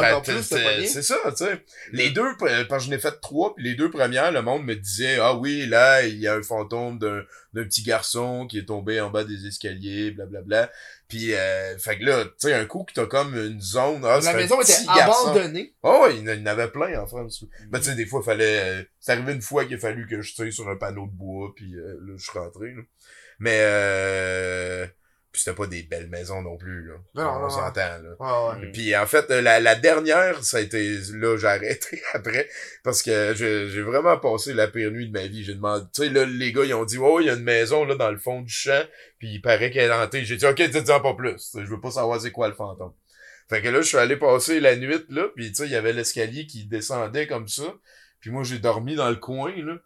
c'est ça, tu sais. Les deux, quand je n'ai fait trois, puis les deux premières, le monde me disait, ah oui, là, il y a un fantôme d'un petit garçon qui est tombé en bas des escaliers, blablabla. Puis, euh, fait que là, tu sais, un coup que t'as comme une zone, ah, La maison était garçon. abandonnée. Oh, il y en avait plein en France. Ben, tu sais, des fois, il fallait... euh, c'est arrivé une fois qu'il a fallu que je tire sur un panneau de bois, puis euh, là, je suis rentré, là. Mais, euh... Puis c'était pas des belles maisons non plus, là. Non, non, On non. s'entend, là. Ouais, ouais. Mm. Puis en fait, la, la dernière, ça a été là, j'ai arrêté après parce que j'ai vraiment passé la pire nuit de ma vie. J'ai demandé, tu sais, là, les gars, ils ont dit, oh, il y a une maison là dans le fond du champ, puis il paraît qu'elle est hantée. J'ai dit, ok, dis-en pas plus. Je veux pas savoir c'est quoi le fantôme. Fait que là, je suis allé passer la nuit là, puis tu sais, il y avait l'escalier qui descendait comme ça. Puis moi, j'ai dormi dans le coin là.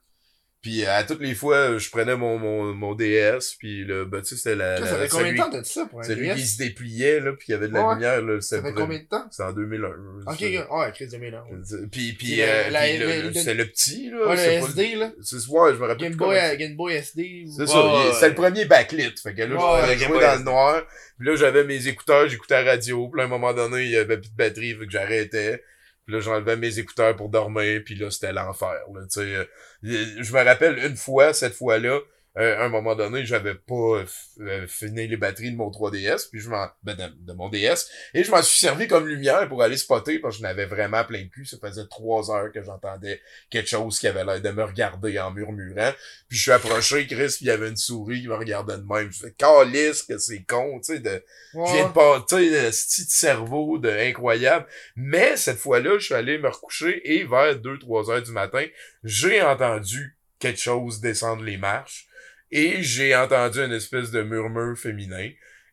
Puis à toutes les fois, je prenais mon mon, mon DS, puis là, ben, tu sais, c'était la, Ça la- fait combien de temps t'as dit ça pour un celui DS? qui se dépliait là, puis il y avait de la Ouais. lumière là. Ça fait combien de temps? c'est en 2001. Ok, C'est- ouais, de Miller. ouais. Puis, puis, euh, euh, le- le- le- le- c'est le petit, là. Ouais, c'est le pas SD, là. C'est ouais, je me rappelle Game Boy, euh, Game Boy SD. C'est ça, c'était le premier backlit. Fait que là, je jouer Boy dans le noir. Puis là, j'avais mes écouteurs, j'écoutais la radio. Puis là, à un moment donné, il y avait plus de batterie, fait que j'arrêtais. Puis là, j'enlevais mes écouteurs pour dormir. Puis là, c'était l'enfer, là, euh, Je me rappelle une fois, cette fois-là, euh, à un moment donné, j'avais pas euh, euh, fini les batteries de mon 3DS, puis je m'en, ben, de, de mon DS, et je m'en suis servi comme lumière pour aller spotter, parce que je n'avais vraiment plein de cul. Ça faisait trois heures que j'entendais quelque chose qui avait l'air de me regarder en murmurant. Puis je suis approché, Chris, puis il y avait une souris qui me regardait de même. Je fais calice que c'est con, tu sais, de, je viens Ouais. de pas, tu sais, le petit cerveau de incroyable. Mais cette fois-là, je suis allé me recoucher et vers 2-3 heures du matin, j'ai entendu quelque chose descendre les marches et j'ai entendu une espèce de murmure féminin.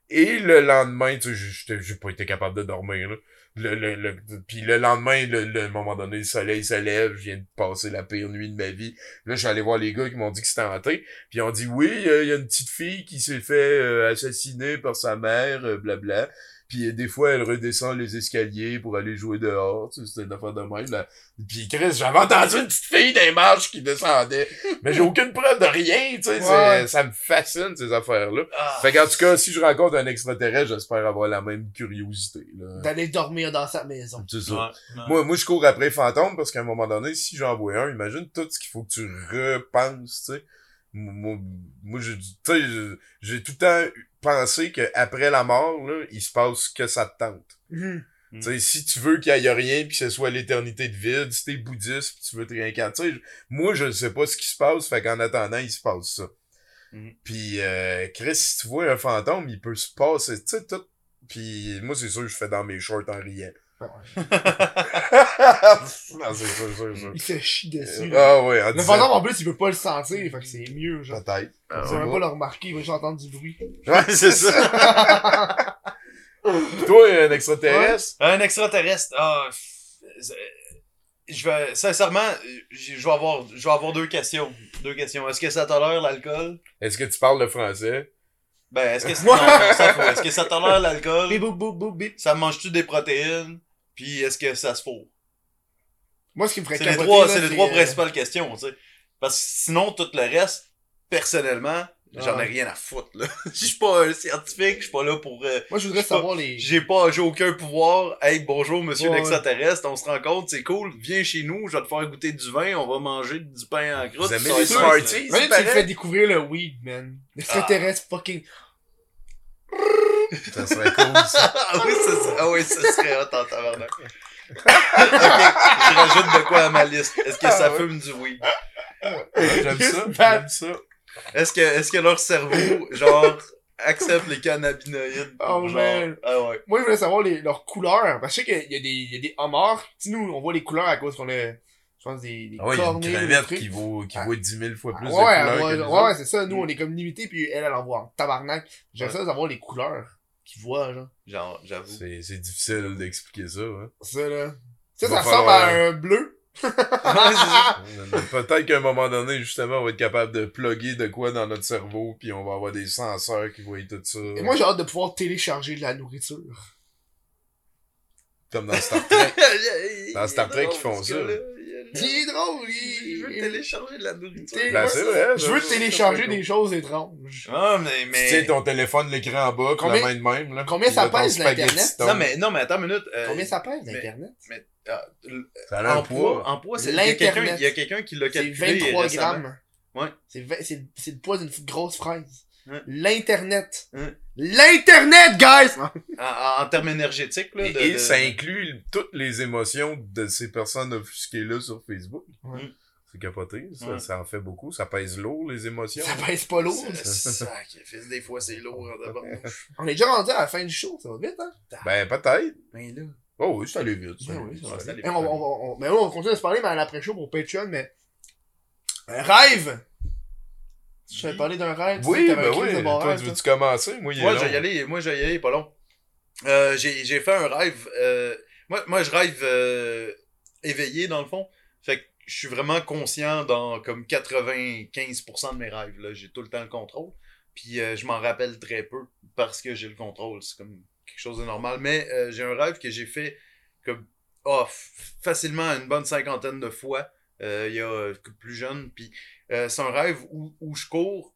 Et le lendemain, tu sais, j'ai pas été capable de dormir, là. Le, le, le, puis le lendemain, le, le- moment donné, le soleil se lève, je viens de passer la pire nuit de ma vie. Là, je suis allé voir les gars qui m'ont dit que c'était hanté. Puis ils ont dit, oui, euh, il y a une petite fille qui s'est fait euh, assassiner par sa mère, euh, blabla. Puis euh, des fois, elle redescend les escaliers pour aller jouer dehors. Tu sais, c'était une affaire de même. Là. Puis Chris, j'avais entendu une petite fille des marches qui descendait. Mais j'ai aucune preuve de rien, tu sais. Ouais. Ça me fascine, ces affaires-là. Ah. Fait qu'en tout cas, si je rencontre un extraterrestre, j'espère avoir la même curiosité, là. D'aller dormir dans sa maison. C'est ça. Ouais, ouais. Moi, moi, je cours après fantôme parce qu'à un moment donné, si j'en vois un, imagine tout ce qu'il faut que tu repenses, tu sais. Moi, moi j'ai, tu sais, je- j'ai tout le temps pensé que après la mort, là, il se passe que ça te tente. Mhm. Si tu veux qu'il y ait rien puis que ce soit l'éternité de vide, si t'es bouddhiste pis tu veux te réincarner, tu sais, je- moi, je ne sais pas ce qui se passe, fait qu'en attendant, il se passe ça. Mhm. Puis, euh, Chris, si tu vois un fantôme, il peut se passer, tu sais, tout. Puis, moi, c'est sûr que je fais dans mes shorts en riant. non, c'est sûr, sûr, sûr. Il se chie dessus. Ah ouais, en Le disant- fantôme, en plus, il peut pas le sentir, fait que c'est mieux, genre. Peut-être. Ah, Tu vas même pas le remarquer, il va juste entendre du bruit. Ouais, c'est ça. Toi, un extraterrestre? Un extraterrestre, ah, je vais, sincèrement, je je vais avoir, je vais avoir deux questions. Deux questions. Est-ce que ça tolère l'alcool? Est-ce que tu parles le français? Ben, est-ce que, c'est- non, non, ça faut. Est-ce que ça tolère l'alcool? Bip, boum, boum, boum, bip. Ça mange-tu des protéines? Puis est-ce que ça se fourre? Moi, ce qui me ferait C'est les capoter, trois, là, c'est les trois euh, principales questions, tu sais. Parce que sinon, tout le reste, personnellement, j'en ai rien à foutre, là. Je suis pas un scientifique, je suis pas là pour, euh, Moi, je voudrais pas, savoir les... j'ai pas, j'ai aucun pouvoir. Hey, bonjour, monsieur Ouais, l'extraterrestre, on se rencontre, c'est cool. Viens chez nous, je vais te faire goûter du vin, on va manger du pain en croûte. Vous aimez les Smarties? tu me fais découvrir le weed, man. L'extraterrestre fucking... Ça serait cool, ça. ah oui, ça serait, ah oui, ça serait hot en tabarnak. ok, je rajoute de quoi à ma liste. Est-ce que ça Ah ouais. fume du weed? J'aime ça, j'aime ça. Est-ce que, est-ce que leur cerveau, genre, accepte les cannabinoïdes? Oh, genre, man. Ah ouais. Moi, je voulais savoir les, leurs couleurs. Parce que je sais qu'il y a des, il y a des homards. Tu sais, nous, on voit les couleurs à cause qu'on a, je pense, des, des Ah ouais, il y a une cornets, des crevette trucs. qui vaut, qui Ah. vaut 10 000 fois plus ouais, de couleurs ouais, que ouais, ouais, c'est ça. Nous, on est comme limité, puis elle, elle en voit en tabarnak. J'aime Ouais. ça savoir les couleurs qu'ils voient, genre. Genre, j'avoue. C'est, c'est difficile d'expliquer ça, hein. Ça, là. Ça, ça va ressemble falloir- à un bleu. Ouais. Peut-être qu'à un moment donné, justement, on va être capable de plugger de quoi dans notre cerveau, puis on va avoir des senseurs qui voient tout ça. Et moi, j'ai hâte de pouvoir télécharger de la nourriture. Comme dans Star Trek. Dans Star Trek, ils font ça. que là, C'est drôle, Il veut il... télécharger de la nourriture. Ben, c'est vrai. Je veux télécharger des choses étranges. Ah, mais, Tu mais... tiens ton téléphone, l'écran en bas, Combien- la main de même, là. combien ça pèse, l'Internet? Non, mais, non, mais attends une minute. euh, Combien ça pèse, l'Internet? mais, ah, Ça a en poids, poids. en poids, c'est, il L'Internet. il y a quelqu'un qui l'a C'est calculé 23 récemment. grammes. Ouais. C'est c'est c'est le poids d'une grosse fraise. L'Internet. L'Internet, guys! En, en- termes énergétiques, là. Et, de- et de- ça inclut toutes les émotions de ces personnes offusquées-là sur Facebook. C'est capoté, ça, ça en fait beaucoup. Ça pèse lourd, les émotions. Ça pèse pas lourd. Ça- Sacrifice, des fois, c'est lourd, hein. On est déjà rendu à la fin du show, ça va vite, hein? Ben, peut-être. Ben là. Oh oui, ça allait vite. ça Ben allait oui, vite, ça allait. Eh, on, mais oui, on continue de se parler, mais à l'après-show pour Patreon, mais... Un rêve! Je t'avais parlé d'un rêve, tu sais, Oui, ben oui. de bon Toi, rêve, tu veux-tu commencer? Moi, il est Moi, long. je vais y aller, moi, je vais y aller, pas long. Euh, j'ai, j'ai fait un rêve, euh, moi, moi, je rêve, euh, éveillé, dans le fond. Fait que je suis vraiment conscient dans comme 95% de mes rêves, là. J'ai tout le temps le contrôle. Puis euh, je m'en rappelle très peu parce que j'ai le contrôle. C'est comme quelque chose de normal. Mais euh, j'ai un rêve que j'ai fait comme, oh, facilement une bonne cinquantaine de fois, euh, il y a plus jeune. Puis euh, c'est un rêve où, où je cours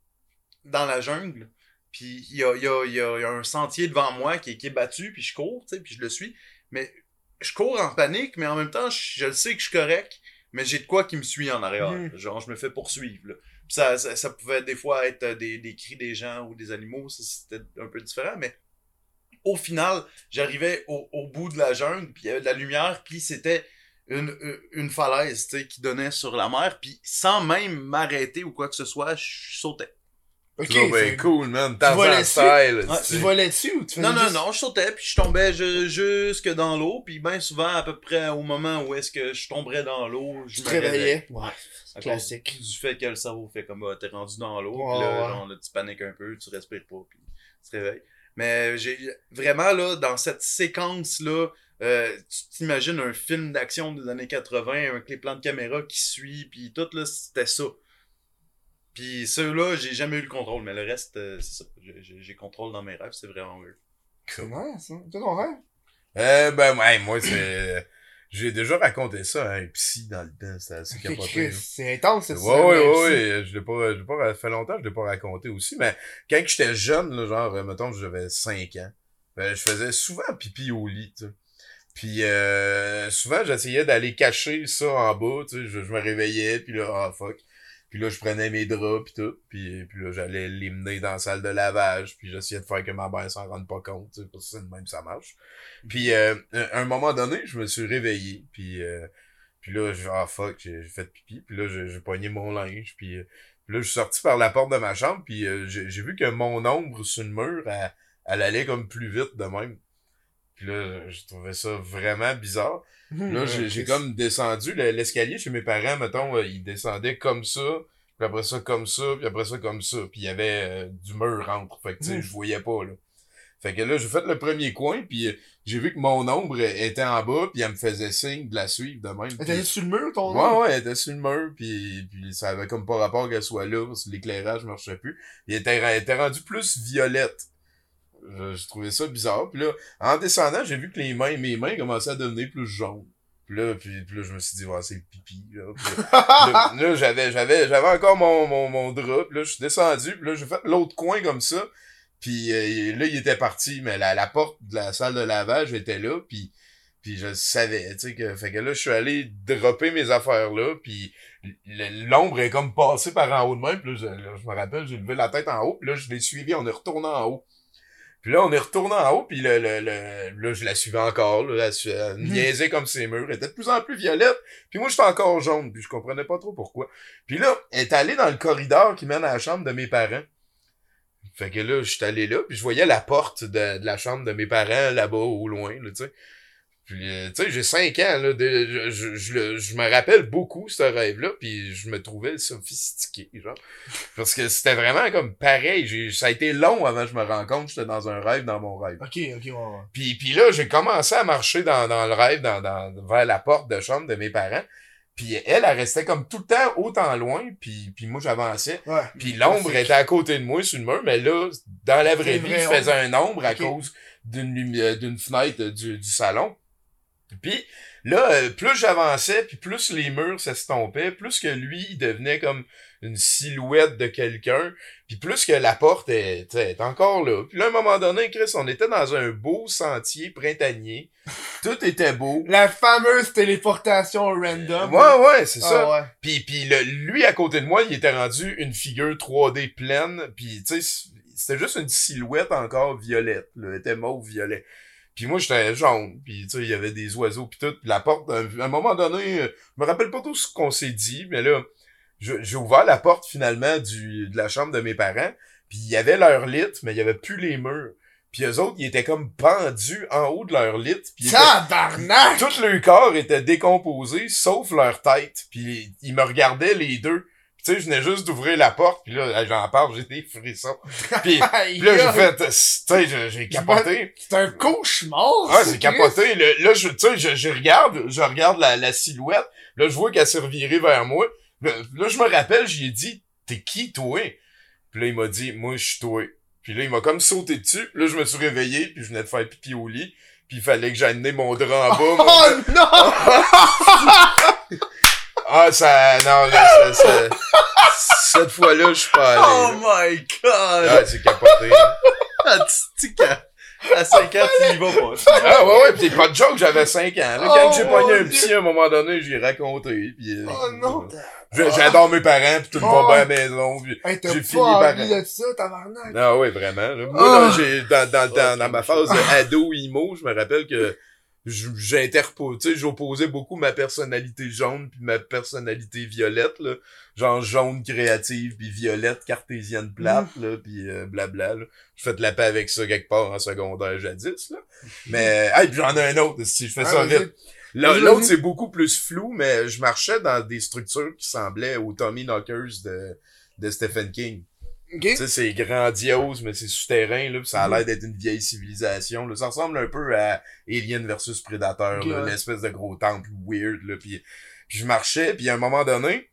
dans la jungle. Puis il y a, il y, a, il y, a, il y a un sentier devant moi qui est, qui est battu, puis je cours, puis je le suis. Mais je cours en panique, mais en même temps, je, je le sais que je suis correct, mais j'ai de quoi qui me suit en arrière. Mhm. Genre, je me fais poursuivre. Là. Ça, ça, ça pouvait des fois être euh, des, des cris des gens ou des animaux, ça, c'était un peu différent, mais au final, j'arrivais au, au bout de la jungle, puis il y avait de la lumière, puis c'était une, une- falaise, tu sais, qui donnait sur la mer, puis sans même m'arrêter ou quoi que ce soit, je sautais. Ok, Oh, ben c'est- cool, man. volais Tarzan dessus? style. Ouais, tu Tu volais dessus ou tu faisais Non, non, juste- non, je sautais, puis je tombais ju- jusque dans l'eau, puis bien souvent, à peu près au moment où est-ce que je tomberais dans l'eau, je Tu me te réveillais. Ouais, À cause classique. Du fait que le cerveau fait comme, ah, t'es rendu dans l'eau, puis là, ouais. genre, là, tu paniques un peu, tu respires pas, puis tu te réveilles. Mais j'ai vraiment, là, dans cette séquence-là, euh, tu t'imagines un film d'action des années 80 avec les plans de caméra qui suit, puis tout, là, c'était ça. Puis ceux-là, j'ai jamais eu le contrôle, mais le reste, euh, c'est ça. J'ai- contrôle dans mes rêves, c'est vraiment weird. Nice, hein. Toi, ton rêve? Euh, ben, ouais, moi, c'est... J'ai déjà raconté ça à un psy dans le temps, c'était assez Chris, capoté. là. C'est intense, c'est ça. ouais, ouais, ouais, je l'ai pas, je l'ai pas, ça fait longtemps que je l'ai pas raconté aussi, mais quand j'étais jeune, là, genre, euh, mettons, j'avais 5 ans, ben, je faisais souvent pipi au lit, tu sais. Puis, euh, souvent, j'essayais d'aller cacher ça en bas, tu sais, je, je me réveillais, puis là, ah, fuck. Puis là, je prenais mes draps, puis tout, puis, puis là, j'allais les mener dans la salle de lavage, puis j'essayais de faire que ma mère s'en rende pas compte, tu sais, parce que c'est même ça marche. Puis, euh, à un moment donné, je me suis réveillé, puis, euh, puis là, j'ai ah fuck, j'ai j'ai fait pipi, puis là, j'ai j'ai pogné mon linge, puis, euh, puis là, je suis sorti par la porte de ma chambre, puis euh, j'ai j'ai vu que mon ombre sur le mur, elle, elle allait comme plus vite de même. Puis là, je trouvais ça vraiment bizarre. Là, j'ai j'ai comme descendu le- l'escalier chez mes parents, mettons, euh, ils descendaient comme ça, puis après ça comme ça, puis après ça comme ça, puis il y avait euh, du mur entre, fait que tu sais, Mm. je voyais pas, là. Fait que là, j'ai fait le premier coin, puis euh, j'ai vu que mon ombre était en bas, puis elle me faisait signe de la suivre de même. Puis- dit sur le mur, ton nom? Ouais, ouais, elle était sur le mur, puis, puis ça avait comme pas rapport qu'elle soit là, parce que l'éclairage marchait plus. Il était, elle était rendue plus violette. Je, je trouvais ça bizarre. Puis là, en descendant, j'ai vu que les mains, mes mains commençaient à devenir plus jaunes. Puis là, puis, puis là je me suis dit, ouais, c'est le pipi. Là, Puis là, j'avais, j'avais, j'avais encore mon, mon, mon drap. Puis là, je suis descendu. Puis là, j'ai fait l'autre coin comme ça. Puis euh, là, il était parti, mais la, la porte de la salle de lavage était là. Puis, puis je savais, tu sais, que, fait que là, je suis allé dropper mes affaires là. Puis l'ombre est comme passée par en haut de même. Puis là, je, là, je me rappelle, j'ai levé la tête en haut. Puis là, je l'ai suivi, on est retourné en haut. Puis là, on est retourné en haut, puis le, le, le- là, je la suivais encore, là, elle, me Mhm. niaisait comme ses murs, elle était de plus en plus violette, puis moi, j'étais encore jaune, puis je comprenais pas trop pourquoi. Puis là, elle est allée dans le corridor qui mène à la chambre de mes parents. Fait que là, je suis allé là, puis je voyais la porte de, de la chambre de mes parents là-bas, au loin, là, tu sais. Puis, euh, tu sais, j'ai cinq ans, là, de- je, je, je, me rappelle beaucoup ce rêve-là, puis je me trouvais sophistiqué, genre. Parce que c'était vraiment comme pareil, j'ai, ça a été long avant que je me rende compte que j'étais dans un rêve dans mon rêve. Ok, ok, ouais, ouais. Puis, puis là, j'ai commencé à marcher dans, dans le rêve, dans, dans, vers la porte de chambre de mes parents. Puis elle, elle restait comme tout le temps autant loin, puis, puis moi j'avançais. Ouais. Puis l'ombre était à côté de moi sur le mur, mais là, dans la vraie vie, vrai je faisais un ombre à cause d'une d'une fenêtre du, du salon. Puis là, euh, plus j'avançais, puis plus les murs s'estompaient, plus que lui, il devenait comme une silhouette de quelqu'un, puis plus que la porte est, encore là. Puis là, à un moment donné, Chris, on était dans un beau sentier printanier. Tout était beau. La fameuse téléportation random. Ouais, ouais, c'est ça. Ah ouais. Puis, puis le, lui, à côté de moi, il était rendu une figure 3D pleine. Puis, tu sais, c'était juste une silhouette encore violette. Là, elle était mauve-violet. Puis moi, j'étais jaune. Puis, tu sais, il y avait des oiseaux puis tout. Puis la porte, à un moment donné, euh, je me rappelle pas tout ce qu'on s'est dit, mais là, j'ai ouvert la porte finalement du, de la chambre de mes parents. Puis il y avait leur lit, mais il y avait plus les murs. Puis eux autres, ils étaient comme pendus en haut de leur lit. Puis Tabarnak! tout leur corps était décomposé, sauf leur tête. Puis ils me regardaient les deux. Tu sais, je venais juste d'ouvrir la porte, puis là, j'en parle, j'ai des frissons. Puis, puis là, j'ai fait, tu sais, j'ai- capoté. C'est un cauchemar! Ah, j'ai capoté. Le- Là, je, tu sais, je, je regarde, je regarde la, la silhouette. Là, je vois qu'elle s'est revirée vers moi. Là, là, je me rappelle, j'ai dit, t'es qui, toi? Puis là, il m'a dit, moi, je suis toi. Puis là, il m'a comme sauté dessus. Là, je me suis réveillé, puis je venais de faire pipi au lit. Puis il fallait que j'aille mon drap en bas. mon- Oh non! Ah, ça, non, là, ça, ça- cette fois-là, je suis pas allé. Oh là. my god! Ah, c'est capoté. Ah, tu- tu- à 5 ans, tu y vas pas. Ah, ouais, ouais, pis pas de joke, j'avais 5 ans. Là, quand Oh, j'ai pogné un psy, à un moment donné, j'ai raconté. Pis, euh, Oh non! J'adore mes parents, pis tout Oh. va bien à la maison. Pis, Hey, J'ai fini par- de ça, tabarnak! Ah oui, vraiment. là. Moi, là, Oh. j'ai, dans, dans, dans, Oh, dans ma phase ado emo, je me rappelle que je- j'interpose, tu sais, j'opposais beaucoup ma personnalité jaune puis ma personnalité violette, là. Genre jaune créative puis violette cartésienne plate, là, puis euh, blabla, là. Je fais de la paix avec ça quelque part en secondaire jadis, là. Mais, hey, puis j'en ai un autre, si je fais ça Ah, vite. Là, Vas-y, L'autre, c'est beaucoup plus flou, mais je marchais dans des structures qui semblaient aux Tommy Knockers de, de Stephen King. Tu sais, c'est grandiose, mais c'est souterrain, là, pis ça a Mhm. l'air d'être une vieille civilisation, là. Ça ressemble un peu à Alien versus Predator, Ok, là, ouais. l'espèce de gros temple weird, là, pis, pis je marchais, puis à un moment donné,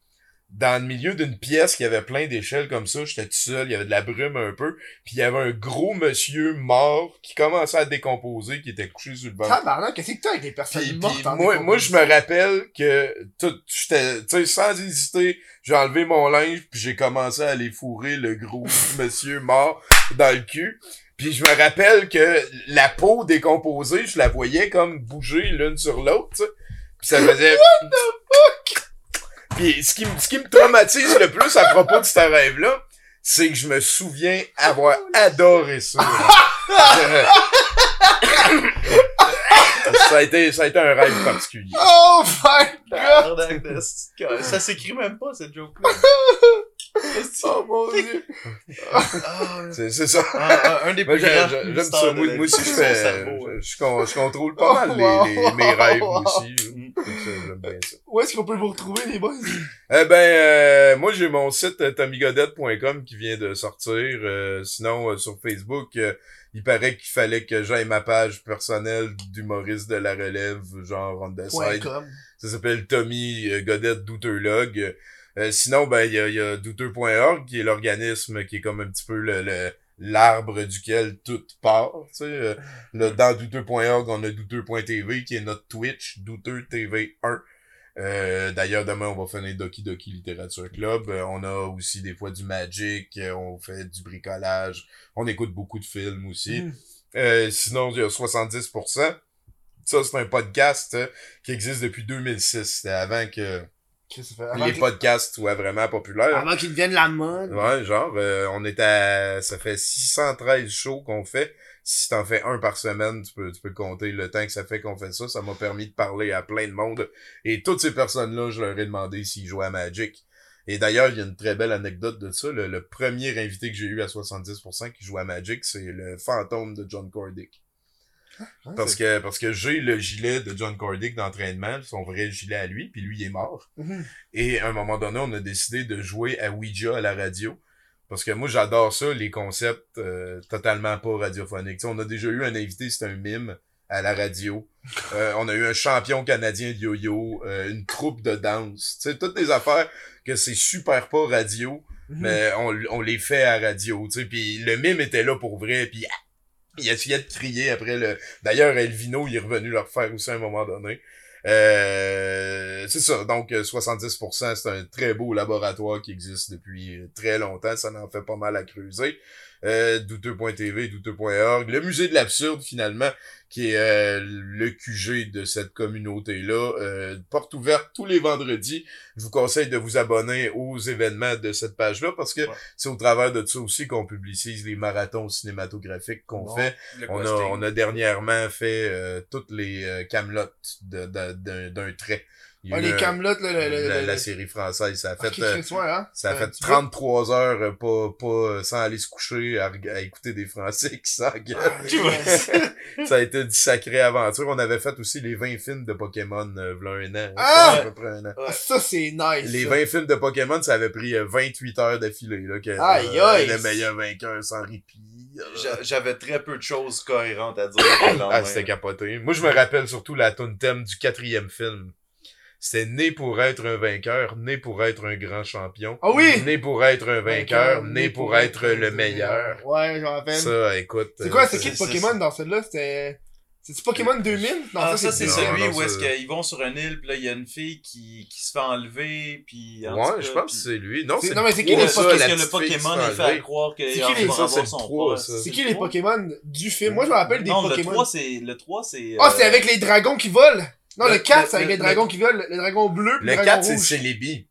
dans le milieu d'une pièce qui avait plein d'échelles comme ça, j'étais tout seul, il y avait de la brume un peu, puis il y avait un gros monsieur mort qui commençait à décomposer, qui était couché sur le banc. Tabarnak, qu'est-ce que t'as avec les personnes Puis, mortes puis en moi, moi, je me rappelle que tout, j'étais, tu sais, sans hésiter, j'ai enlevé mon linge puis j'ai commencé à aller fourrer le gros monsieur mort dans le cul. Puis je me rappelle que la peau décomposée, je la voyais comme bouger l'une sur l'autre. Puis ça faisait... What the fuck? Puis ce qui, me- ce qui me traumatise le plus à propos de ce rêve-là, c'est que je me souviens avoir adoré ça. Ça a été, ça a été un rêve particulier. Oh my god! De cœur. Ça s'écrit même pas, cette joke-là. Oh mon dieu! Ah, C'est, c'est ça. un, un des plus j'aime ça. de Moi, moi aussi, je fais, cerveau, je, je con- je contrôle pas mal les, les- mes rêves, aussi. Mm. J'aime bien ça. Où est-ce qu'on peut vous retrouver, les boys? Eh ben, euh, moi, j'ai mon site euh, tommygodette.com qui vient de sortir. Euh, sinon, euh, sur Facebook, euh, il paraît qu'il fallait que j'aille ma page personnelle d'humoriste de la relève, genre on the side. Ça s'appelle Tommy Godette. Euh, sinon, ben, il y a, il y a douteux.org qui est l'organisme qui est comme un petit peu le, le- l'arbre duquel tout part. Tu sais, Euh, là, dans douteux.org, on a douteux.tv qui est notre Twitch, douteux TV 1. Euh, d'ailleurs, demain, on va faire un Doki Doki Littérature Club. Euh, on a aussi des fois du Magic, on fait du bricolage, on écoute beaucoup de films aussi. Mm. Euh, sinon, il y a 70%. Ça, c'est un podcast qui existe depuis 2006. C'était avant que Les que- podcasts soient vraiment populaires. Avant qu'ils deviennent la mode. Ouais, genre, euh, on est à... Ça fait 613 shows qu'on fait. Si t'en fais un par semaine, tu peux, tu peux compter le temps que ça fait qu'on fait ça. Ça m'a permis de parler à plein de monde. Et toutes ces personnes-là, je leur ai demandé s'ils jouaient à Magic. Et d'ailleurs, il y a une très belle anecdote de ça. Le, le premier invité que j'ai eu à 70% qui joue à Magic, c'est le fantôme de John Cordick. Parce que, parce que j'ai le gilet de John Cordick d'entraînement, son vrai gilet à lui, puis lui il est mort. Mhm. Et à un moment donné, on a décidé de jouer à Ouija à la radio. Parce que moi, j'adore ça, les concepts euh, totalement pas radiophoniques. Tu sais, on a déjà eu un invité, c'était un mime à la radio. Euh, on a eu un champion canadien de yo-yo, euh, une troupe de danse. Tu sais, toutes des affaires que c'est super pas radio, Mhm. mais on, on les fait à radio. Tu sais, puis le mime était là pour vrai, puis il essayait de crier après le... D'ailleurs, Elvino, il est revenu leur faire aussi à un moment donné. Euh, c'est ça, donc euh, 70%, c'est un très beau laboratoire qui existe depuis euh, très longtemps, ça en fait pas mal à creuser. Euh, douteux.tv, douteux.org, le musée de l'absurde finalement, qui est euh, le QG de cette communauté-là. Euh, porte ouverte tous les vendredis. Je vous conseille de vous abonner aux événements de cette page-là parce que Ouais. c'est au travers de ça aussi qu'on publicise les marathons cinématographiques qu'on Bon. fait. On a, on a dernièrement fait euh, toutes les euh, camelotes d'un trait. Ah, les camelottes, là, le, le, la, le- la série française, ça a fait, Ok, euh, Chris, ouais, hein? ça a Euh, fait tu 33 heures euh, pas, pas euh, sans aller se coucher à, à écouter des Français qui s'engueulent. vois? Ah, ça a été une sacrée aventure. On avait fait aussi les 20 films de Pokémon euh, v'là un an. Ah! Ça fait à peu près un an. Ah, Ça, c'est nice. Les ça. 20 films de Pokémon, ça avait pris euh, 28 heures d'affilée. Là, que, Aïe, euh, aïe. Le meilleur vainqueur sans répit. euh, J'a- J'avais très peu de choses cohérentes à dire. Ah, c'était capoté. Moi, je me rappelle surtout la tune thème du quatrième film. C'était né pour être un vainqueur, né pour être un grand champion. Ah oui! Né pour être un vainqueur, né pour être le meilleur. Ouais, je me rappelle. Ça, écoute. C'est quoi, euh, c'est qui le c'est- Pokémon dans celle-là? C'était... C'est-tu Pokémon 2000? Non, Ah, ça, c'est Non, celui non, où est-ce c'est- qu'ils vont sur une île, puis là, il y a une fille qui, qui se fait enlever, puis... en Ouais, je pense que c'est lui. Non, C'est- c'est non, mais c'est qui le les trois, Parce que le Pokémon, il fait enlever. croire qu'il C'est va qui les- avoir ça, c'est le son trois, poste. ça? C'est qui les Pokémon du film? Moi, je me rappelle des Non, le Pokémon. 3, c'est... Le 3, c'est... Ah, c'est euh, avec les dragons qui volent! Non, le- le 4, le- c'est avec le- les dragons qui volent. Les dragons bleus, Le les 4, dragons c'est. Celebi.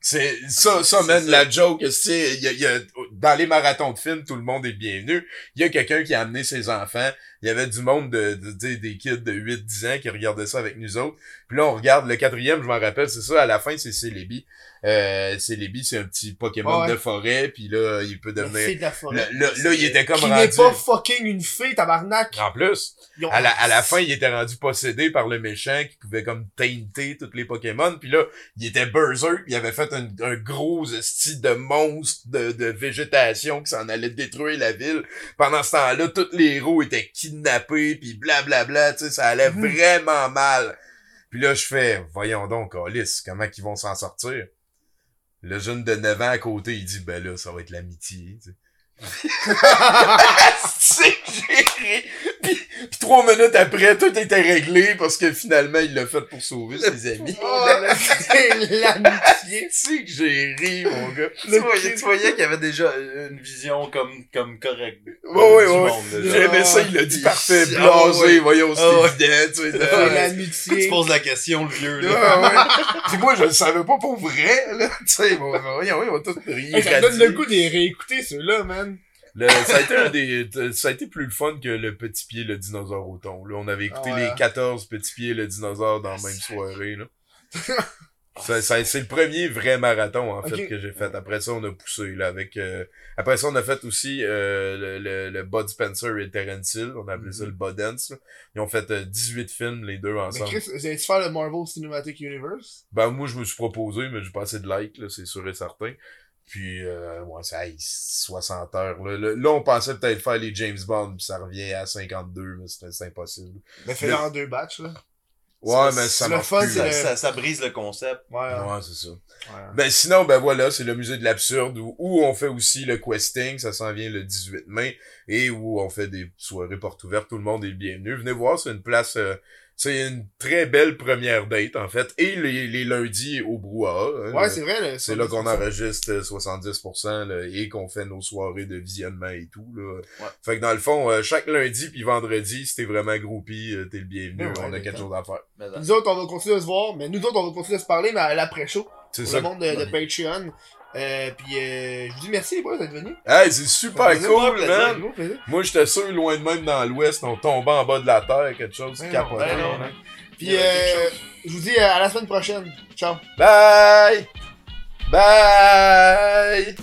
C'est ça, ça, man, la joke, c'est, y a, y a- dans les marathons de films, tout le monde est bienvenu. Il y a quelqu'un qui a amené ses enfants. Il y avait du monde de, de, sais, des kids de 8-10 ans qui regardaient ça avec nous autres. Puis là, on regarde le quatrième, je m'en rappelle, c'est ça, à la fin, c'est Celebi. Euh, Celebi, c'est un petit Pokémon Ouais. de forêt, puis là, il peut devenir... de la forêt. Là, il était comme Qui rendu... n'est pas fucking une fée, tabarnak. En plus, ont- à la, à la fin, il était rendu possédé par le méchant qui pouvait comme teinter tous les Pokémon. Puis là, il était berserk. Il avait fait un, un gros style de monstre de, de végétation qui s'en allait détruire la ville. Pendant ce temps-là, tous les héros étaient kidnappés. Puis blablabla. Tu sais, ça allait Mhm. vraiment mal. Puis là, je fais, voyons donc, Alice, comment qu'ils vont s'en sortir? Le jeune de 9 ans à côté, il dit, ben là, ça va être l'amitié, tu sais. c'est que j'ai ri. Puis, trois minutes après, tout était réglé parce que finalement, il l'a fait pour sauver ses amis. Oh, c'est l'amitié. C'est que j'ai ri, mon gars. Tu voyais, tu voyais qu'il y avait déjà une vision comme, comme correcte. Ouais, ouais, du ouais. monde, là. J'aimais ça, il a dit parfait, Ah, blasé, ouais. voyons, c'est Ah, ouais. évident, tu sais. C'est là. Tu l'amitié. poses la question, le vieux, là. Ah, ouais. Puis moi, je le savais pas pour vrai, là. Tu sais, bon, voyons, on va tout rire. Ça donne le goût de réécouter, ceux-là, man. Le- ça a été un des, ça a été plus le fun que le petit pied, le dinosaure au thon. Là, on avait écouté Ah ouais. les 14 petits pieds, le dinosaure dans la même soirée, là. Ça, ça- c'est le premier vrai marathon, en fait, que j'ai fait. Après ça, on a poussé, là, avec, euh, après ça, on a fait aussi, euh, le, le, le Bud Spencer et Terence Hill. On a appelé ça le Bud Dance, là. Ils ont fait euh, 18 films, les deux Mais ensemble. Chris, vous allez-tu faire le Marvel Cinematic Universe? Ben, moi, je me suis proposé, mais j'ai pas assez de likes, là, c'est sûr et certain. Puis, euh, ouais, ça, hey, 60 heures, là. Là, là, on pensait peut-être faire les James Bond, puis ça revient à 52, mais c'était c'est impossible. Mais fais-le en deux batchs, là. Ouais, mais ça c'est le fun, plus. Ça, le- ça, ça brise le concept. Ouais, ouais. Ouais, c'est ça. ouais. Ben, sinon, ben voilà, c'est le musée de l'absurde, où, où on fait aussi le questing, ça s'en vient le 18 mai, et où on fait des soirées portes ouvertes, tout le monde est le bienvenu. Venez voir, c'est une place, euh, c'est une très belle première date, en fait, et les, les lundis au brouhaha. hein, Ouais, c'est vrai, là. C'est là qu'on enregistre euh, 70% là, et qu'on fait nos soirées de visionnement et tout. Là. Ouais. Fait que dans le fond, euh, chaque lundi puis vendredi, si t'es vraiment groupie, euh, t'es le bienvenu. Ouais, ouais, on a quelque chose à faire. Mais, Nous autres, on va continuer à se voir, mais nous autres, on va continuer à se parler, mais à l'après-show. C'est ça. le monde de, de Patreon. Euh, puis euh, je vous dis merci, les boys, d'être venus. Hey, c'est super cool, plaisir. man! Plaisir. Moi, j'étais sûr, loin de même dans l'ouest, on tombait en bas de la terre, quelque chose qui non, non, man. Puis euh, je vous dis à la semaine prochaine. Ciao. Bye! Bye!